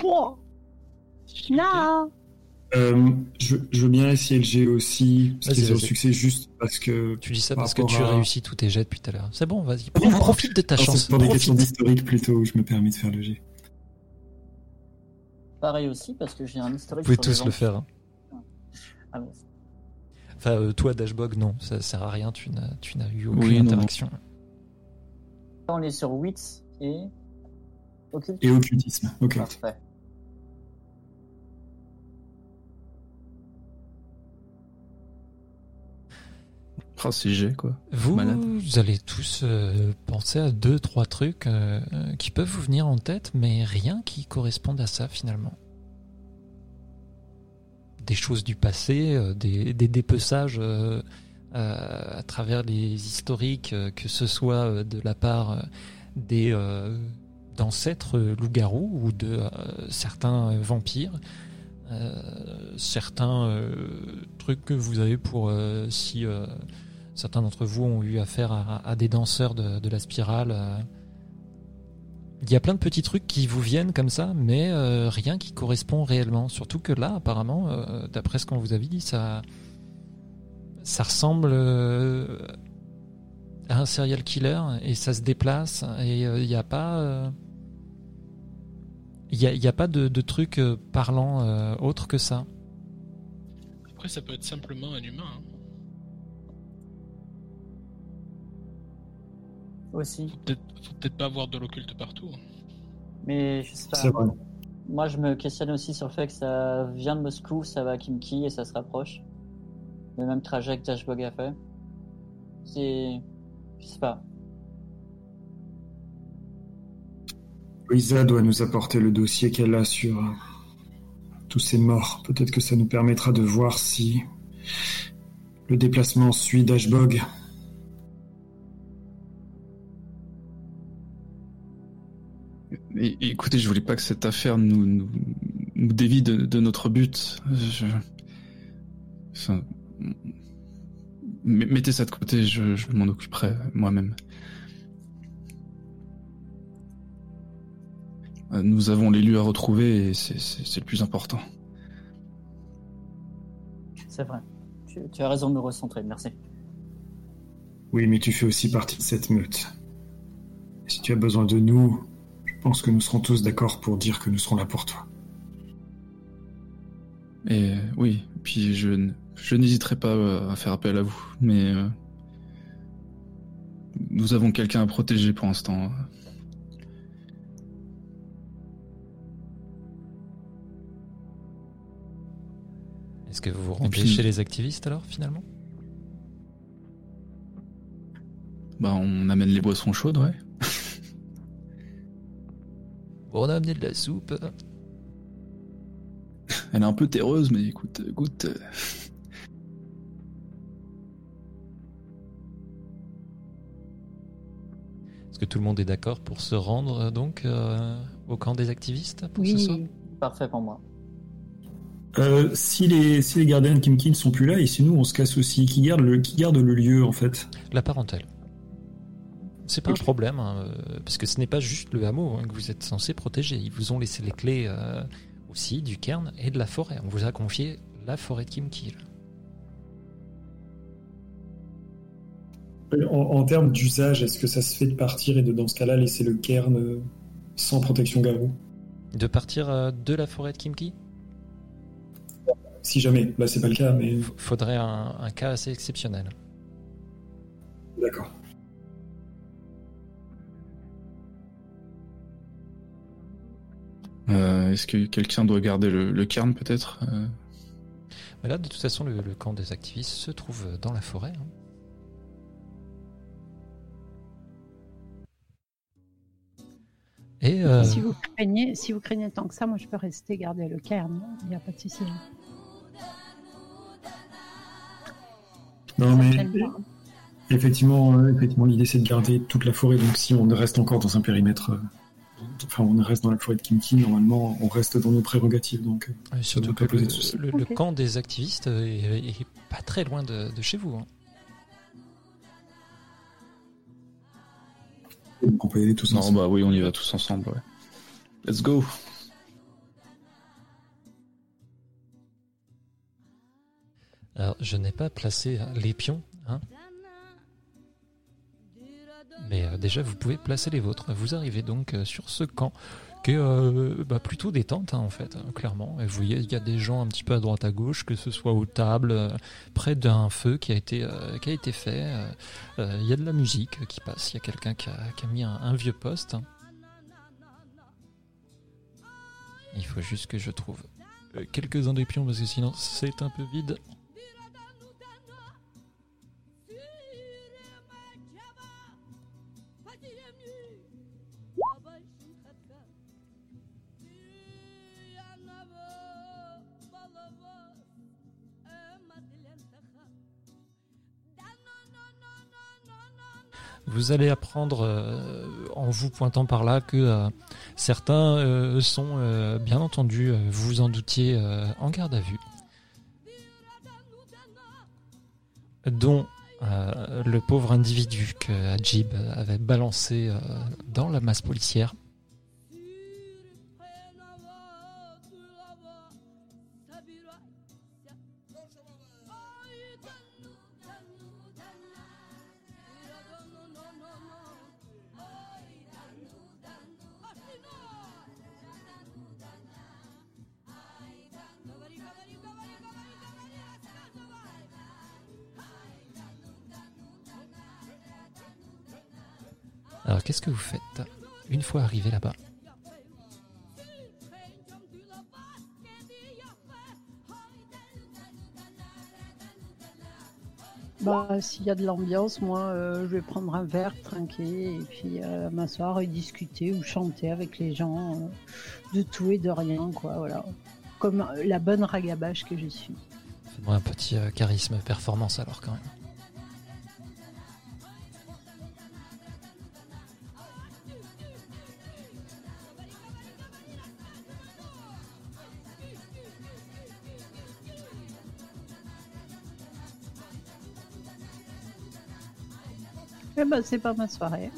Pouah Non Euh, je, je veux bien essayer le G aussi, parce qu'ils ont succès juste parce que. Tu dis ça Par parce que tu à- réussis tous tes jets depuis tout à l'heure. C'est bon, vas-y. Pro- Profite de ta Non, chance. c'est pour des questions d'historique plutôt où je me permets de faire le G. Pareil aussi, parce que j'ai un Vous historique. pouvez sur les tous le faire. hein. Ah bon. Enfin, euh, toi, Dashbog, non, ça sert à rien. Tu n'as, tu n'as eu aucune Oui, non, non. interaction. Là, on est sur Wits et. Occulte. Et occultisme. Ok. Parfait. Quoi. Vous, Malade. vous allez tous euh, penser à deux, trois trucs euh, euh, qui peuvent vous venir en tête, mais rien qui corresponde à ça finalement. Des choses du passé, euh, des, des dépeçages à travers les historiques, que ce soit de la part des d'ancêtres loups-garous ou de certains vampires. Certains trucs que vous avez pour si certains d'entre vous ont eu affaire à, des danseurs de, la spirale. euh. Il y a plein de petits trucs qui vous viennent comme ça, mais euh, rien qui correspond réellement. Surtout que là, apparemment, euh, d'après ce qu'on vous avait dit, ça, ça ressemble à un serial killer et ça se déplace et il n'y a pas. il a, pas de, truc parlant autre que ça. Après, ça peut être simplement un humain. hein. Aussi. Faut peut-être faut peut-être pas avoir de l'occulte partout. hein. Mais je sais pas. C'est vrai. Moi, je me questionne aussi sur le fait que ça vient de Moscou, ça va à Kimki et ça se rapproche. Le même trajet que Dashbog a fait. C'est. Je sais pas. Louisa doit nous apporter le dossier qu'elle a sur euh, tous ces morts. Peut-être que ça nous permettra de voir si le déplacement suit Dashbog. Et, écoutez, je voulais pas que cette affaire nous, nous, nous dévie de, de notre but. Je... Enfin, m- Mettez ça de côté, je, je m'en occuperai moi-même. Nous avons l'élu à retrouver et c'est- le plus important. C'est vrai. Tu, tu as raison de me recentrer, merci. Oui, mais tu fais aussi partie de cette meute. Si tu as besoin de nous, pense que nous serons tous d'accord pour dire que nous serons là pour toi. Et euh, oui, puis je, je n'hésiterai pas euh, à faire appel à vous, mais euh, nous avons quelqu'un à protéger pour l'instant. Est-ce que vous vous rendez puis- chez les activistes alors finalement? Bah, on amène les boissons chaudes, ouais. On a amené de la soupe. Elle est un peu terreuse, mais écoute, écoute. euh, Est-ce que tout le monde est d'accord pour se rendre euh, donc euh, au camp des activistes pour ce soir? Oui, Parfait pour moi. Euh, si, les, si les gardiens de Kimki ne sont plus là, et si nous on se casse aussi, qui garde le, qui garde le lieu en fait? La parentèle. C'est pas un problème, hein, euh, parce que ce n'est pas juste le hameau hein, que vous êtes censé protéger. Ils vous ont laissé les clés euh, aussi du cairn et de la forêt. On vous a confié la forêt de Kimkill. En, en termes d'usage, est-ce que ça se fait de partir et de dans ce cas-là laisser le cairn euh, sans protection garou? De partir euh, de la forêt de Kimki? Si jamais, là c'est pas le cas, mais F- Faudrait un, un cas assez exceptionnel. d'accord. Est-ce que quelqu'un doit garder le, le cairn, peut-être euh, là, de toute façon, le, le camp des activistes se trouve dans la forêt. hein. Et euh, Si vous craignez, si vous craignez tant que ça, moi je peux rester garder le cairn. Il n'y a pas de souci. Non, Ça mais effectivement, euh, effectivement l'idée c'est de garder toute la forêt. Donc si on reste encore dans un périmètre, euh, enfin on reste dans la forêt de Kimki, normalement on reste dans nos prérogatives. Donc euh, surtout que le, camp des activistes est, est pas très loin de, de chez vous. hein. donc on peut y aller tous Non, ensemble. bah oui, on y va tous ensemble, ouais. Let's go. Alors, je n'ai pas placé les pions, Mais euh, déjà, vous pouvez placer les vôtres. Vous arrivez donc euh, sur ce camp qui est euh, bah, plutôt détente, hein, en fait, hein, clairement. Et vous voyez, il y a des gens un petit peu à droite à gauche, que ce soit aux tables, près d'un feu qui a été, qui a été fait. Il y a de la musique qui passe. Il y a quelqu'un qui a, mis un, vieux poste. Il faut juste que je trouve quelques-uns des pions parce que sinon c'est un peu vide. Vous allez apprendre euh, en vous pointant par là que euh, certains euh, sont bien entendu, vous en doutiez, en garde à vue, dont le pauvre individu que Ajib avait balancé dans la masse policière. Alors qu'est-ce que vous faites une fois arrivé là-bas Bah, s'il y a de l'ambiance, moi, euh, je vais prendre un verre tranquille et puis euh, m'asseoir et discuter ou chanter avec les gens euh, de tout et de rien, quoi, voilà. Comme la bonne ragabache que je suis. Faites-moi un petit charisme performance alors quand même. Eh ben, c'est pas ma soirée.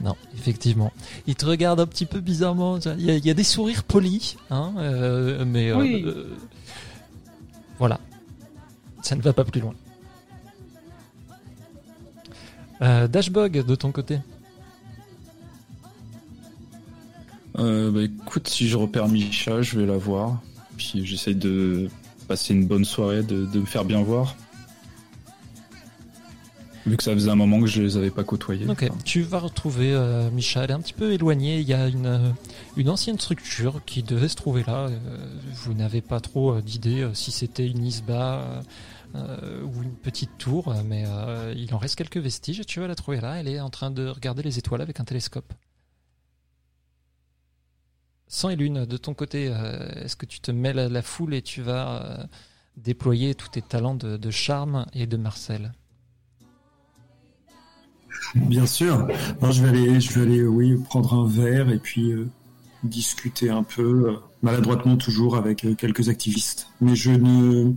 Non, effectivement. Il te regarde un petit peu bizarrement. Il y a, il y a des sourires polis, hein, euh, mais euh, Oui. euh, voilà. Ça ne va pas plus loin. Euh, Dashbog, de ton côté Euh, bah écoute, si je repère Misha, je vais la voir. Puis j'essaye de passer une bonne soirée, de, de me faire bien voir. Vu que ça faisait un moment que je les avais pas côtoyés. Ok, tu vas retrouver euh, est un petit peu éloignée. Il y a une, euh, une ancienne structure qui devait se trouver là. Euh, vous n'avez pas trop euh, d'idée si c'était une isba ou une petite tour, mais il en reste quelques vestiges. Tu vas la trouver là. Elle est en train de regarder les étoiles avec un télescope. Sang et lune, de ton côté, est-ce que tu te mêles à la foule et tu vas déployer tous tes talents de charme et de Marcel? Bien sûr. Je vais aller, je vais aller, oui, prendre un verre et puis euh, discuter un peu, euh, maladroitement toujours avec euh, quelques activistes. Mais je ne,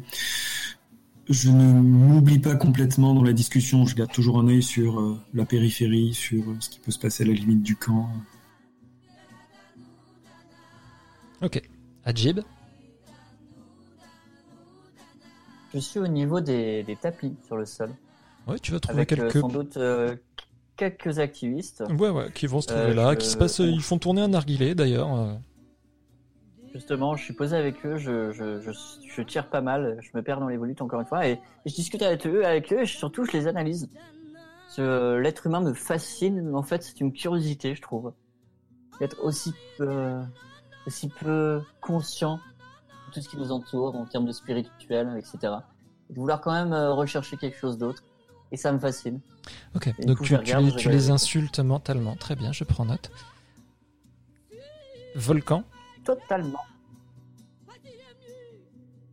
je ne m'oublie pas complètement dans la discussion. Je garde toujours un œil sur euh, la périphérie, sur euh, ce qui peut se passer à la limite du camp. Ok. Ajib? Je suis au niveau des, des tapis sur le sol. Ouais, tu vas trouver Avec euh, quelques sans doute euh, quelques activistes. Ouais, ouais, qui vont se trouver Euh, là, je- qui se passent, ils font tourner un narguilé d'ailleurs. euh. Justement, je suis posé avec eux, je, je, je, je tire pas mal, je me perds dans les volutes encore une fois, et, et je discute avec eux, avec eux, et surtout je les analyse. L'être humain me fascine, en fait c'est une curiosité, je trouve. D'être aussi peu, aussi peu conscient de tout ce qui nous entoure en termes de spirituel, etc. Et de vouloir quand même euh, rechercher quelque chose d'autre. Et ça me fascine. Ok, Et donc coup, tu, les, tu insultes mentalement. Très bien, je prends note. Volcan Totalement.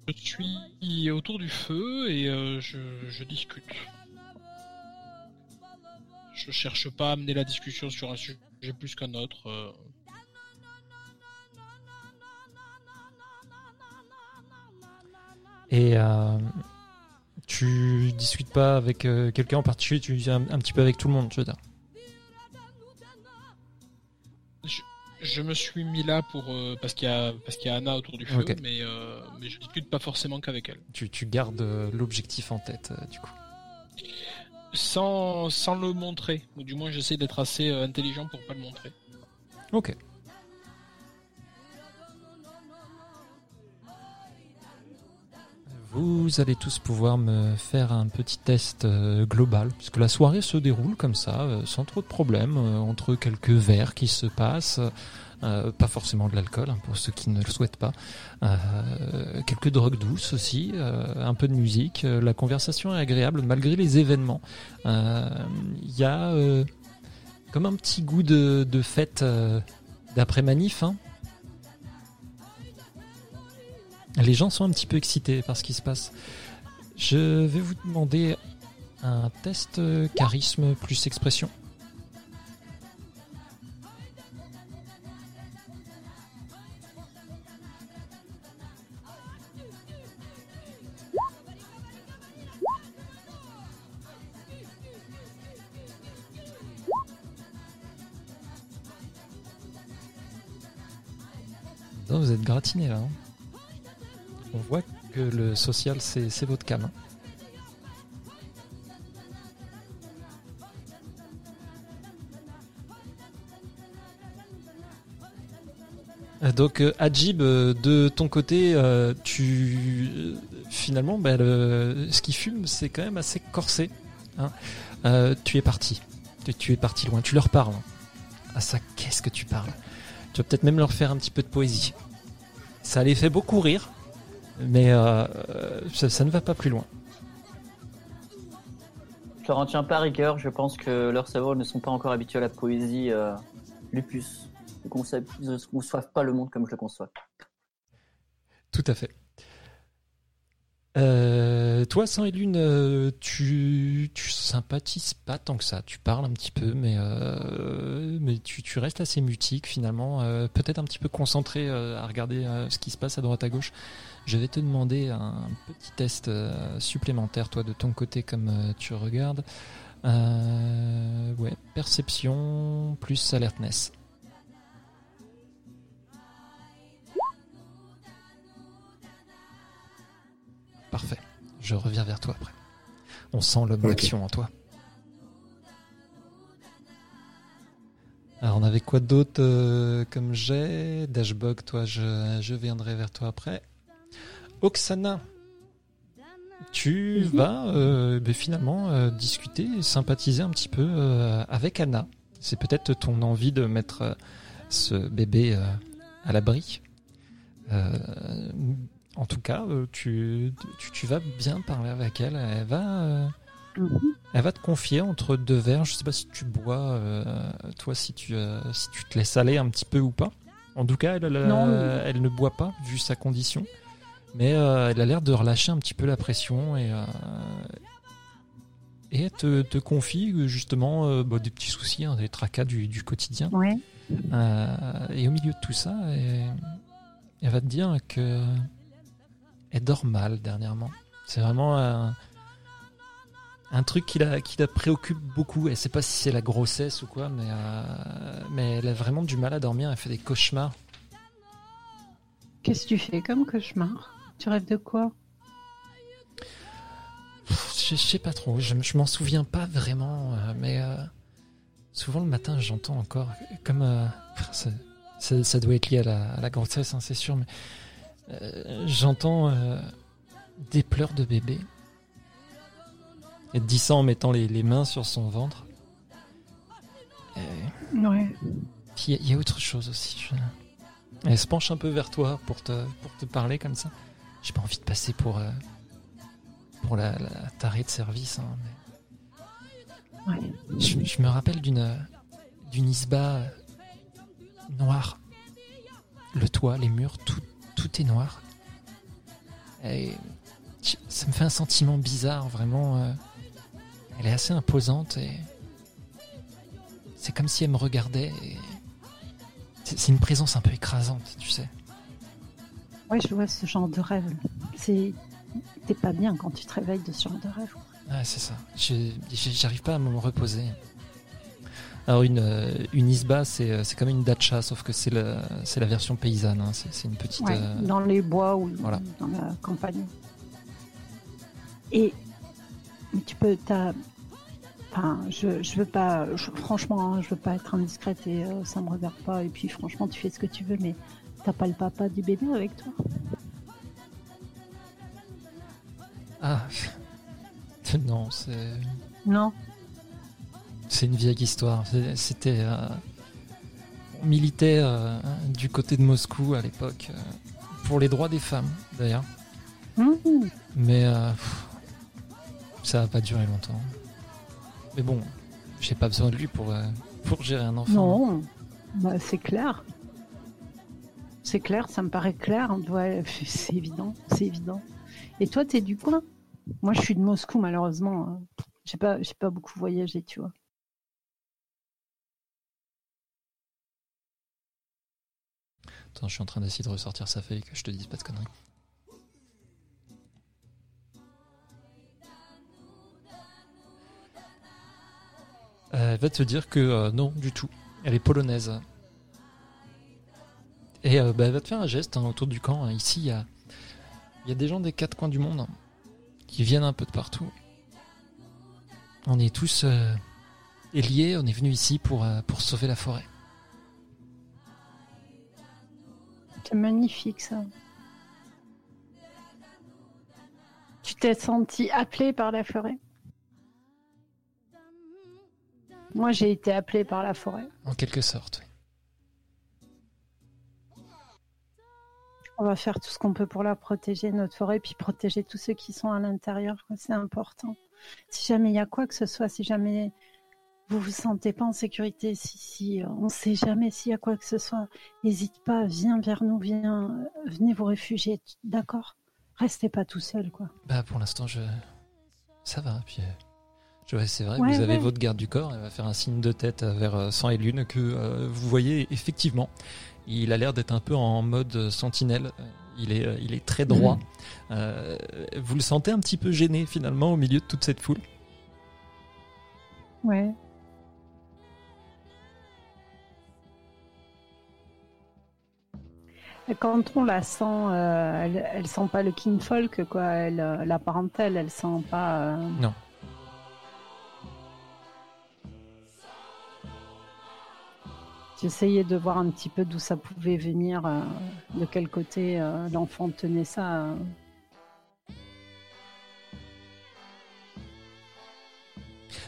Je suis autour du feu et euh, je, je discute. Je cherche pas à amener la discussion sur un sujet plus qu'un autre. euh. Et euh, tu discutes pas avec euh, quelqu'un en particulier, tu dis un, un petit peu avec tout le monde, je veux dire. Je me suis mis là pour euh, parce qu'il y a parce qu'il y a Anna autour du feu, mais euh, mais je discute pas forcément qu'avec elle. Tu, tu gardes euh, l'objectif en tête, du coup. Sans sans le montrer, ou du moins j'essaie d'être assez intelligent pour pas le montrer. Ok. Vous allez tous pouvoir me faire un petit test euh, global, puisque la soirée se déroule comme ça, euh, sans trop de problèmes, euh, entre quelques verres qui se passent, pas forcément de l'alcool, hein, pour ceux qui ne le souhaitent pas, quelques drogues douces aussi, un peu de musique, la conversation est agréable malgré les événements. Il y a comme un petit goût de, fête d'après manif. hein. Les gens sont un petit peu excités par ce qui se passe. Je vais vous demander un test euh, charisme plus expression. Vous êtes gratiné là. hein. On voit que le social, c'est votre cam. hein. Euh, Donc, euh, Adjib, euh, de ton côté, tu finalement, bah, ce qui fume, c'est quand même assez corsé. hein. Tu es parti. Tu, tu es parti loin. Tu leur parles. Ah ça, qu'est-ce que tu parles? Tu vas peut-être même leur faire un petit peu de poésie. Ça les fait beaucoup rire, mais euh, euh, ça, ça ne va pas plus loin. Je leur en tiens pas rigueur. Je pense que leurs cerveaux ne sont pas encore habitués à la poésie euh, lupus. Ils ne conçoivent pas le monde comme je le conçois. Tout à fait. Euh, toi, Saint et Lune, euh, tu, tu sympathises pas tant que ça. Tu parles un petit peu, mais, euh, mais tu, tu restes assez mutique finalement. Peut-être un petit peu concentré à regarder ce qui se passe à droite à gauche. Je vais te demander un petit test supplémentaire, toi, de ton côté, comme tu regardes. Ouais, perception plus alertness. Parfait. Je reviens vers toi après. On sent l'homme d'action en toi. Alors on avait quoi d'autre euh, comme jet Dashbog, toi je, je viendrai vers toi après. Oksana, tu Mhm. vas euh, ben, finalement euh, discuter et sympathiser un petit peu euh, avec Anna. C'est peut-être ton envie de mettre euh, ce bébé euh, à l'abri. En tout cas, euh, tu, tu, tu vas bien parler avec elle. Elle va, euh, Mhm. elle va te confier entre deux verres. Je sais pas si tu bois, euh, toi, si tu, euh, si tu te laisses aller un petit peu ou pas. En tout cas, elle, elle, Non. elle ne boit pas vu sa condition, mais elle a l'air de relâcher un petit peu la pression et et elle te, te confie justement bah, des petits soucis, hein, des tracas du, du quotidien. Ouais. Et au milieu de tout ça, elle, elle va te dire que elle dort mal dernièrement. C'est vraiment un, un truc qui la, qui la préoccupe beaucoup. Elle sait pas si c'est la grossesse ou quoi, mais, euh, mais elle a vraiment du mal à dormir. Elle fait des cauchemars. Qu'est-ce que tu fais comme cauchemar? Tu rêves de quoi? Je, je sais pas trop. Je, je m'en souviens pas vraiment, euh, mais euh, souvent le matin, j'entends encore comme ça, ça- ça doit être lié à la, à la grossesse, hein, c'est sûr, mais euh, j'entends euh, des pleurs de bébé. Elle dit ça en mettant les, les mains sur son ventre. Et Ouais. puis il y, a- il y a autre chose aussi. je- Elle se penche un peu vers toi pour te, pour te parler comme ça. J'ai pas envie de passer pour, euh, pour la, la tarée de service. hein, mais Ouais. je, je me rappelle d'une d'une isba noire. toit, les murs, tout, tout est noir. Et ça me fait un sentiment bizarre, vraiment. euh, elle est assez imposante et c'est comme si elle me regardait. et C'est une présence un peu écrasante, tu sais. Ouais, je vois ce genre de rêve. C'est. T'es pas bien quand tu te réveilles de ce genre de rêve. Ah, c'est ça. J'arrive pas à me reposer. Alors une, euh, une isba, c'est euh, c'est comme une dacha, sauf que c'est le- c'est la version paysanne. hein. C'est c'est une petite... Ouais, euh, dans les bois ou voilà. dans la campagne. Et tu peux, t'as, enfin, je, je veux pas, je- franchement, hein, je veux pas être indiscrète et euh, ça me regarde pas. Et puis, franchement, tu fais ce que tu veux, mais t'as pas le papa du bébé avec toi? Ah, non, c'est Non. C'est une vieille histoire. C'était euh, militaire euh, du côté de Moscou à l'époque, euh, pour les droits des femmes d'ailleurs. Mmh. Mais euh, pff, ça a pas duré longtemps. Mais bon, j'ai pas besoin de lui pour, pour gérer un enfant. Non. Bah, c'est clair. C'est clair, ça me paraît clair. Ouais, c'est évident, c'est évident. Et toi, t'es du coin? Moi, je suis de Moscou, malheureusement. hein. J'ai pas, j'ai pas beaucoup voyagé, tu vois. Attends, je suis en train d'essayer de ressortir sa feuille que je te dise pas de conneries. Elle va te dire que euh, non, du tout. Elle est polonaise. Et euh, bah, elle va te faire un geste hein, autour du camp. Ici, il y a, des gens des quatre coins du monde qui viennent un peu de partout. On est tous euh, liés, on est venus ici pour sauver la forêt. C'est magnifique ça. Tu t'es senti appelé par la forêt Moi j'ai été appelé par la forêt. En quelque sorte, oui. On va faire tout ce qu'on peut pour la protéger, notre forêt, puis protéger tous ceux qui sont à l'intérieur. C'est important. Si jamais il y a quoi que ce soit, si jamais vous vous sentez pas en sécurité, si, si on sait jamais s'il y a quoi que ce soit, n'hésite pas, viens vers nous, viens, euh, venez vous réfugier, d'accord? Restez pas tout seul, quoi. Bah pour l'instant je ça va puis euh, je- ouais, c'est vrai Ouais, vous avez ouais. votre garde du corps elle va faire un signe de tête euh, vers euh, sang et lune que euh, vous voyez effectivement. Il a l'air d'être un peu en mode euh, sentinelle. Euh, il est euh, il est très droit. Euh, vous le sentez un petit peu gêné finalement au milieu de toute cette foule? Ouais. Quand on la sent, euh, elle, elle sent pas le kinfolk, quoi. Elle, euh, la parentèle, elle sent pas. euh, Non. J'essayais de voir un petit peu d'où ça pouvait venir, euh, de quel côté euh, l'enfant tenait ça. euh.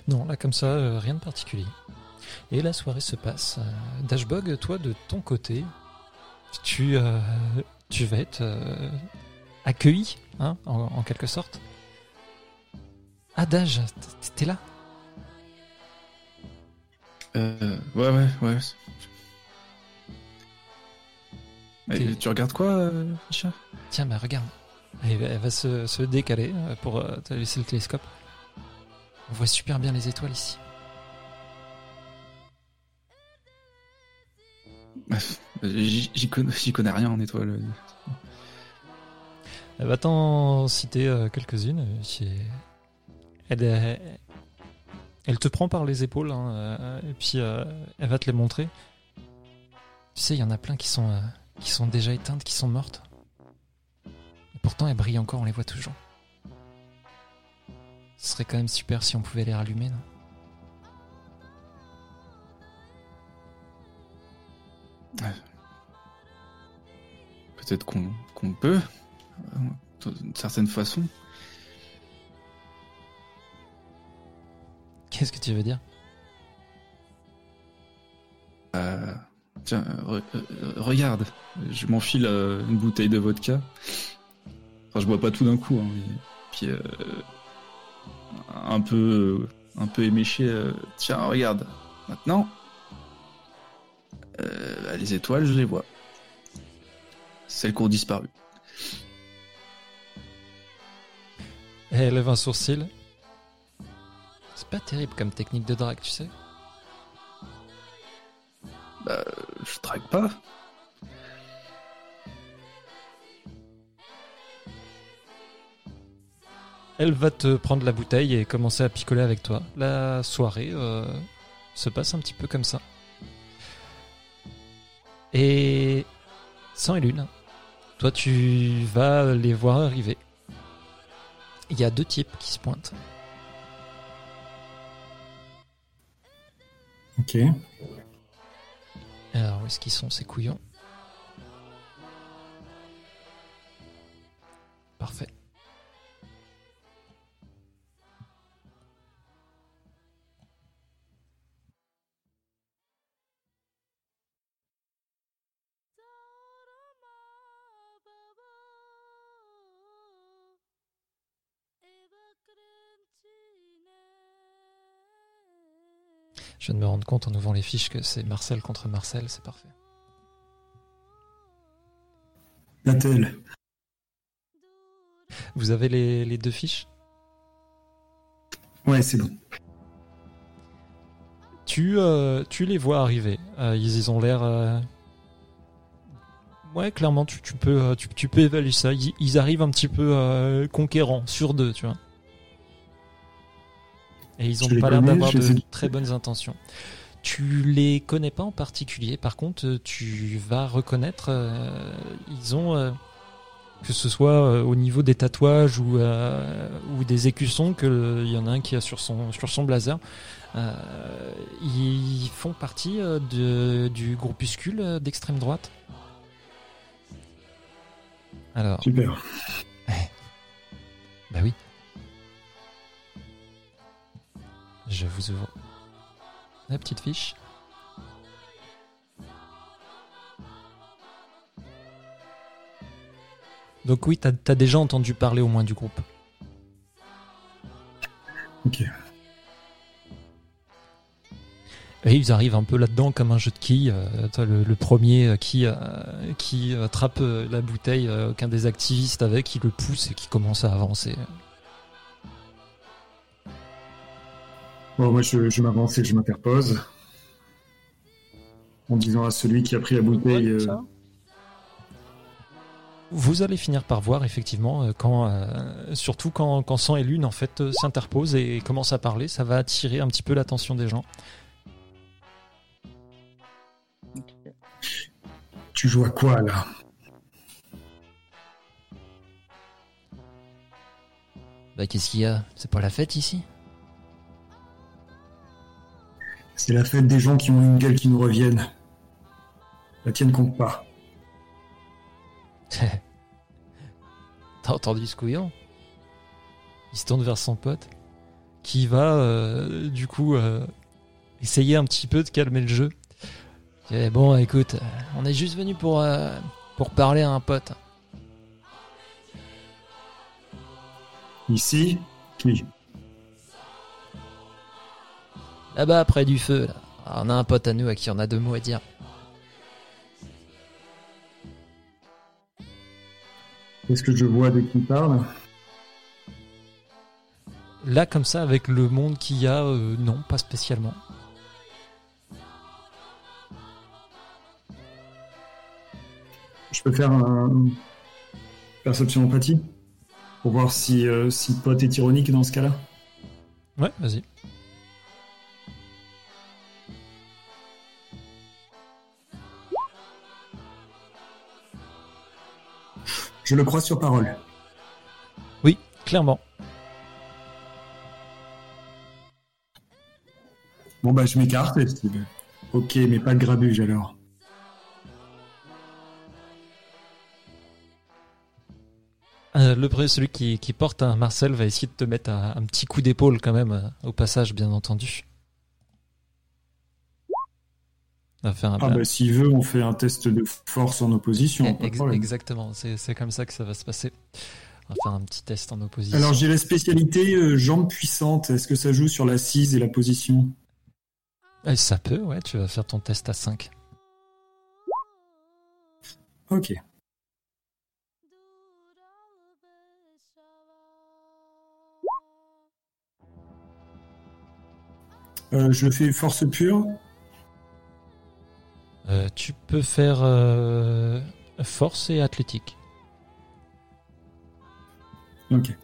non là comme ça euh, rien de particulier et la soirée se passe Euh, Dashbog toi de ton côté tu euh, tu vas être euh, accueilli hein, en, en quelque sorte t- t'es là? Euh, ouais, ouais, ouais. Tu regardes quoi, euh, Richard? Tiens, bah regarde. Elle, va- elle va se, se décaler euh, pour te laisser le télescope. On voit super bien les étoiles ici. J'y connais, rien en étoile. Elle va t'en citer euh, quelques-unes. euh, qui est- Elle, est- elle te prend par les épaules hein, euh, et puis euh, elle va te les montrer. Tu sais, il y en a plein qui sont, euh, qui sont déjà éteintes, qui sont mortes. Et pourtant, elles brillent encore, on les voit toujours. Ce serait quand même super si on pouvait les rallumer, non? Peut-être qu'on peut, euh, d'une certaine façon. Qu'est-ce que tu veux dire? Euh, tiens, euh, re- euh, regarde, je m'enfile une bouteille de vodka. Enfin, je bois pas tout d'un coup, hein, mais- puis euh, un peu, un peu éméché. euh, tiens, regarde, maintenant, euh, les étoiles, je les vois. Celles qui ont disparu. Elle lève un sourcil. C'est pas terrible comme technique de drague, tu sais. Bah, je drague pas. Elle va te prendre la bouteille et commencer à picoler avec toi. La soirée euh, se passe un petit peu comme ça. Et sans et lune, toi tu vas les voir arriver. Il y a deux types qui se pointent. Ok. Alors où est-ce qu'ils sont ces couillons? Parfait. Je viens de me rendre compte en ouvrant les fiches que c'est Marcel contre Marcel, c'est parfait. Natel. Vous avez les, les deux fiches? Ouais, c'est bon. tu, euh, tu les vois arriver. Euh, ils, ils ont l'air. euh, Ouais, clairement, tu, tu peux, tu, tu peux évaluer ça. Ils, ils arrivent un petit peu conquérants sur deux, tu vois. Et ils ont Je les pas l'air d'avoir les de très bonnes intentions. Tu les connais pas en particulier. Par contre, tu vas reconnaître. euh, ils ont. euh, que ce soit euh, au niveau des tatouages ou, euh, ou des écussons, qu'il y en a un qui a sur son, sur son blazer. Ils font partie de- du groupuscule d'extrême droite. Alors, Super. bah oui. Je vous ouvre la petite fiche. Donc oui, t'as as déjà entendu parler au moins du groupe. Ok. Et ils arrivent un peu là-dedans comme un jeu de quilles. Euh, le, le premier euh, qui, euh, qui attrape la bouteille, euh, aucun des activistes avec, il le pousse et qui commence à avancer. Bon, moi, je, je m'avance et je m'interpose. En disant à celui qui a pris la bouteille. Ouais, euh. Vous allez finir par voir effectivement euh, quand, euh, surtout quand, quand Sang et Lune en fait euh, s'interposent et commencent à parler, ça va attirer un petit peu l'attention des gens. tu joues à quoi, là? Bah qu'est-ce qu'il y a? C'est pas la fête ici? C'est la fête des gens qui ont une gueule qui nous reviennent. La tienne compte pas. T'as entendu ce couillon? Il se tourne vers son pote qui va euh, du coup euh, essayer un petit peu de calmer le jeu. Bon écoute, euh, on est juste venu pour, euh, pour parler à un pote. Ici? Qui? Là-bas près du feu, là. On a un pote à nous à qui on a deux mots à dire. Est-ce que je vois de qui il parle? Là comme ça avec le monde qu'il y a, euh, non, pas spécialement. Je peux faire un perception empathie pour voir si, euh, si pote est ironique dans ce cas-là? Ouais, vas-y. Je le crois sur parole. Oui, clairement. Bon bah je m'écarte. Ok, mais pas de grabuge alors. Euh, le vrai, celui qui, qui porte un Marcel va essayer de te mettre un, un petit coup d'épaule quand même, euh, au passage, bien entendu. Ah bah s'il veut, on fait un test de force en opposition. Eh, exactement, c'est comme ça que ça va se passer. On va faire un petit test en opposition. Alors j'ai la spécialité euh, jambes puissantes. Est-ce que ça joue sur l'assise et la position? Euh, ça peut, ouais. Tu vas faire ton test à 5. Ok. Euh, je fais force pure. Euh, tu peux faire euh, force et athlétique. Ok.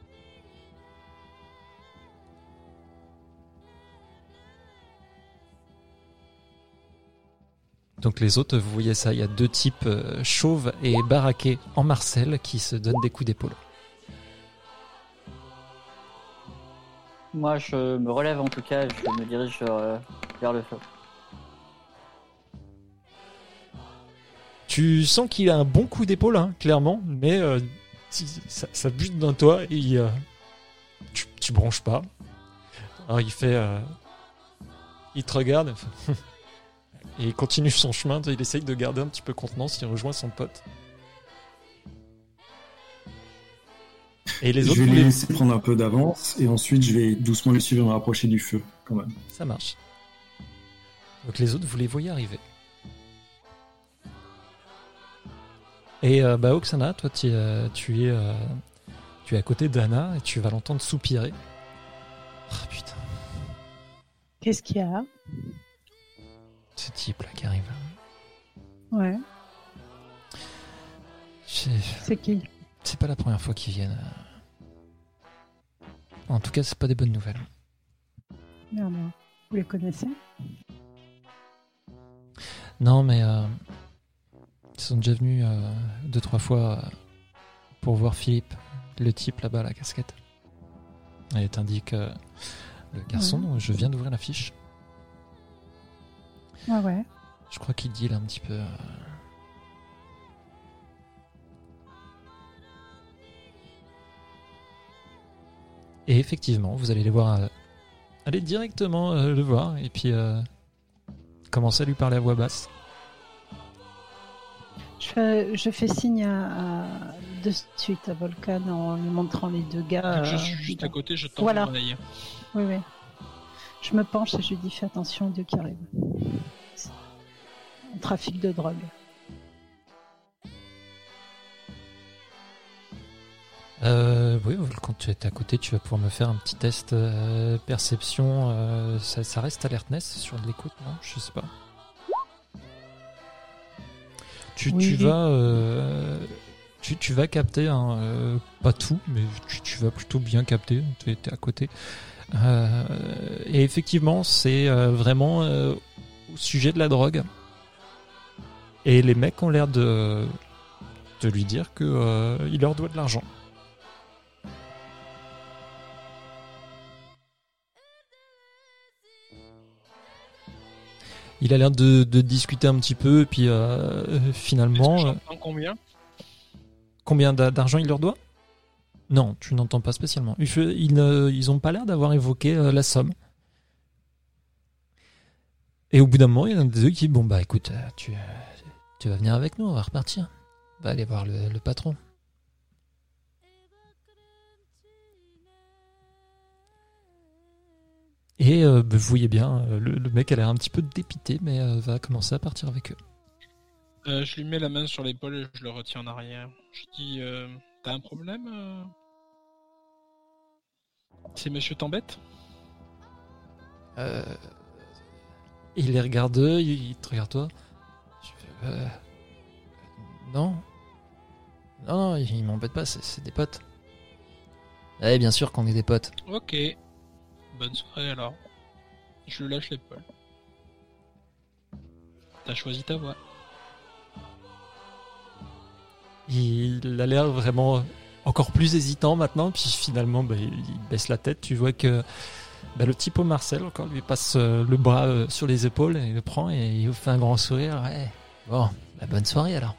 Donc les autres, vous voyez ça, il y a deux types euh, chauves et baraqués en Marcel qui se donnent des coups d'épaule. Moi, je me relève en tout cas et je me dirige euh, vers le feu. Tu sens qu'il a un bon coup d'épaule, hein, clairement, mais euh, ça, ça bute dans toi et euh, tu, tu bronches pas. Alors il fait... euh, il te regarde et il continue son chemin, il essaye de garder un petit peu contenance, il rejoint son pote. Et les je vais les- laisser prendre un peu d'avance et ensuite je vais doucement les suivre et me rapprocher du feu quand même. Ça marche. Donc les autres, vous les voyez arriver. Et euh, bah Oksana, toi tu, es- tu es euh, tu es à côté d'Anna et tu vas l'entendre soupirer. Ah putain, Qu'est-ce qu'il y a? Ce type là qui arrive. Ouais, C'est qui? C'est pas la première fois qu'ils viennent. En tout cas, c'est pas des bonnes nouvelles. Merde, Vous les connaissez? Non, mais euh, ils sont déjà venus euh, deux trois fois euh, pour voir Philippe, le type là-bas, à la casquette. Et t'indique euh, le garçon. dont Je viens d'ouvrir la fiche. Ouais, ouais. Je crois qu'il dit là un petit peu. euh, Et effectivement, vous allez les voir. aller directement le voir et puis euh, commencer à lui parler à voix basse. Je fais, je fais signe à, à- de suite à Volcan en lui montrant les deux gars. je euh, suis juste à côté, je tends Voilà. l'oreille. Oui, oui. Je me penche et je lui dis fais attention aux deux qui arrivent. C'est un trafic de drogue. Euh, oui, quand tu es à côté, tu vas pouvoir me faire un petit test euh, perception. euh, ça, ça reste alertness sur de l'écoute, non? Je sais pas. Tu, Oui. tu vas, euh, tu, tu vas capter, hein, euh, pas tout, mais tu, tu vas plutôt bien capter. Tu es à côté. Euh, et effectivement, c'est euh, vraiment euh, au sujet de la drogue. Et les mecs ont l'air de, de lui dire que il leur doit de l'argent. Il a l'air de, de discuter un petit peu, et puis euh, finalement, euh, combien? combien d'a- d'argent il leur doit? Non, tu n'entends pas spécialement. Ils, fe- ils, ne- ils ont pas l'air d'avoir évoqué euh, la somme. Et au bout d'un moment, il y en a un des deux qui dit Bon, bah écoute, tu, tu vas venir avec nous, on va repartir. Va aller voir le, le patron. Et euh, bah, vous voyez bien, euh, le, le mec a l'air un petit peu dépité, mais euh, va commencer à partir avec eux. Euh, Je lui mets la main sur l'épaule et je le retiens en arrière. Je dis T'as un problème C'est monsieur t'embête Euh, il les regarde eux, il, il te regarde toi. Je fais, euh, non. Non, non, ils m'embêtent pas, c'est c'est des potes. Eh, bien sûr qu'on est des potes. Ok. Bonne soirée alors. Je lui lâche l'épaule. T'as choisi ta voie. Il a l'air vraiment encore plus hésitant maintenant, puis finalement, bah, il baisse la tête. Tu vois que bah, le type Marcel, encore, lui passe euh, le bras euh, sur les épaules, et il le prend et il fait un grand sourire. Ouais, bon, bah, bonne soirée alors.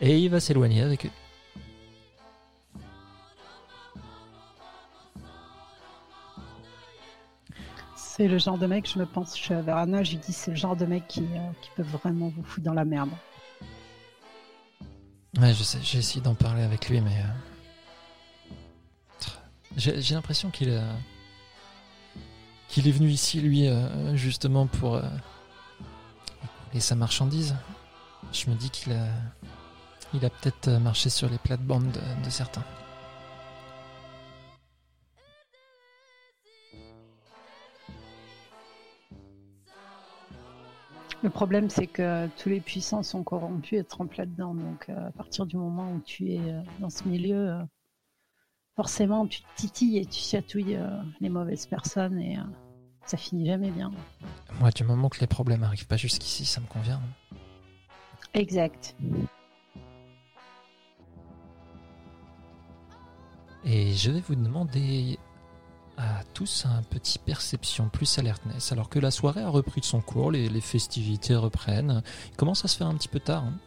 Et il va s'éloigner avec eux. C'est le genre de mec, je me pense, je suis à Verana, je lui dis c'est le genre de mec qui, euh, qui peut vraiment vous foutre dans la merde. Ouais, je sais, j'ai essayé d'en parler avec lui, mais. euh, J'ai l'impression qu'il a. qu'il est venu ici, lui, euh, justement pour. euh, écouler sa marchandise. Je me dis qu'il a. Peut-être euh, marché sur les plates-bandes de, de certains. Le problème, c'est que tous les puissants sont corrompus et trempent là-dedans. Donc, euh, à partir du moment où tu es euh, dans ce milieu, euh, forcément, tu te titilles et tu chatouilles les mauvaises personnes et ça finit jamais bien. Moi, du moment que les problèmes arrivent pas jusqu'ici, ça me convient. hein. Exact. Et je vais vous demander à tous un petit perception plus alertness. Alors que la soirée a repris de son cours, les, festivités reprennent. Il commence à se faire un petit peu tard. hein.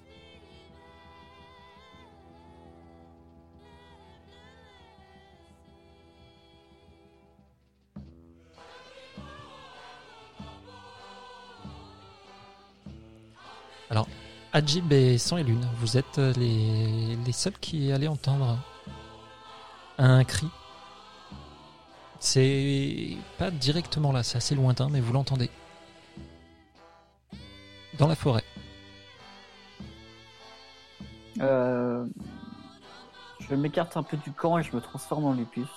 Alors, Adjib et Sang et Lune, vous êtes les, les seuls qui allaient entendre un cri. C'est pas directement là, c'est assez lointain, mais vous l'entendez. Dans la forêt. Euh, Je m'écarte un peu du camp et je me transforme en lupus.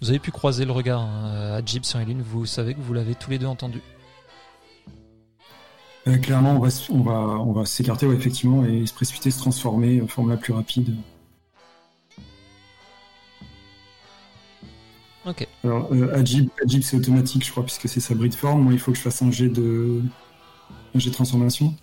Vous avez pu croiser le regard hein, à Jib, Sang et Lune, vous savez que vous l'avez tous les deux entendu. Euh, clairement, on va, s- on va, on va s'écarter, ouais, effectivement, et se précipiter, se transformer, euh, forme la plus rapide. Ok. Alors, euh, Ajib, Ajib, c'est automatique, je crois, puisque c'est sa bride forme. Moi, il faut que je fasse un jet de, un jet de transformation.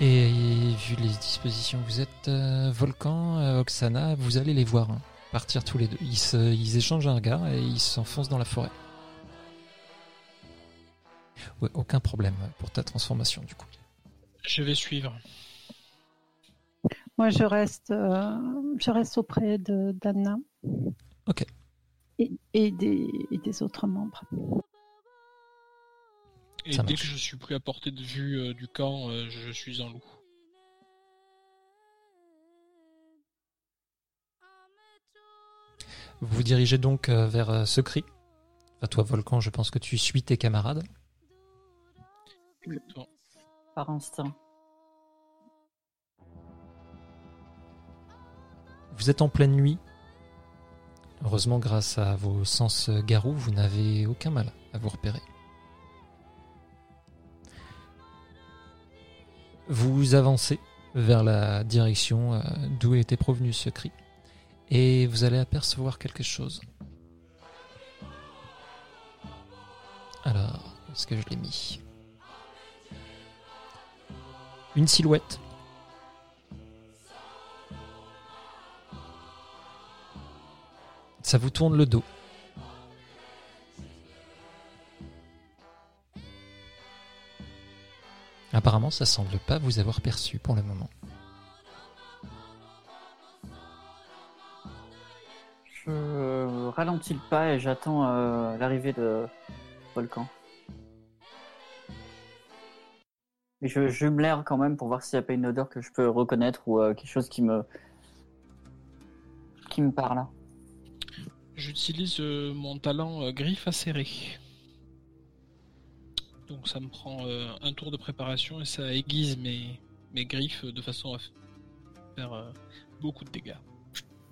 Et vu les dispositions, vous êtes euh, Volcan, euh, Oksana, vous allez les voir hein, partir tous les deux. Ils, se- ils échangent un regard et ils s'enfoncent dans la forêt. Ouais, aucun problème pour ta transformation du coup. Je vais suivre. Moi, je reste, euh, je reste auprès de d'Anna. Ok. Et, et des, et des autres membres. Et Ça dès marche. que je suis plus à portée de vue euh, du camp, euh, je suis un loup. Vous vous dirigez donc euh, vers euh, ce cri. Enfin, toi, Volcan, je pense que tu suis tes camarades. Exactement. Par instinct. Vous êtes en pleine nuit. Heureusement, grâce à vos sens euh, garous, vous n'avez aucun mal à vous repérer. Vous avancez vers la direction euh, d'où était provenu ce cri. Et vous allez apercevoir quelque chose. Alors, est-ce que je l'ai mis? Une silhouette Ça vous tourne le dos. Apparemment, ça semble pas vous avoir perçu pour le moment. Je ralentis le pas et j'attends euh, l'arrivée de Volcan. Je jume l'air quand même pour voir s'il n'y a pas une odeur que je peux reconnaître ou euh, quelque chose qui me qui me parle. J'utilise euh, mon talent euh, griffe acérée. Donc ça me prend euh, un tour de préparation et ça aiguise mes, mes griffes de façon à faire euh, beaucoup de dégâts.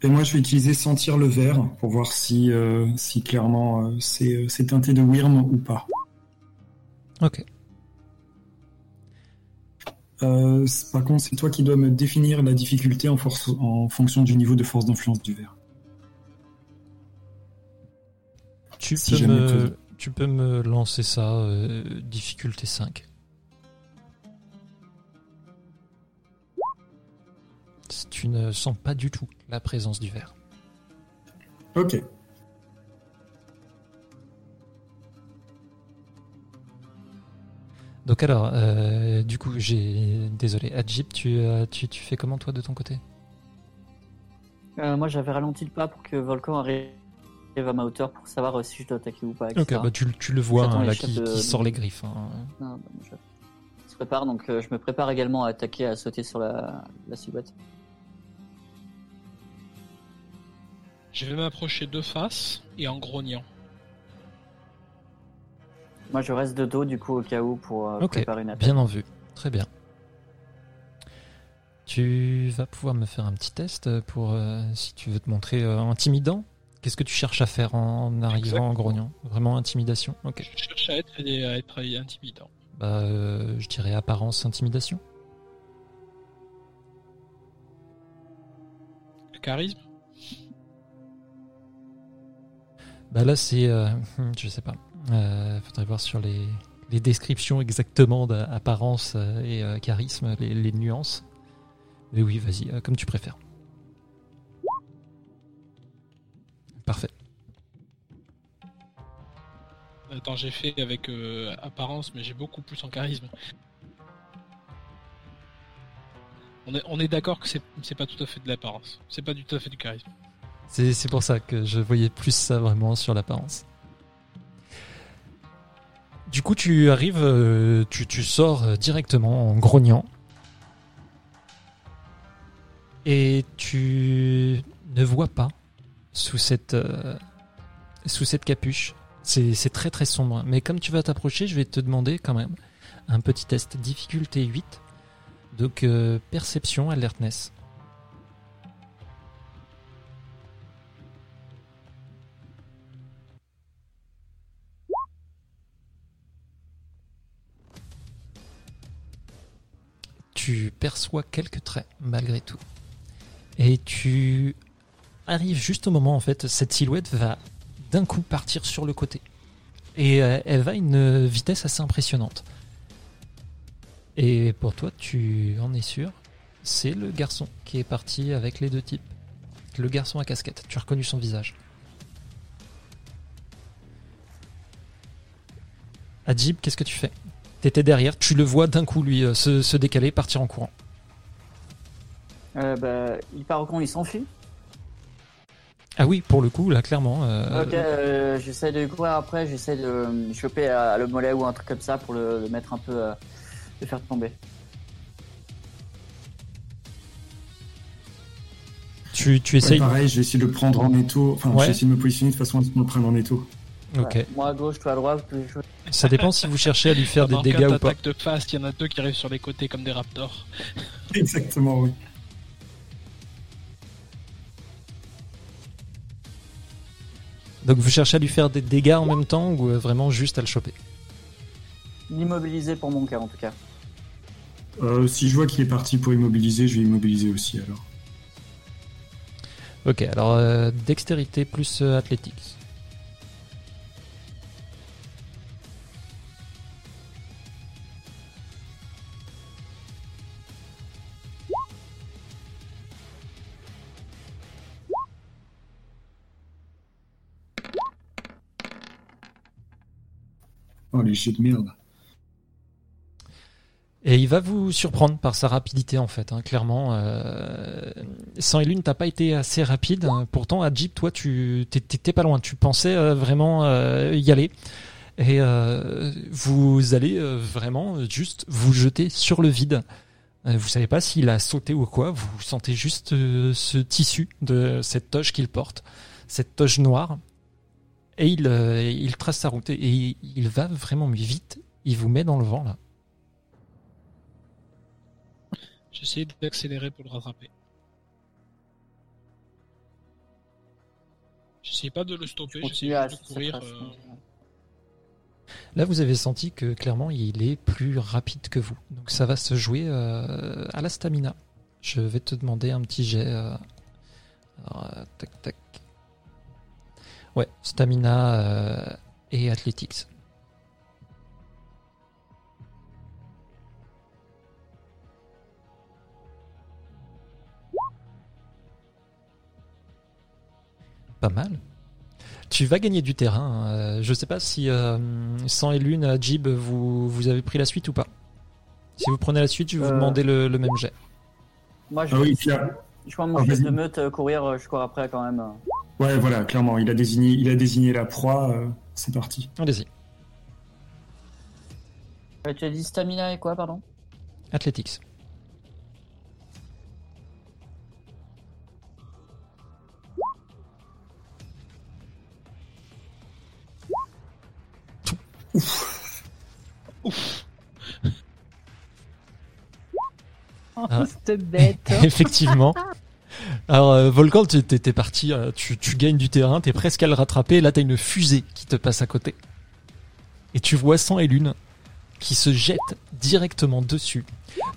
Et moi, je vais utiliser sentir le verre pour voir si, euh, si clairement euh, c'est euh, c'est teinté de Wyrm ou pas. Ok. Euh, par contre, c'est toi qui dois me définir la difficulté en, force, en fonction du niveau de force d'influence du verre. Tu, Si peux, me, possible. tu peux me lancer ça, euh, difficulté 5. Tu ne sens pas du tout la présence du verre. Ok. Donc alors, euh, du coup, j'ai... Désolé, Adjib, tu, euh, tu, tu fais comment toi de ton côté? Euh, moi j'avais ralenti le pas pour que Volcan arrive à ma hauteur pour savoir euh, si je dois attaquer ou pas. Ok, etc. bah tu, le- tu le vois hein, là qui, de- qui sort les griffes. hein. Non, bah, je... je se prépare donc euh, je me prépare également à attaquer, à sauter sur la, la silhouette. Je vais m'approcher de face et en grognant. Moi je reste de dos du coup au cas où pour euh, Ok, préparer une attaque. Bien en vue, très bien. Tu vas pouvoir me faire un petit test pour euh, si tu veux te montrer euh, intimidant Qu'est-ce que tu cherches à faire en arrivant en grognant? Vraiment intimidation? Ok. Je cherche à être, à être intimidant. Bah, euh, je dirais apparence intimidation. Le charisme? Bah là, c'est. euh, je sais pas. Euh, faudrait voir sur les, les descriptions exactement d'apparence euh, et euh, charisme, les, les nuances. Mais oui, vas-y, comme tu préfères. Parfait. Attends, j'ai fait avec euh, apparence, mais j'ai beaucoup plus en charisme. On est, on est d'accord que c'est pas tout à fait de l'apparence. C'est pas du tout à fait du charisme. C'est c'est pour ça que je voyais plus ça vraiment sur l'apparence. Du coup, tu arrives, euh, tu, tu sors euh, directement en grognant. Et tu ne vois pas sous cette, euh, sous cette capuche. C'est très très sombre. Mais comme tu vas t'approcher, je vais te demander quand même un petit test difficulté 8. Donc euh, perception, alertness. tu perçois quelques traits malgré tout. Et tu arrives juste au moment en fait, cette silhouette va d'un coup partir sur le côté. Et euh, elle va à une vitesse assez impressionnante. Et pour toi, tu en es sûr, c'est le garçon qui est parti avec les deux types. Le garçon à casquette, tu as reconnu son visage. Adjib, qu'est-ce que tu fais? T'étais derrière, tu le vois d'un coup lui euh, se, décaler, partir en courant. Euh, bah, il part au con, il s'enfuit. Ah oui, pour le coup, là, clairement. euh, Ok, euh, j'essaie de courir après, j'essaie de euh, choper euh, le mollet ou un truc comme ça pour le, le mettre un peu, euh, le faire tomber. tu, tu Ouais, essayes. pareil, je vais essayer de le prendre en étau. Enfin, Ouais. je vais essayer de me positionner de façon à ce qu'on le prenne en étau. ok. Ouais. Moi à gauche, toi à droite, puis je- Ça dépend si vous cherchez à lui faire des dégâts ou pas. de face, il y en a deux qui arrivent sur les côtés comme des raptors. Exactement, oui. Donc vous cherchez à lui faire des dégâts en même temps ou euh, vraiment juste à le choper? L'immobiliser pour mon cas en tout cas. Euh, si je vois qu'il est parti pour immobiliser, je vais immobiliser aussi alors. Ok, alors euh, dextérité plus euh, Oh, les jets de merde. Et il va vous surprendre par sa rapidité en fait, hein, clairement. Euh... Sans et t'as pas été assez rapide. hein. Pourtant, à Jeep, toi, tu t'é- t'étais pas loin. Tu pensais euh, vraiment euh, y aller. Et euh, vous allez vraiment juste vous jeter sur le vide. Vous savez pas s'il a sauté ou quoi. Vous sentez juste ce tissu de cette toge qu'il porte, cette toge noire. Et il, euh, il trace sa route. Et il va vraiment vite. Il vous met dans le vent là. J'essaie d'accélérer pour le rattraper. J'essaie pas de le stopper, j'essaie de courir. euh, Là, vous avez senti que clairement, il est plus rapide que vous. Donc, ça va se jouer euh, à la stamina. Je vais te demander un petit jet. euh, alors, euh, tac, tac. Ouais, stamina euh, et athletics. Pas mal. Tu vas gagner du terrain. euh, je sais pas si euh, sans et Lune, Jib, vous, vous avez pris la suite ou pas. Si vous prenez la suite, je vais vous Euh. demander le, le même jet. Moi je, Ah oui, Pierre. Je vois mon Ah, chef vas-y. de meute euh, courir, euh, je cours après quand même. Ouais, voilà, clairement, il a désigné, il a désigné la proie. euh, c'est parti. Allez-y. Ouais, tu as dit stamina et quoi, pardon? Athletics. Oh, Ah. cette bête. Effectivement. Alors, euh, Volcan, tu t'es parti, euh, tu, tu gagnes du terrain, t'es presque à le rattraper. Là, t'as une fusée qui te passe à côté. Et tu vois Sang et Lune qui se jettent directement dessus.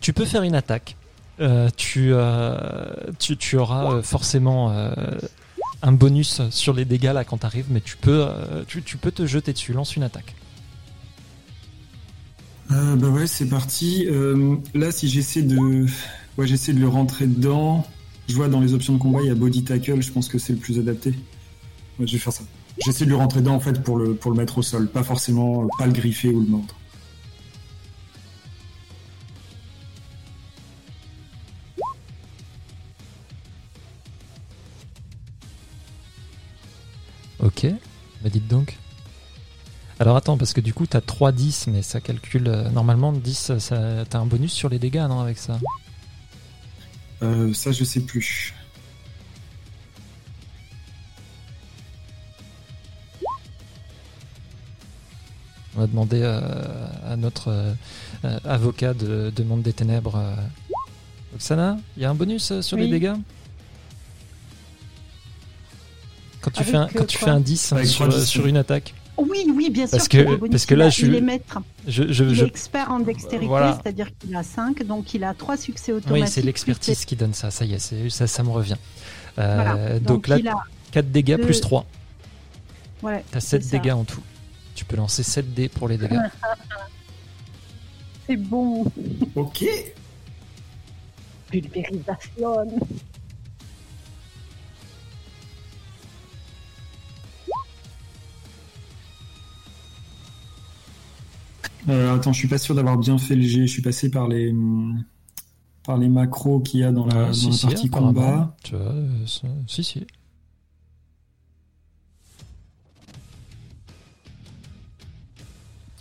Tu peux faire une attaque. Euh, tu, tu, tu auras forcément un bonus sur les dégâts là quand t'arrives, mais tu peux, tu, tu peux te jeter dessus. Lance une attaque. Euh, bah ouais, c'est parti. Euh, là, si j'essaie de, ouais, j'essaie de le rentrer dedans. Je vois dans les options de combat, il y a body tackle. Je pense que c'est le plus adapté. Ouais, je vais faire ça. J'essaie de le rentrer dedans en fait pour le pour le mettre au sol, pas forcément, euh, pas le griffer ou le mordre. Ok, bah dites donc. Alors attends, parce que du coup t'as 3 10, mais ça calcule. euh, normalement, 10, ça, t'as un bonus sur les dégâts, non, avec ça Euh, ça, je sais plus. On va demander euh, à notre euh, euh, avocat de, de Monde des Ténèbres. euh, Oksana, il y a un bonus euh, sur les Oui. dégâts Quand tu, Avec, fais un, euh, quand tu quoi fais un 10 Avec sur, trois dix, sur oui. une attaque, Oui, oui, bien sûr. Parce que- le bonus, parce que là, je- Il est maître. je, je, Il je- est expert en dextérité, Voilà. c'est-à-dire qu'il a 5, donc il a 3 succès automatiques. oui, c'est plus l'expertise qui donne ça. Ça y est, c'est- ça, ça me revient. Euh, Voilà. donc, là, il a... 4 dégâts deux- plus 3. ouais, T'as 7 c'est ça. dégâts en tout. Tu peux lancer 7 dés pour les dégâts. C'est bon. Ok. Pulvérisation. Euh, attends, je suis pas sûr d'avoir bien fait le G. Je suis passé par les hum, par les macros qu'il y a dans la, Euh, dans si, la si, partie combat. Tu vois, si, si.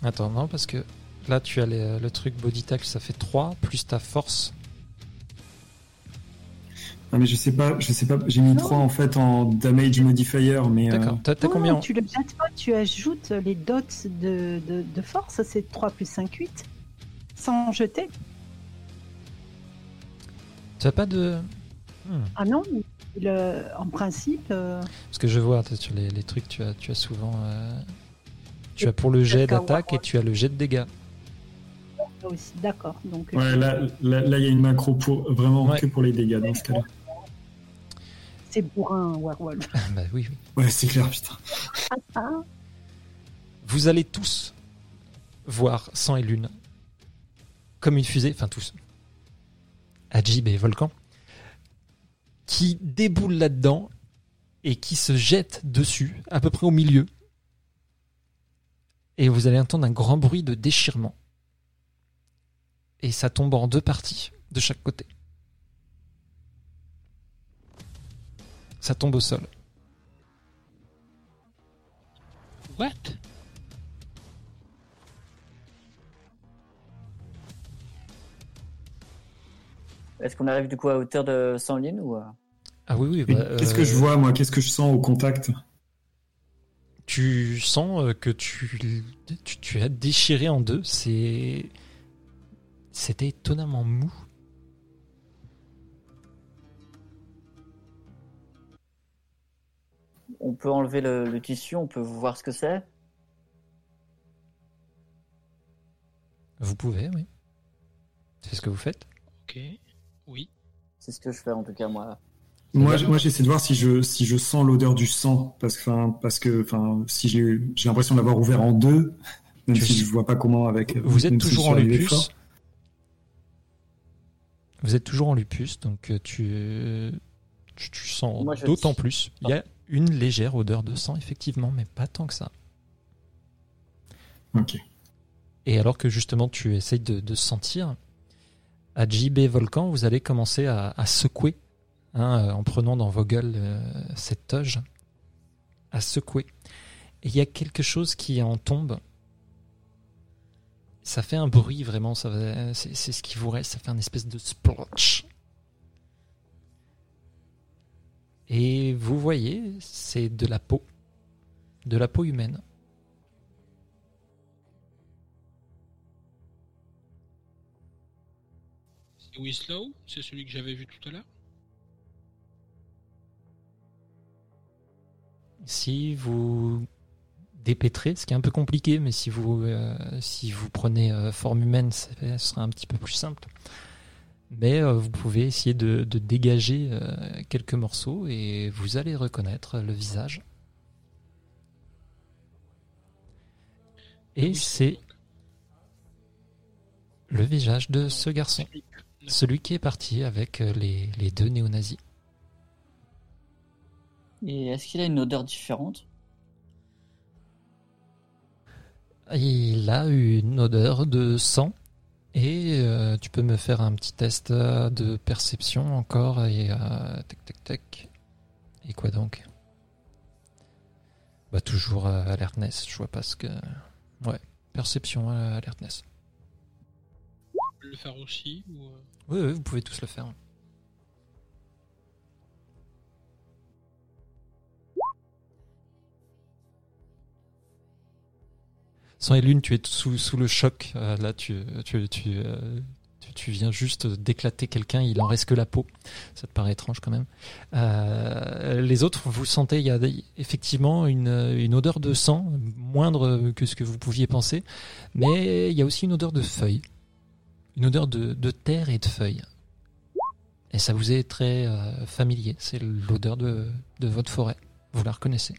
Attends, non, parce que là, tu as les- le truc body tackle, ça fait 3, plus ta force. Ah, mais je sais pas, je sais pas. J'ai mis Non. 3 en fait en damage modifier, mais euh, D'accord. T'as t'as Non, combien tu le jettes pas, tu ajoutes les dots de, de, de force, c'est 3 plus 5, 8. Sans jeter. Tu as pas de. Hmm. Ah non, le- en principe, euh, Parce que je vois sur les, les trucs, tu as, tu as souvent. euh, Tu as pour le jet d'attaque et tu as le jet de dégâts. d'accord. Donc, ouais, euh, là, là, là, il y a une macro pour vraiment Ouais. que pour les dégâts dans ce cas-là. Bourrin, Werewolf. bah oui, oui. Ouais, c'est clair, putain. Ah, Vous allez tous voir Sang et Lune comme une fusée, enfin tous, Ajib et Volcan, qui déboulent là-dedans et qui se jettent dessus, à peu près au milieu. Et vous allez entendre un grand bruit de déchirement. Et ça tombe en deux parties, de chaque côté. Ça tombe au sol. What? Est-ce qu'on arrive du coup à hauteur de 100 lignes ou euh, Ah oui, oui. Bah, Qu'est-ce euh, que je vois moi? Qu'est-ce que je sens au contact? Tu sens euh, que tu, tu, tu as déchiré en deux. C'est. C'était étonnamment mou. On peut enlever le, le tissu, on peut voir ce que c'est Vous pouvez, oui. C'est ce que vous faites. Ok. Oui. C'est ce que je fais en tout cas moi. Moi, je- moi, j'essaie de voir si je si je sens l'odeur du sang parce que enfin parce que enfin si j'ai l'impression d'avoir ouvert en deux, même Tu- si je vois pas comment avec. Vous êtes si toujours en lupus. fort. Vous êtes toujours en lupus, donc euh, tu, tu, tu sens d'autant plus. Il y a une légère odeur de sang, effectivement, mais pas tant que ça. Ok. Et alors que justement tu essayes de, de sentir, à JB Volcan, vous allez commencer à, à secouer, hein, euh, en prenant dans vos gueules euh, cette toge, à secouer. Et il y a quelque chose qui en tombe. Ça fait un bruit vraiment, ça va- c'est c'est ce qui vous reste, ça fait un espèce de splotch. Et vous voyez, c'est de la peau, de la peau humaine. C'est c'est celui que j'avais vu tout à l'heure. Si vous dépêtrez, ce qui est un peu compliqué, mais si vous, euh, si vous prenez euh, forme humaine, ce sera un petit peu plus simple. Mais euh, vous pouvez essayer de, de dégager euh, quelques morceaux et vous allez reconnaître le visage. Et c'est le visage de ce garçon, celui qui est parti avec euh, les, les deux néo-nazis. Et est-ce qu'il a une odeur différente? Il a une odeur de sang. Et euh, tu peux me faire un petit test euh, de perception encore. Et euh, tac, tac, tac. Et quoi donc? Bah toujours euh, alertness. Je vois pas ce que. Ouais, perception alertness. Le faire aussi ou, Oui, oui, vous pouvez tous le faire. Sans et lune, tu es sous, le choc. Euh, là, euh, tu, viens juste d'éclater quelqu'un. Il en reste que la peau. Ça te paraît étrange quand même. Euh, les autres, vous sentez, il y a effectivement une, odeur de sang, moindre que ce que vous pouviez penser. Mais il y a aussi une odeur de feuilles. Une odeur de, terre et de feuilles. Et ça vous est très familier. C'est l'odeur de, de votre forêt. Vous la reconnaissez.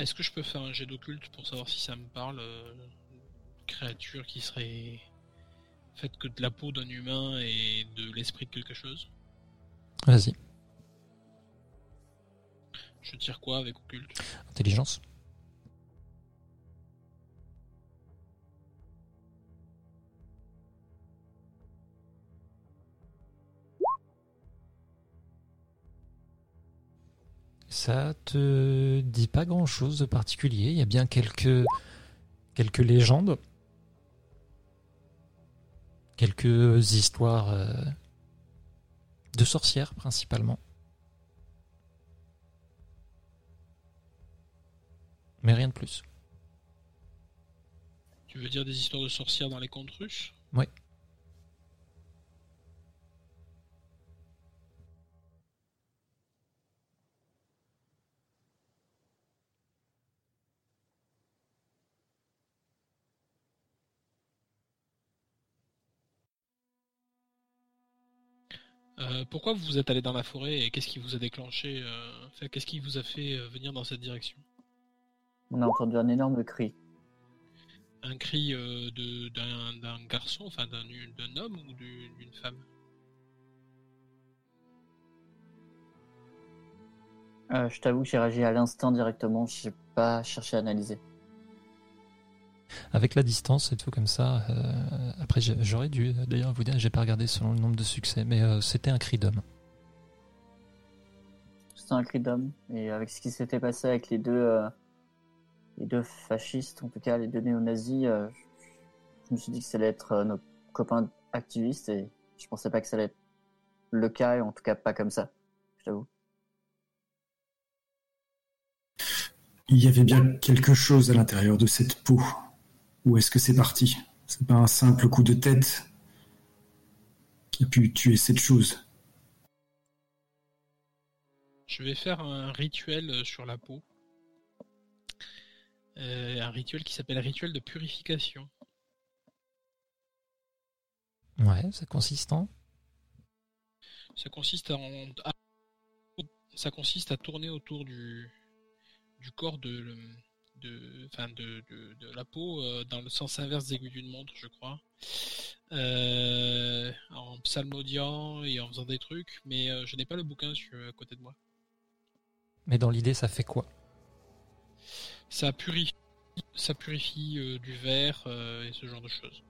Est-ce que je peux faire un jet d'occulte pour savoir si ça me parle euh, une créature qui serait faite que de la peau d'un humain et de l'esprit de quelque chose? Vas-y. Je tire quoi avec occulte? Intelligence. Ça te dit pas grand chose de particulier? Il y a bien quelques, quelques légendes, quelques histoires euh, de sorcières principalement. Mais rien de plus. Tu veux dire des histoires de sorcières dans les contes russes Oui. Euh, pourquoi vous êtes allé dans la forêt et qu'est-ce qui vous a déclenché euh, Qu'est-ce qui vous a fait euh, venir dans cette direction? On a entendu un énorme cri. Un cri de- d'un garçon, enfin d'un homme ou du- d'une femme? Je t'avoue que j'ai réagi à l'instant directement, j'ai pas cherché à analyser. Avec la distance et tout comme ça. euh, après, j'ai- j'aurais dû d'ailleurs vous dire, j'ai pas regardé selon le nombre de succès, mais euh, c'était un cri d'homme. C'était un cri d'homme. Et avec ce qui s'était passé avec les deux, euh, les deux fascistes, en tout cas les deux néo-nazis, euh, je me suis dit que ça allait être euh, nos copains activistes et je pensais pas que ça allait être le cas, et en tout cas pas comme ça, je t'avoue. Il y avait bien quelque chose à l'intérieur de cette peau. Où est-ce que c'est parti? C'est pas un simple coup de tête qui a pu tuer cette chose? Je vais faire un rituel euh, sur la peau. Euh, un rituel qui s'appelle rituel de purification. Ouais, c'est consistant. Ça consiste en- à- ça consiste à tourner autour du, du corps de, de, enfin de, de, de la peau euh, dans le sens inverse des aiguilles d'une montre, je crois. Euh, en psalmodiant et en faisant des trucs, mais euh, je n'ai pas le bouquin sur, à côté de moi. Mais dans l'idée, ça fait quoi? Ça purifie, ça purifie du verre et ce genre de choses.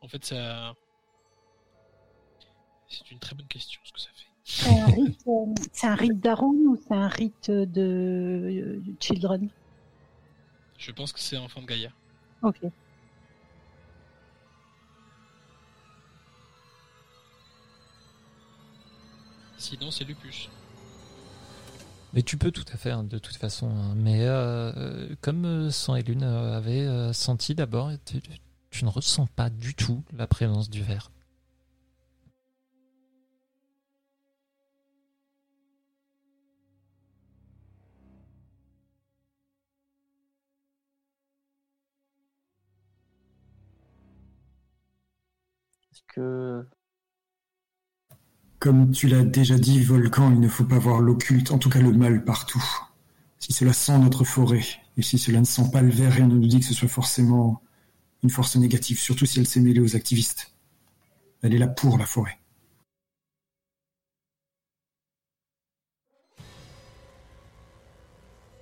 En fait, ça. C'est une très bonne question ce que ça fait. C'est un rite, euh, c'est un rite d'Aaron ou c'est un rite de Children? Je pense que c'est enfant de Gaïa. Ok. Sinon, c'est Lupus. Mais tu peux tout à fait, hein, de toute façon. hein. Mais euh, comme euh, Sang et Lune euh, avait euh, senti d'abord, tu, tu ne ressens pas du tout la présence du verre. Que. Comme tu l'as déjà dit, Volcan, il ne faut pas voir l'occulte, en tout cas le mal partout. Si cela sent notre forêt, et si cela ne sent pas le vert, rien ne nous dit que ce soit forcément une force négative, surtout si elle s'est mêlée aux activistes. Elle est là pour la forêt.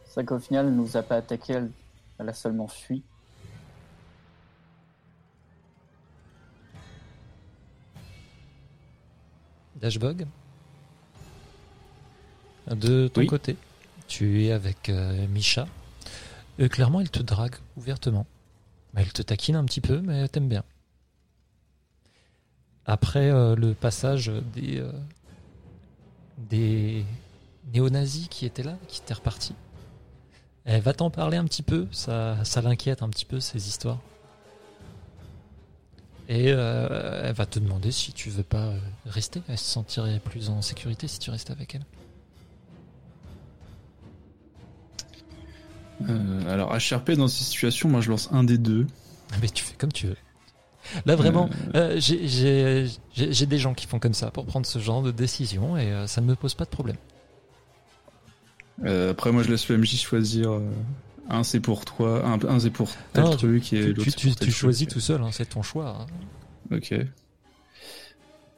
C'est vrai qu'au final, elle nous a pas attaqué, elle, elle a seulement fui. Dashbog De ton Oui. côté, tu es avec euh, Misha. Euh, clairement, elle te drague ouvertement. Elle te taquine un petit peu, mais elle t'aime bien. Après euh, le passage des, euh, des néo-nazis qui étaient là, qui étaient repartis, elle va t'en parler un petit peu. Ça, ça l'inquiète un petit peu, ces histoires. Et euh, elle va te demander si tu veux pas euh, rester. Elle se sentirait plus en sécurité si tu restes avec elle. Euh, alors, HRP, dans ces situations, moi je lance un des deux. Mais tu fais comme tu veux. Là vraiment, euh, j'ai- j'ai des gens qui font comme ça pour prendre ce genre de décision et euh, ça ne me pose pas de problème. Euh, après, moi je laisse le MJ choisir. Un c'est pour toi, un, un c'est pour tel Non, truc et Tu, l'autre tu- tu- tu truc. choisis tout seul, hein, c'est ton choix. hein. Ok.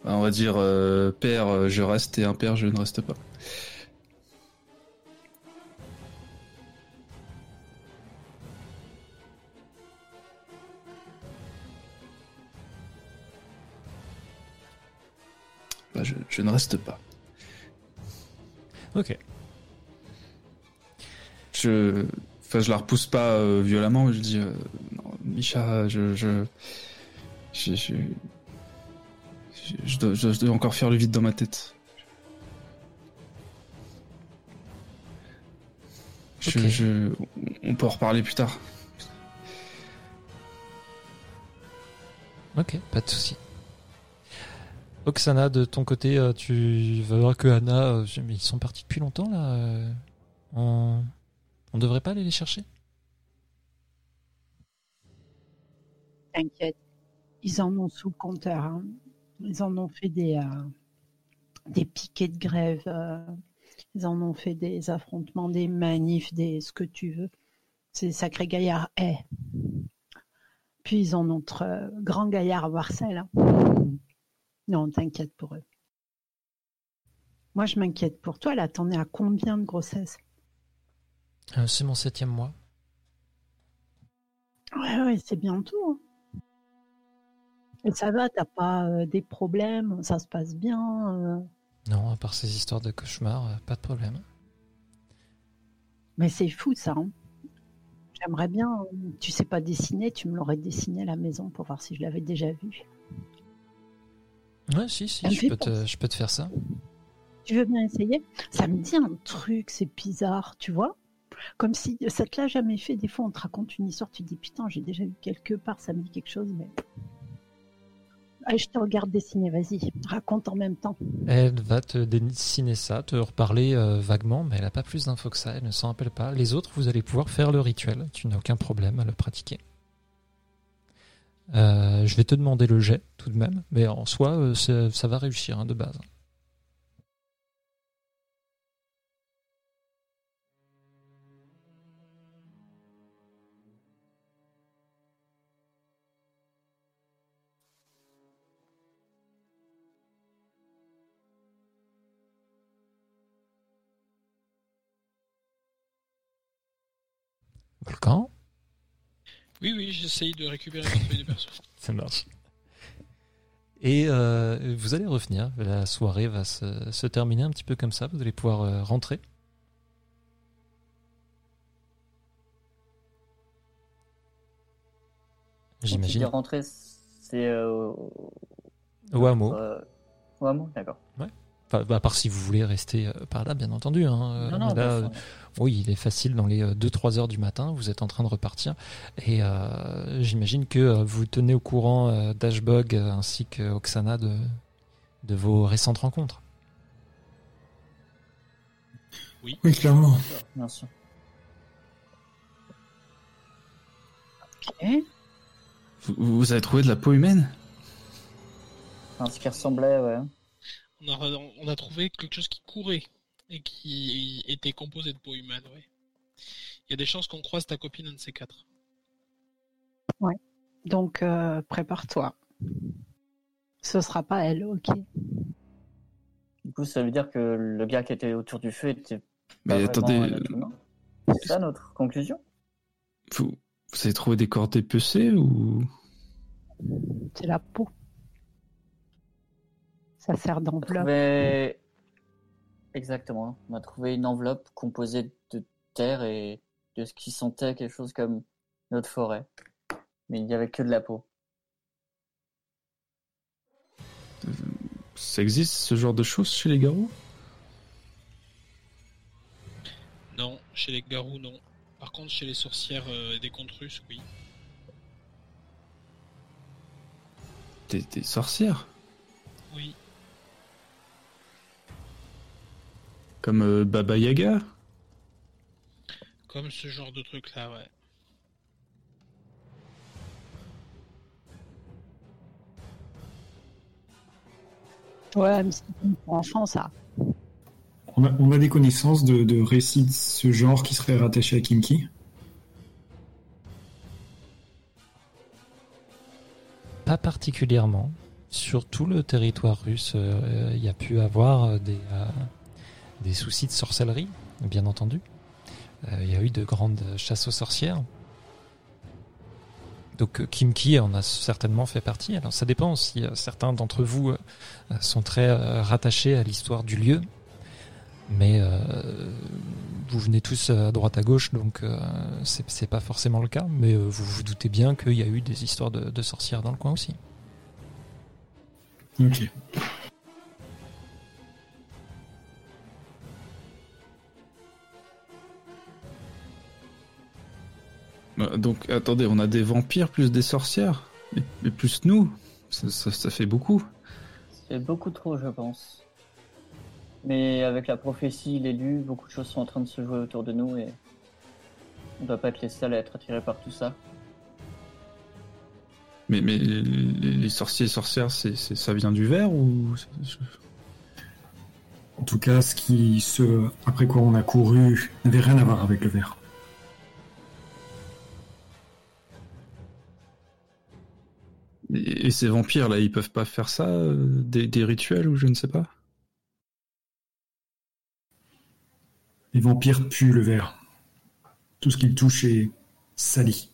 Bah, on va dire euh, père, euh, je reste et impair, je ne reste pas. Bah, je, je ne reste pas. Ok. Je, enfin, je la repousse pas euh, violemment, mais je dis, euh, non, Misha, je, je, je, je, je, je dois, je dois encore faire le vide dans ma tête. Je, on peut en reparler plus tard. Ok, pas de souci. Oksana, de ton côté, euh, tu vas voir que Anna, euh, mais ils sont partis depuis longtemps là. on... on devrait pas aller les chercher? T'inquiète. Ils en ont sous le compteur. hein. Ils en ont fait des, euh, des piquets de grève. euh, ils en ont fait des affrontements, des manifs, des ce que tu veux. C'est sacré gaillard. Eh. Puis ils ont notre euh, grand gaillard à Marcel. hein. Non, t'inquiète pour eux. Moi, je m'inquiète pour toi. Là, t'en es à combien de grossesse Euh, C'est mon septième mois. Ouais, ouais, c'est bientôt. hein. Et ça va, t'as pas euh, des problèmes, ça se passe bien. euh. Non, à part ces histoires de cauchemars, euh, pas de problème. Mais c'est fou ça. hein. J'aimerais bien, euh, tu sais pas dessiner, tu me l'aurais dessiné à la maison pour voir si je l'avais déjà vu. Ouais, si, si, Ça me je fait peux, te, penser. je peux te faire ça. Tu veux bien essayer? Ça me dit un truc, c'est bizarre, tu vois? Comme si ça te l'a jamais fait. Des fois, on te raconte une histoire, tu te dis putain, j'ai déjà vu quelque part, ça me dit quelque chose, mais. Allez, je te regarde dessiner, vas-y, raconte en même temps. Elle va te dessiner ça, te reparler euh, vaguement, mais elle n'a pas plus d'infos que ça, elle ne s'en rappelle pas. Les autres, vous allez pouvoir faire le rituel, tu n'as aucun problème à le pratiquer. Euh, je vais te demander le jet tout de même, mais en soi, euh, ça va réussir hein, de base. Volcan Oui, oui, j'essaye de récupérer ma feuille de perso. Ça marche. Et euh, vous allez revenir. La soirée va se, se terminer un petit peu comme ça. Vous allez pouvoir euh, rentrer. Quand J'imagine. rentrer, c'est euh, au- Au hameau. euh, au hameau, d'accord. Enfin, bah, à part si vous voulez rester euh, par là, bien entendu. hein. Euh, Non, non, là, bah, euh, oui, il est facile dans les 2-3 heures du matin. Vous êtes en train de repartir. Et euh, j'imagine que vous tenez au courant euh, Dashbog ainsi que Oksana de, de vos récentes rencontres. Oui, clairement. bien sûr. Ok. Vous, vous avez trouvé de la peau humaine? Enfin, ce qui ressemblait, ouais. On a, on a trouvé quelque chose qui courait et qui était composé de peau humaine, ouais. Il y a des chances qu'on croise ta copine un de ces quatre. Ouais. Donc, euh, prépare-toi. Ce sera pas elle, ok. Du coup, ça veut dire que le gars qui était autour du feu était. Mais pas attendez, humain C'est ça notre conclusion? vous, vous avez trouvé des corps dépecés ou? C'est la peau. Ça sert d'enveloppe. trouvé... Exactement. On a trouvé une enveloppe composée de terre et de ce qui sentait quelque chose comme notre forêt. Mais il n'y avait que de la peau. ça existe ce genre de choses chez les garous? Non, chez les garous, non. Par contre, chez les sorcières euh, des contes russes, oui. des, des sorcières? Oui. Comme euh, Baba Yaga? Comme ce genre de truc-là, ouais. Ouais, mais c'est pour enfants, ça. On a, on a des connaissances de, de récits de ce genre qui seraient rattachés à Kimki Pas particulièrement. Sur tout le territoire russe, euh, il y a pu avoir des, euh, des soucis de sorcellerie, bien entendu. Euh, Il y a eu de grandes chasses aux sorcières. Donc euh, Kimki en a certainement fait partie. Alors ça dépend si euh, certains d'entre vous sont très rattachés à l'histoire du lieu. Mais vous venez tous à droite à gauche, donc c'est pas forcément le cas. Mais vous vous doutez bien qu'il y a eu des histoires de, de sorcières dans le coin aussi. Ok. Donc attendez, on a des vampires plus des sorcières et, et plus nous. Ça, ça- ça fait beaucoup. C'est beaucoup trop, je pense. Mais avec la prophétie, l'élu, beaucoup de choses sont en train de se jouer autour de nous et on doit pas être les seuls à être attirés par tout ça. Mais, mais les, les- les sorciers et sorcières, c'est, c'est- ça vient du verre ou En tout cas, ce qui, ce après quoi on a couru n'avait rien à voir avec le verre. Et, et ces vampires là, ils peuvent pas faire ça, euh, des, des rituels ou je ne sais pas? Les vampires puent le verre. Tout ce qu'ils touchent est sali.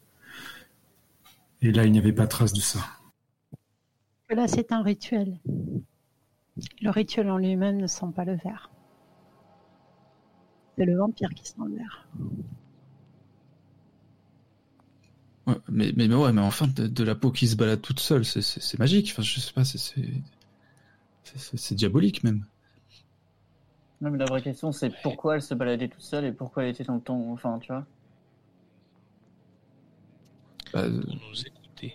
Et là, il n'y avait pas trace de ça. Là, c'est un rituel. Le rituel en lui-même ne sent pas le verre. C'est le vampire qui sent le verre. Ouais, mais, mais, mais ouais, mais enfin, de, de la peau qui se balade toute seule, c'est, c'est, c'est magique. Enfin, je sais pas, c'est, c'est, c'est, c'est- c'est diabolique même. Non, mais la vraie question, c'est pourquoi elle se baladait toute seule et pourquoi elle était dans le temps. Enfin, tu vois. Bah, Pour nous écouter.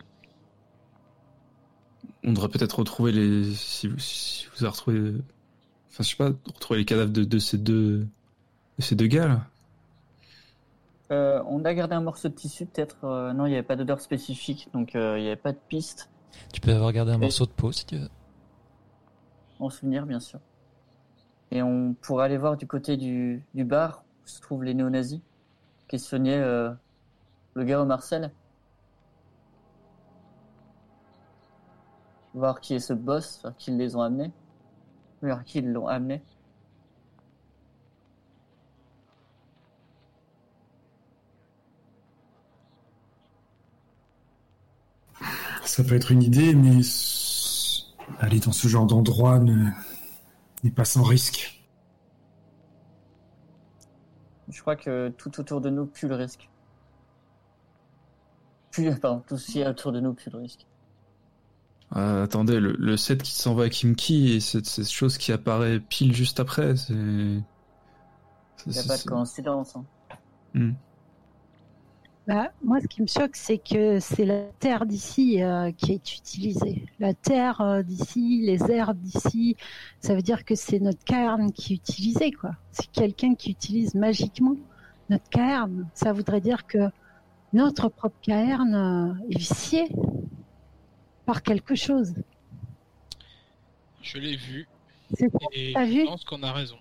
on devrait peut-être retrouver les. Si vous, si vous avez retrouvé. Enfin, je sais pas, retrouver les cadavres de, de ces deux. De ces deux gars là. Euh, on a gardé un morceau de tissu, peut-être. euh, non, il n'y avait pas d'odeur spécifique, donc euh, il n'y avait pas de piste. Tu peux avoir gardé un Et- morceau de peau si tu veux. En souvenir, bien sûr. Et on pourrait aller voir du côté du, du bar où se trouvent les néo-nazis. Questionner euh, le gars au Marcel. Voir qui est ce boss, voir qui les ont amenés. Voir qui ils l'ont amené. Ça peut être une idée, mais aller dans ce genre d'endroit ne- n'est pas sans risque. Je crois que tout autour de nous pue le risque. Pue, pardon, tout ce qui est autour de nous pue le risque. Euh, attendez, le, le set qui s'envoie à Kimki et cette, cette chose qui apparaît pile juste après, c'est. Il n'y a pas de coïncidence. hein. Hmm. Bah, moi, ce qui me choque, c'est que c'est la terre d'ici euh, qui est utilisée. La terre euh, d'ici, les herbes d'ici, ça veut dire que c'est notre cairn qui est utilisée, quoi. C'est quelqu'un qui utilise magiquement notre cairn. Ça voudrait dire que notre propre cairn euh, est vicié par quelque chose. Je l'ai vu C'est et T'as je vu? pense qu'on a raison.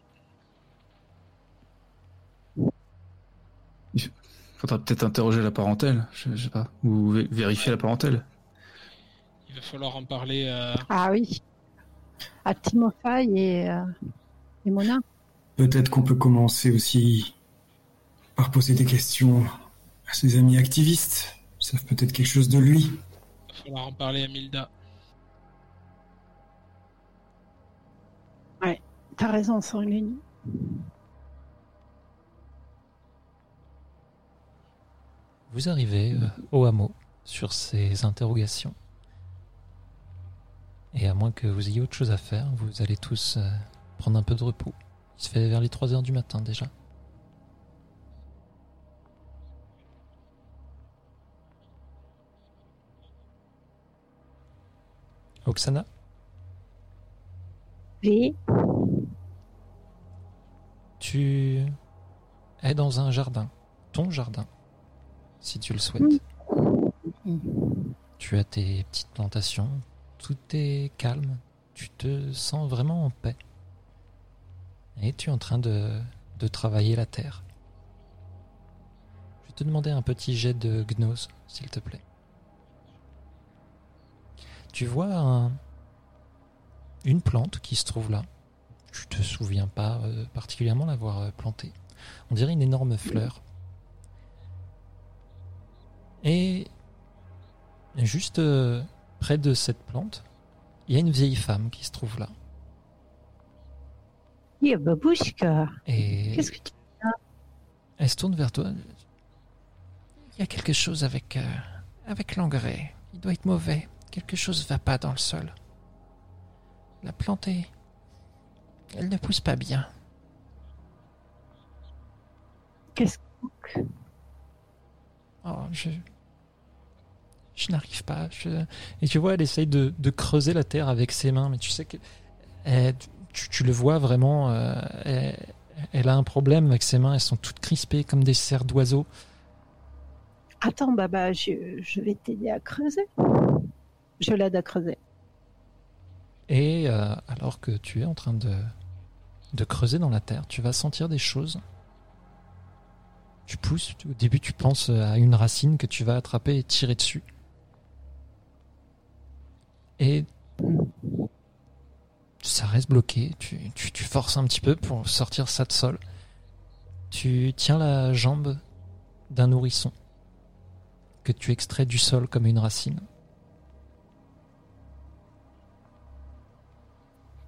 Faudra peut-être interroger la parentèle, je, je sais pas, ou vé- vérifier la parentèle. Il va falloir en parler à. Ah oui. À Timofey et, euh, et Mona. Peut-être qu'on peut commencer aussi par poser des questions à ses amis activistes. Ils savent peut-être quelque chose de lui. Il va falloir en parler à Milda. T'as raison, Sanguine. Vous arrivez euh, au hameau sur ces interrogations. Et à moins que vous ayez autre chose à faire, vous allez tous euh, prendre un peu de repos. Il se fait vers les 3 heures du matin déjà. Oksana, Oui. tu es dans un jardin, ton jardin, si tu le souhaites. Tu as tes petites plantations, tout est calme, tu te sens vraiment en paix. Et tu es en train de, travailler la terre. Je vais te demander un petit jet de gnose, s'il te plaît. Tu vois un- une plante qui se trouve là. Tu te souviens pas euh, particulièrement l'avoir euh, plantée. On dirait une énorme fleur. Et juste euh, près de cette plante, il y a une vieille femme qui se trouve là. Oui, babouchka. Et Qu'est-ce que tu... elle se tourne vers toi. Il y a quelque chose avec, euh, avec l'engrais. Il doit être mauvais. Quelque chose va pas dans le sol. La plante est... Elle ne pousse pas bien. Qu'est-ce que... Oh, je. Je n'arrive pas. je- Et tu vois, elle essaye de, de creuser la terre avec ses mains, mais tu sais que. elle- tu, tu le vois vraiment. euh, elle, elle a un problème avec ses mains, elles sont toutes crispées comme des serres d'oiseaux. Attends, Baba, je, je vais t'aider à creuser. Je l'aide à creuser. Et euh, alors que tu es en train de, de creuser dans la terre, tu vas sentir des choses. Tu pousses, au début tu penses à une racine que tu vas attraper et tirer dessus. Et ça reste bloqué, tu, tu, tu forces un petit peu pour sortir ça de sol. Tu tiens la jambe d'un nourrisson que tu extrais du sol comme une racine.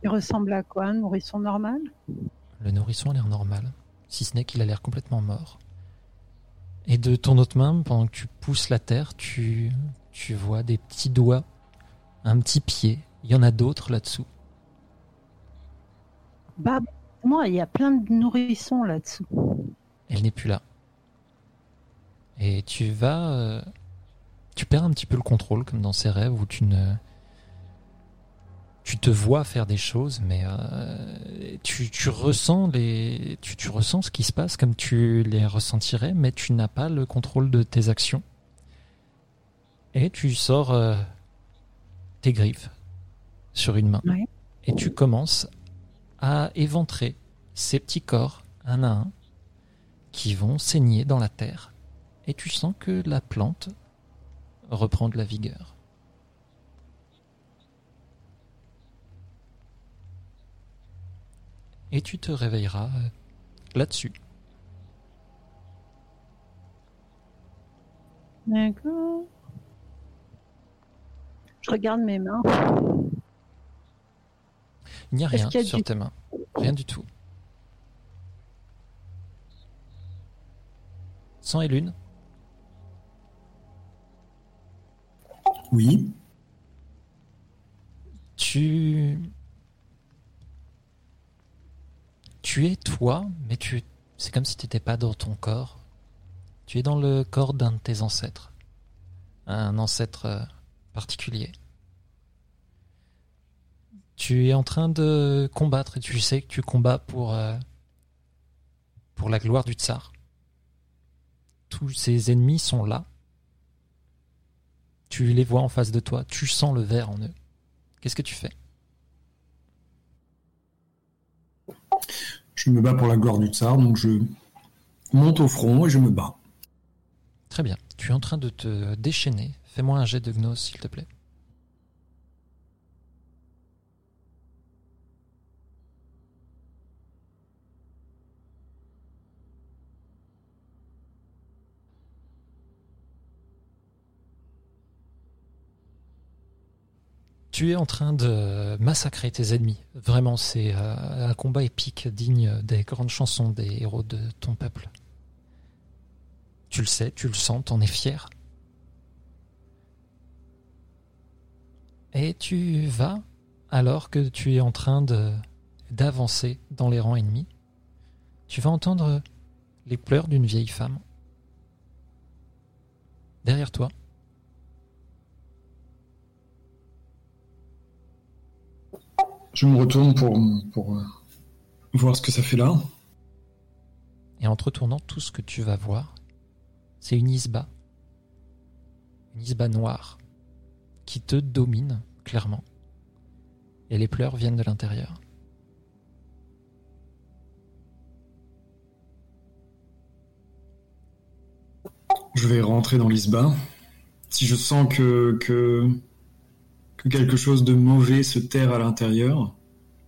Il ressemble à quoi Un nourrisson normal? Le nourrisson a l'air normal, si ce n'est qu'il a l'air complètement mort. Et de ton autre main, pendant que tu pousses la terre, tu, tu vois des petits doigts, un petit pied. Il y en a d'autres là-dessous. Bah, moi, il y a plein de nourrissons là-dessous. Elle n'est plus là. Et tu vas... euh, tu perds un petit peu le contrôle, comme dans ces rêves où tu ne... Tu te vois faire des choses, mais euh, tu, tu ressens les, tu, tu ressens ce qui se passe comme tu les ressentirais, mais tu n'as pas le contrôle de tes actions. Et tu sors euh, tes griffes sur une main. Ouais. Et tu commences à éventrer ces petits corps, un à un, qui vont saigner dans la terre. Et tu sens que la plante reprend de la vigueur. Et tu te réveilleras euh, là-dessus. D'accord. Je regarde mes mains. Il n'y a rien a sur du- tes mains. Rien du tout. Sang et lune. Oui. Tu. Tu es toi, mais tu. C'est comme si tu n'étais pas dans ton corps. Tu es dans le corps d'un de tes ancêtres. Un ancêtre euh, particulier. Tu es en train de combattre et tu sais que tu combats pour. euh, pour la gloire du tsar. Tous ces ennemis sont là. Tu les vois en face de toi. Tu sens le verre en eux. Qu'est-ce que tu fais? Je me bats pour la gloire du tsar, donc je monte au front et je me bats. Très bien. Tu es en train de te déchaîner. Fais-moi un jet de gnose, s'il te plaît. Tu es en train de massacrer tes ennemis. Vraiment, c'est euh, un combat épique digne des grandes chansons des héros de ton peuple. Tu le sais, tu le sens, t'en es fier. Et tu vas, alors que tu es en train de d'avancer dans les rangs ennemis, tu vas entendre les pleurs d'une vieille femme. Derrière toi, Je me retourne pour, pour euh, voir ce que ça fait là. Et en te retournant, tout ce que tu vas voir, c'est une isba. Une isba noire qui te domine, clairement. Et les pleurs viennent de l'intérieur. Je vais rentrer dans l'isba. Si je sens que, que que quelque chose de mauvais se terre à l'intérieur,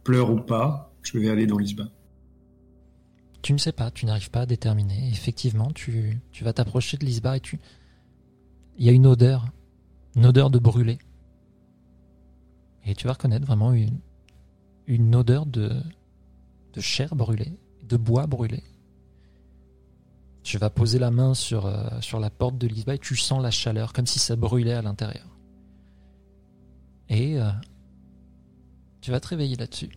pleure ou pas, je vais aller dans l'isba. Tu ne sais pas, tu n'arrives pas à déterminer. Effectivement, tu, tu vas t'approcher de l'isba et tu... Il y a une odeur, une odeur de brûlé. Et tu vas reconnaître vraiment une, une odeur de, de chair brûlée, de bois brûlé. Tu vas poser la main sur, euh, sur la porte de l'isba et tu sens la chaleur, comme si ça brûlait à l'intérieur. Et euh, tu vas te réveiller là-dessus.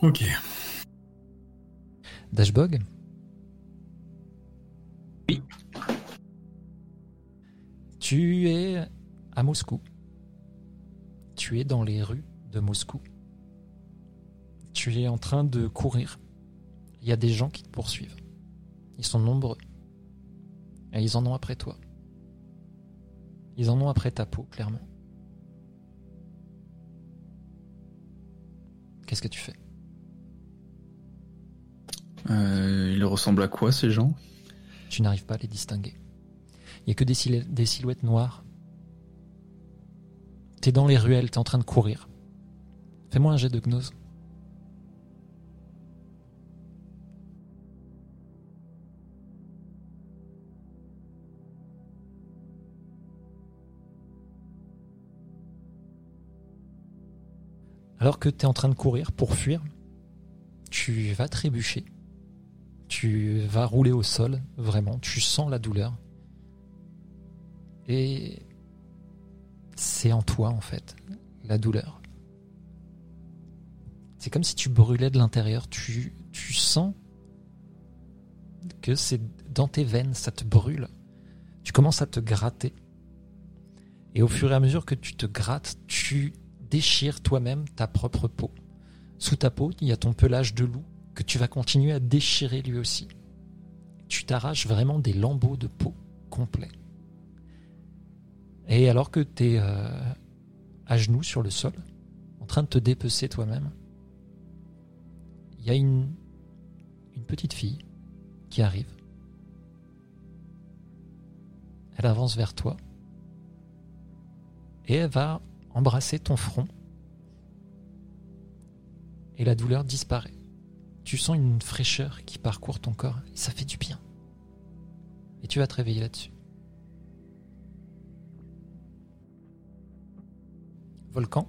Ok. Dashbog Tu es à Moscou. Tu es dans les rues de Moscou. Tu es en train de courir. Il y a des gens qui te poursuivent. Ils sont nombreux. Et ils en ont après toi. Ils en ont après ta peau, clairement. Qu'est-ce que tu fais? Euh, Ils ressemblent à quoi ces gens? Tu n'arrives pas à les distinguer. Il n'y a que des, silhouettes noires. T'es dans les ruelles, t'es en train de courir. Fais-moi un jet de gnose. Alors que tu es en train de courir pour fuir, tu vas trébucher. Tu vas rouler au sol, vraiment. Tu sens la douleur. Et c'est en toi, en fait, la douleur. C'est comme si tu brûlais de l'intérieur. Tu, tu sens que c'est dans tes veines, ça te brûle. Tu commences à te gratter. Et au fur et à mesure que tu te grattes, tu déchires toi-même ta propre peau. Sous ta peau, il y a ton pelage de loup que tu vas continuer à déchirer lui aussi. Tu t'arraches vraiment des lambeaux de peau complets. Et alors que tu es euh, à genoux sur le sol, en train de te dépecer toi-même, il y a une, une petite fille qui arrive. Elle avance vers toi et elle va embrasser ton front et la douleur disparaît. Tu sens une fraîcheur qui parcourt ton corps et ça fait du bien. Et tu vas te réveiller là-dessus. Volcan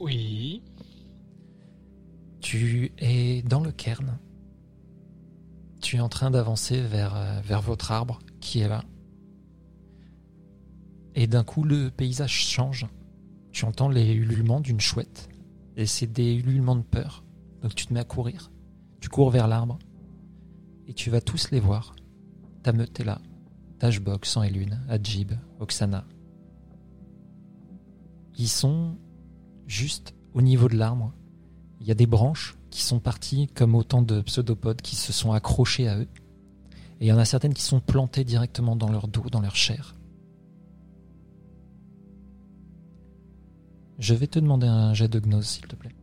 Oui. Tu es dans le cairn. Tu es en train d'avancer vers, euh, vers votre arbre qui est là. Et d'un coup, le paysage change. Tu entends les ululements d'une chouette. Et c'est des ululements de peur. Donc tu te mets à courir. Tu cours vers l'arbre. Et tu vas tous les voir. Ta meute est là. Dashbok, Sang et Lune, Adjib, Oksana. Ils sont juste au niveau de l'arbre. Il y a des branches qui sont parties comme autant de pseudopodes qui se sont accrochés à eux. Et il y en a certaines qui sont plantées directement dans leur dos, dans leur chair. Je vais te demander un jet de gnose, s'il te plaît.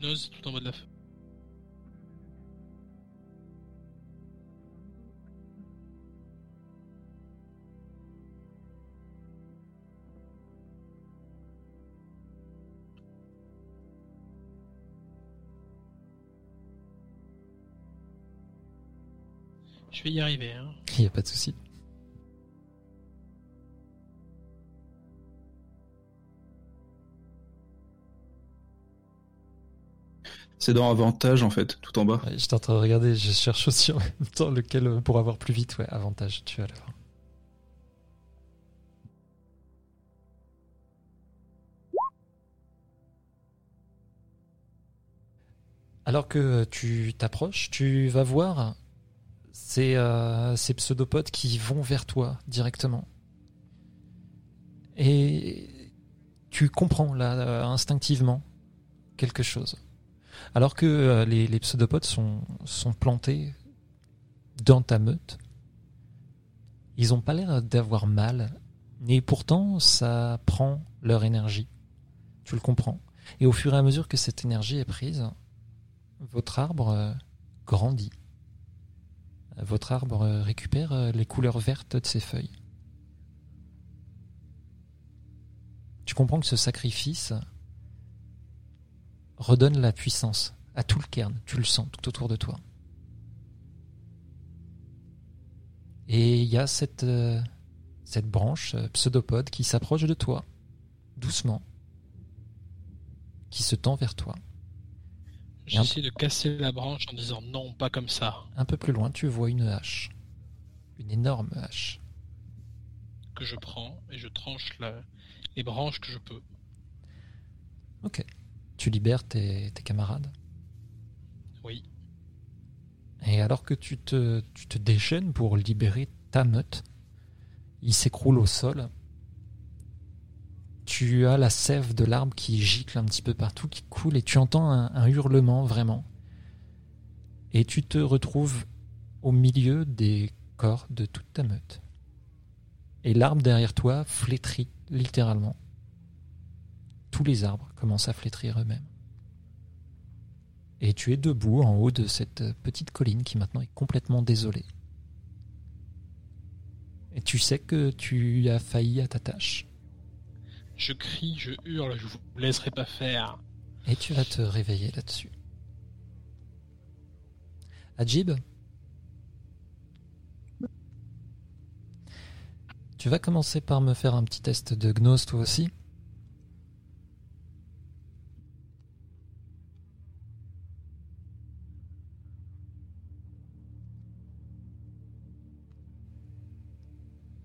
Gnose tout en bas de la feuille. Je vais y arriver. Hein. Il n'y a pas de souci. C'est dans avantage en fait, tout en bas. Ouais, J'étais en train de regarder, je cherche aussi en même temps lequel euh, pour avoir plus vite. Ouais, avantage, tu vas l'avoir. Alors que tu t'approches, tu vas voir ces, euh, pseudopodes qui vont vers toi directement. Et tu comprends là euh, instinctivement quelque chose. Alors que euh, les, pseudopodes sont, plantés dans ta meute, ils n'ont pas l'air d'avoir mal, et pourtant ça prend leur énergie. Tu le comprends. Et au fur et à mesure que cette énergie est prise, votre arbre grandit. Votre arbre euh, récupère euh, les couleurs vertes de ses feuilles. Tu comprends que ce sacrifice redonne la puissance à tout le cairn. Tu le sens tout autour de toi. Et il y a cette, euh, branche pseudopode qui s'approche de toi, doucement, qui se tend vers toi. J'essaie de casser la branche en disant non, pas comme ça. Un peu plus loin, tu vois une hache. Une énorme hache. Que je prends et je tranche la- les branches que je peux. Ok. Tu libères tes, tes camarades. Oui. Et alors que tu te, tu te déchaînes pour libérer ta meute, il s'écroule au sol. Tu as la sève de l'arbre qui gicle un petit peu partout, qui coule, et tu entends un, hurlement vraiment. Et tu te retrouves au milieu des corps de toute ta meute. Et l'arbre derrière toi flétrit littéralement. Tous les arbres commencent à flétrir eux-mêmes. Et tu es debout en haut de cette petite colline qui maintenant est complètement désolée. Et tu sais que tu as failli à ta tâche. Je crie, je hurle, je vous laisserai pas faire. Et tu vas te réveiller là-dessus. Ajib Tu vas commencer par me faire un petit test de gnose toi aussi.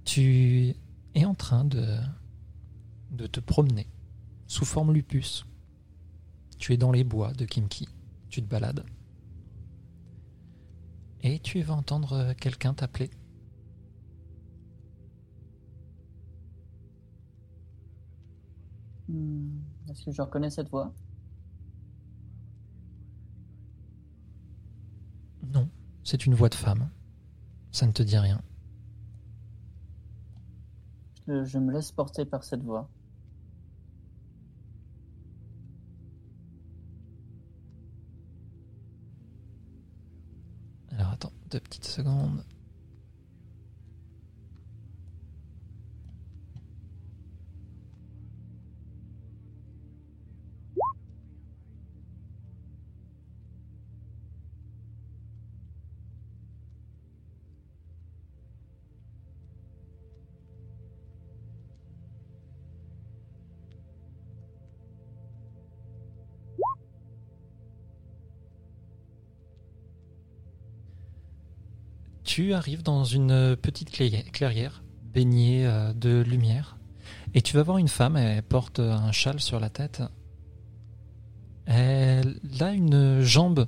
Tu es en train de, de te promener sous forme lupus. Tu es dans les bois de Kimki. Tu te balades. Et tu vas entendre quelqu'un t'appeler. Hmm, Est-ce que je reconnais cette voix? Non, c'est une voix de femme. Ça ne te dit rien. je, je me laisse porter par cette voix. Deux petites secondes. Tu arrives dans une petite clé- clairière baignée euh, de lumière et tu vas voir une femme, elle porte un châle sur la tête. Elle a une jambe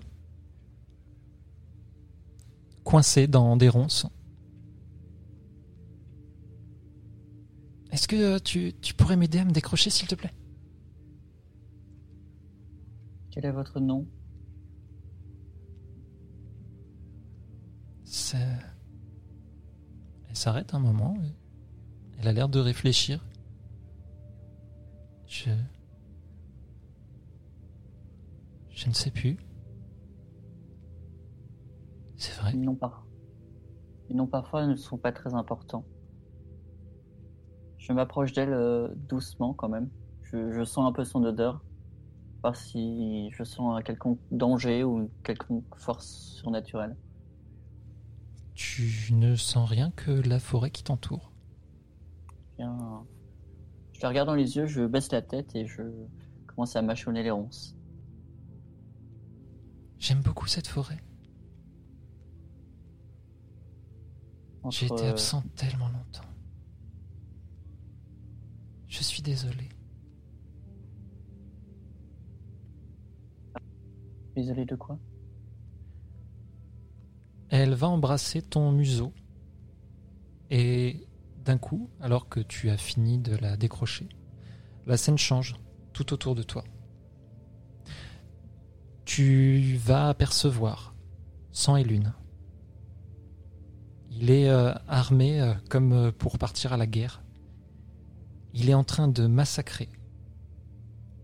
coincée dans des ronces. Est-ce que euh, tu, tu pourrais m'aider à me décrocher s'il te plaît? Quel est votre nom? S'arrête un moment. Elle a l'air de réfléchir. Je. Je ne sais plus. C'est vrai. N'ont pas. Ils n'ont parfois ne sont pas très importants. Je m'approche d'elle euh, doucement quand même. Je, je sens un peu son odeur. Voir si je sens un quelconque danger ou une quelconque force surnaturelle. Tu ne sens rien que la forêt qui t'entoure. Bien. Je la regarde dans les yeux, je baisse la tête et je commence à mâchonner les ronces. J'aime beaucoup cette forêt. J'ai été euh, absent tellement longtemps. Je suis désolé. Désolé de quoi? Elle va embrasser ton museau. Et d'un coup, alors que tu as fini de la décrocher, la scène change tout autour de toi. Tu vas apercevoir sang et lune. Il est euh, armé euh, comme euh, pour partir à la guerre. Il est en train de massacrer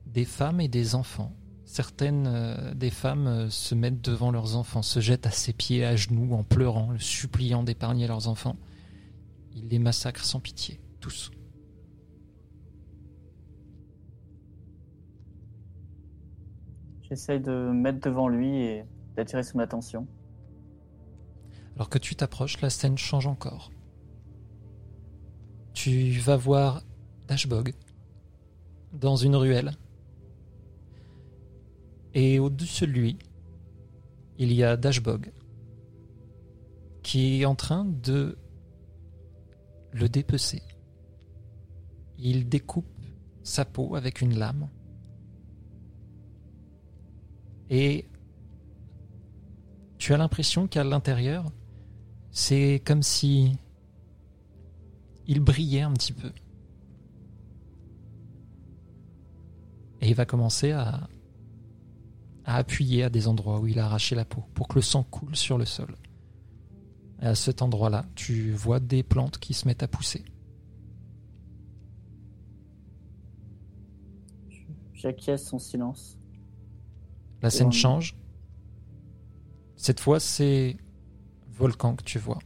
des femmes et des enfants. Certaines euh, des femmes euh, se mettent devant leurs enfants, se jettent à ses pieds à genoux en pleurant, le suppliant d'épargner leurs enfants. Il les massacre sans pitié, tous. J'essaye de me mettre devant lui et d'attirer son attention. Alors que tu t'approches, la scène change encore. Tu vas voir Dashbog dans une ruelle. Et au-dessus de lui, il y a Dashbog qui est en train de le dépecer. Il découpe sa peau avec une lame. Et tu as l'impression qu'à l'intérieur, c'est comme si il brillait un petit peu. Et il va commencer à, à appuyer à des endroits où il a arraché la peau pour que le sang coule sur le sol. Et à cet endroit-là, tu vois des plantes qui se mettent à pousser. J'acquiesce son silence. La scène change. Cette fois, c'est Volcan que tu vois.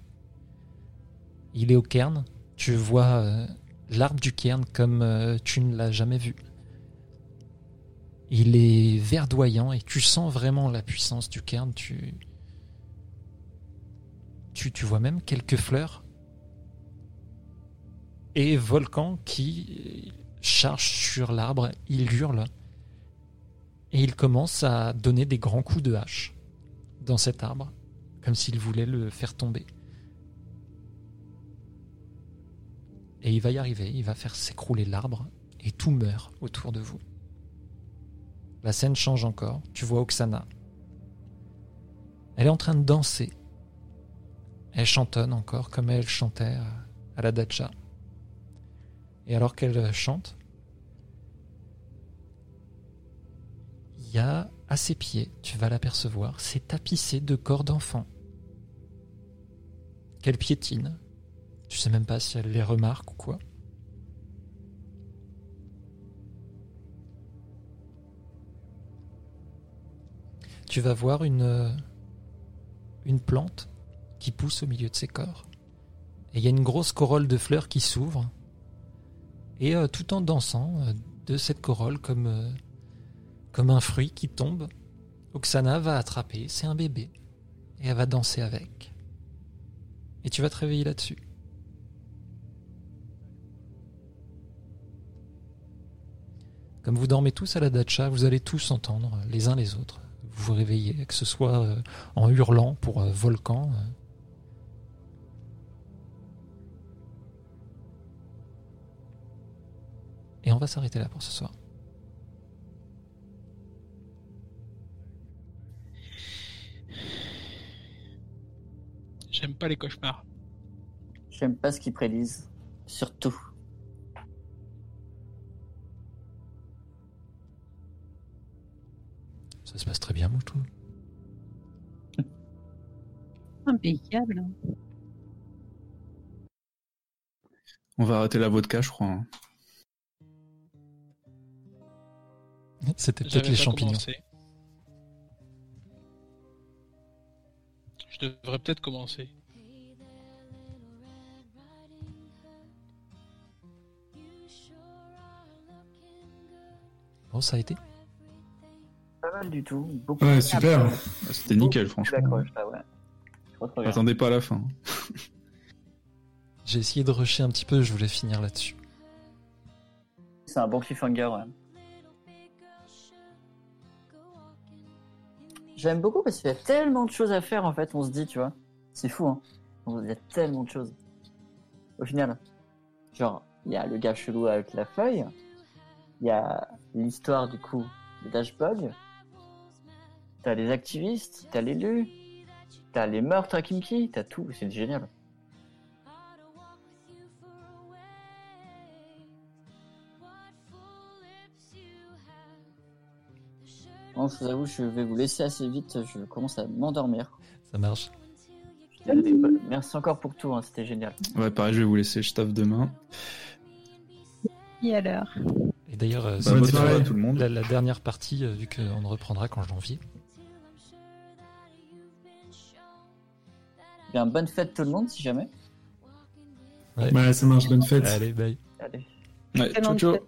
Il est au cairn. Tu vois euh, l'arbre du cairn comme euh, tu ne l'as jamais vu. Il est verdoyant et tu sens vraiment la puissance du cairn. Tu, tu, vois même quelques fleurs. Et Volcan qui charge sur l'arbre, il hurle. Et il commence à donner des grands coups de hache dans cet arbre, comme s'il voulait le faire tomber. Et il va y arriver, il va faire s'écrouler l'arbre, et tout meurt autour de vous. La scène change encore, tu vois Oksana. Elle est en train de danser. Elle chantonne encore comme elle chantait à- la dacha. Et alors qu'elle chante, il y a à ses pieds, tu vas l'apercevoir, c'est tapissé de corps d'enfants. Qu'elle piétine. Tu sais même pas si elle les remarque ou quoi. Tu vas voir une, euh, une plante qui pousse au milieu de ses corps. Et il y a une grosse corolle de fleurs qui s'ouvre. Et euh, tout en dansant euh, de cette corolle comme, comme un fruit qui tombe, Oksana va attraper, c'est un bébé, et elle va danser avec. Et tu vas te réveiller là-dessus. Comme vous dormez tous à la dacha, vous allez tous entendre les uns les autres. Vous vous réveillez, que ce soit euh, en hurlant pour euh, Volcan. euh. Et on va s'arrêter là pour ce soir. J'aime pas les cauchemars. J'aime pas ce qu'ils prédisent. Surtout. Ça se passe très bien, moi, je trouve. Impeccable. On va arrêter la vodka, je crois. hein. C'était J'avais peut-être les pas champignons. commencé. Je devrais peut-être commencer. Bon, ça a été? Pas mal du tout. Beaucoup Ouais, super. Ah, C'était nickel, franchement. Là, ouais. Trop. Attendez pas à la fin. J'ai essayé de rusher un petit peu, je voulais finir là-dessus. C'est un bon cliffhanger, ouais. J'aime beaucoup parce qu'il y a tellement de choses à faire en fait, on se dit, tu vois. C'est fou, hein. Il y a tellement de choses. Au final, genre, il y a le gars chelou avec la feuille, il y a l'histoire du coup de Dashbug, t'as les activistes, t'as l'élu, t'as les meurtres à Kimki, t'as tout, c'est génial. Bon, je vous avoue, je vais vous laisser assez vite, je commence à m'endormir. Ça marche. Merci encore pour tout, hein, c'était génial. Ouais, pareil, je vais vous laisser, je taffe demain. Et alors? Et d'ailleurs, euh, Bah, à la- tout le monde. la, la dernière partie, euh, vu qu'on ne reprendra qu'en janvier. Bien, bonne fête tout le monde, si jamais. Ouais, ça marche, bonne fête. Allez, bye. Allez. Ouais, ciao, Excellente ciao. fête.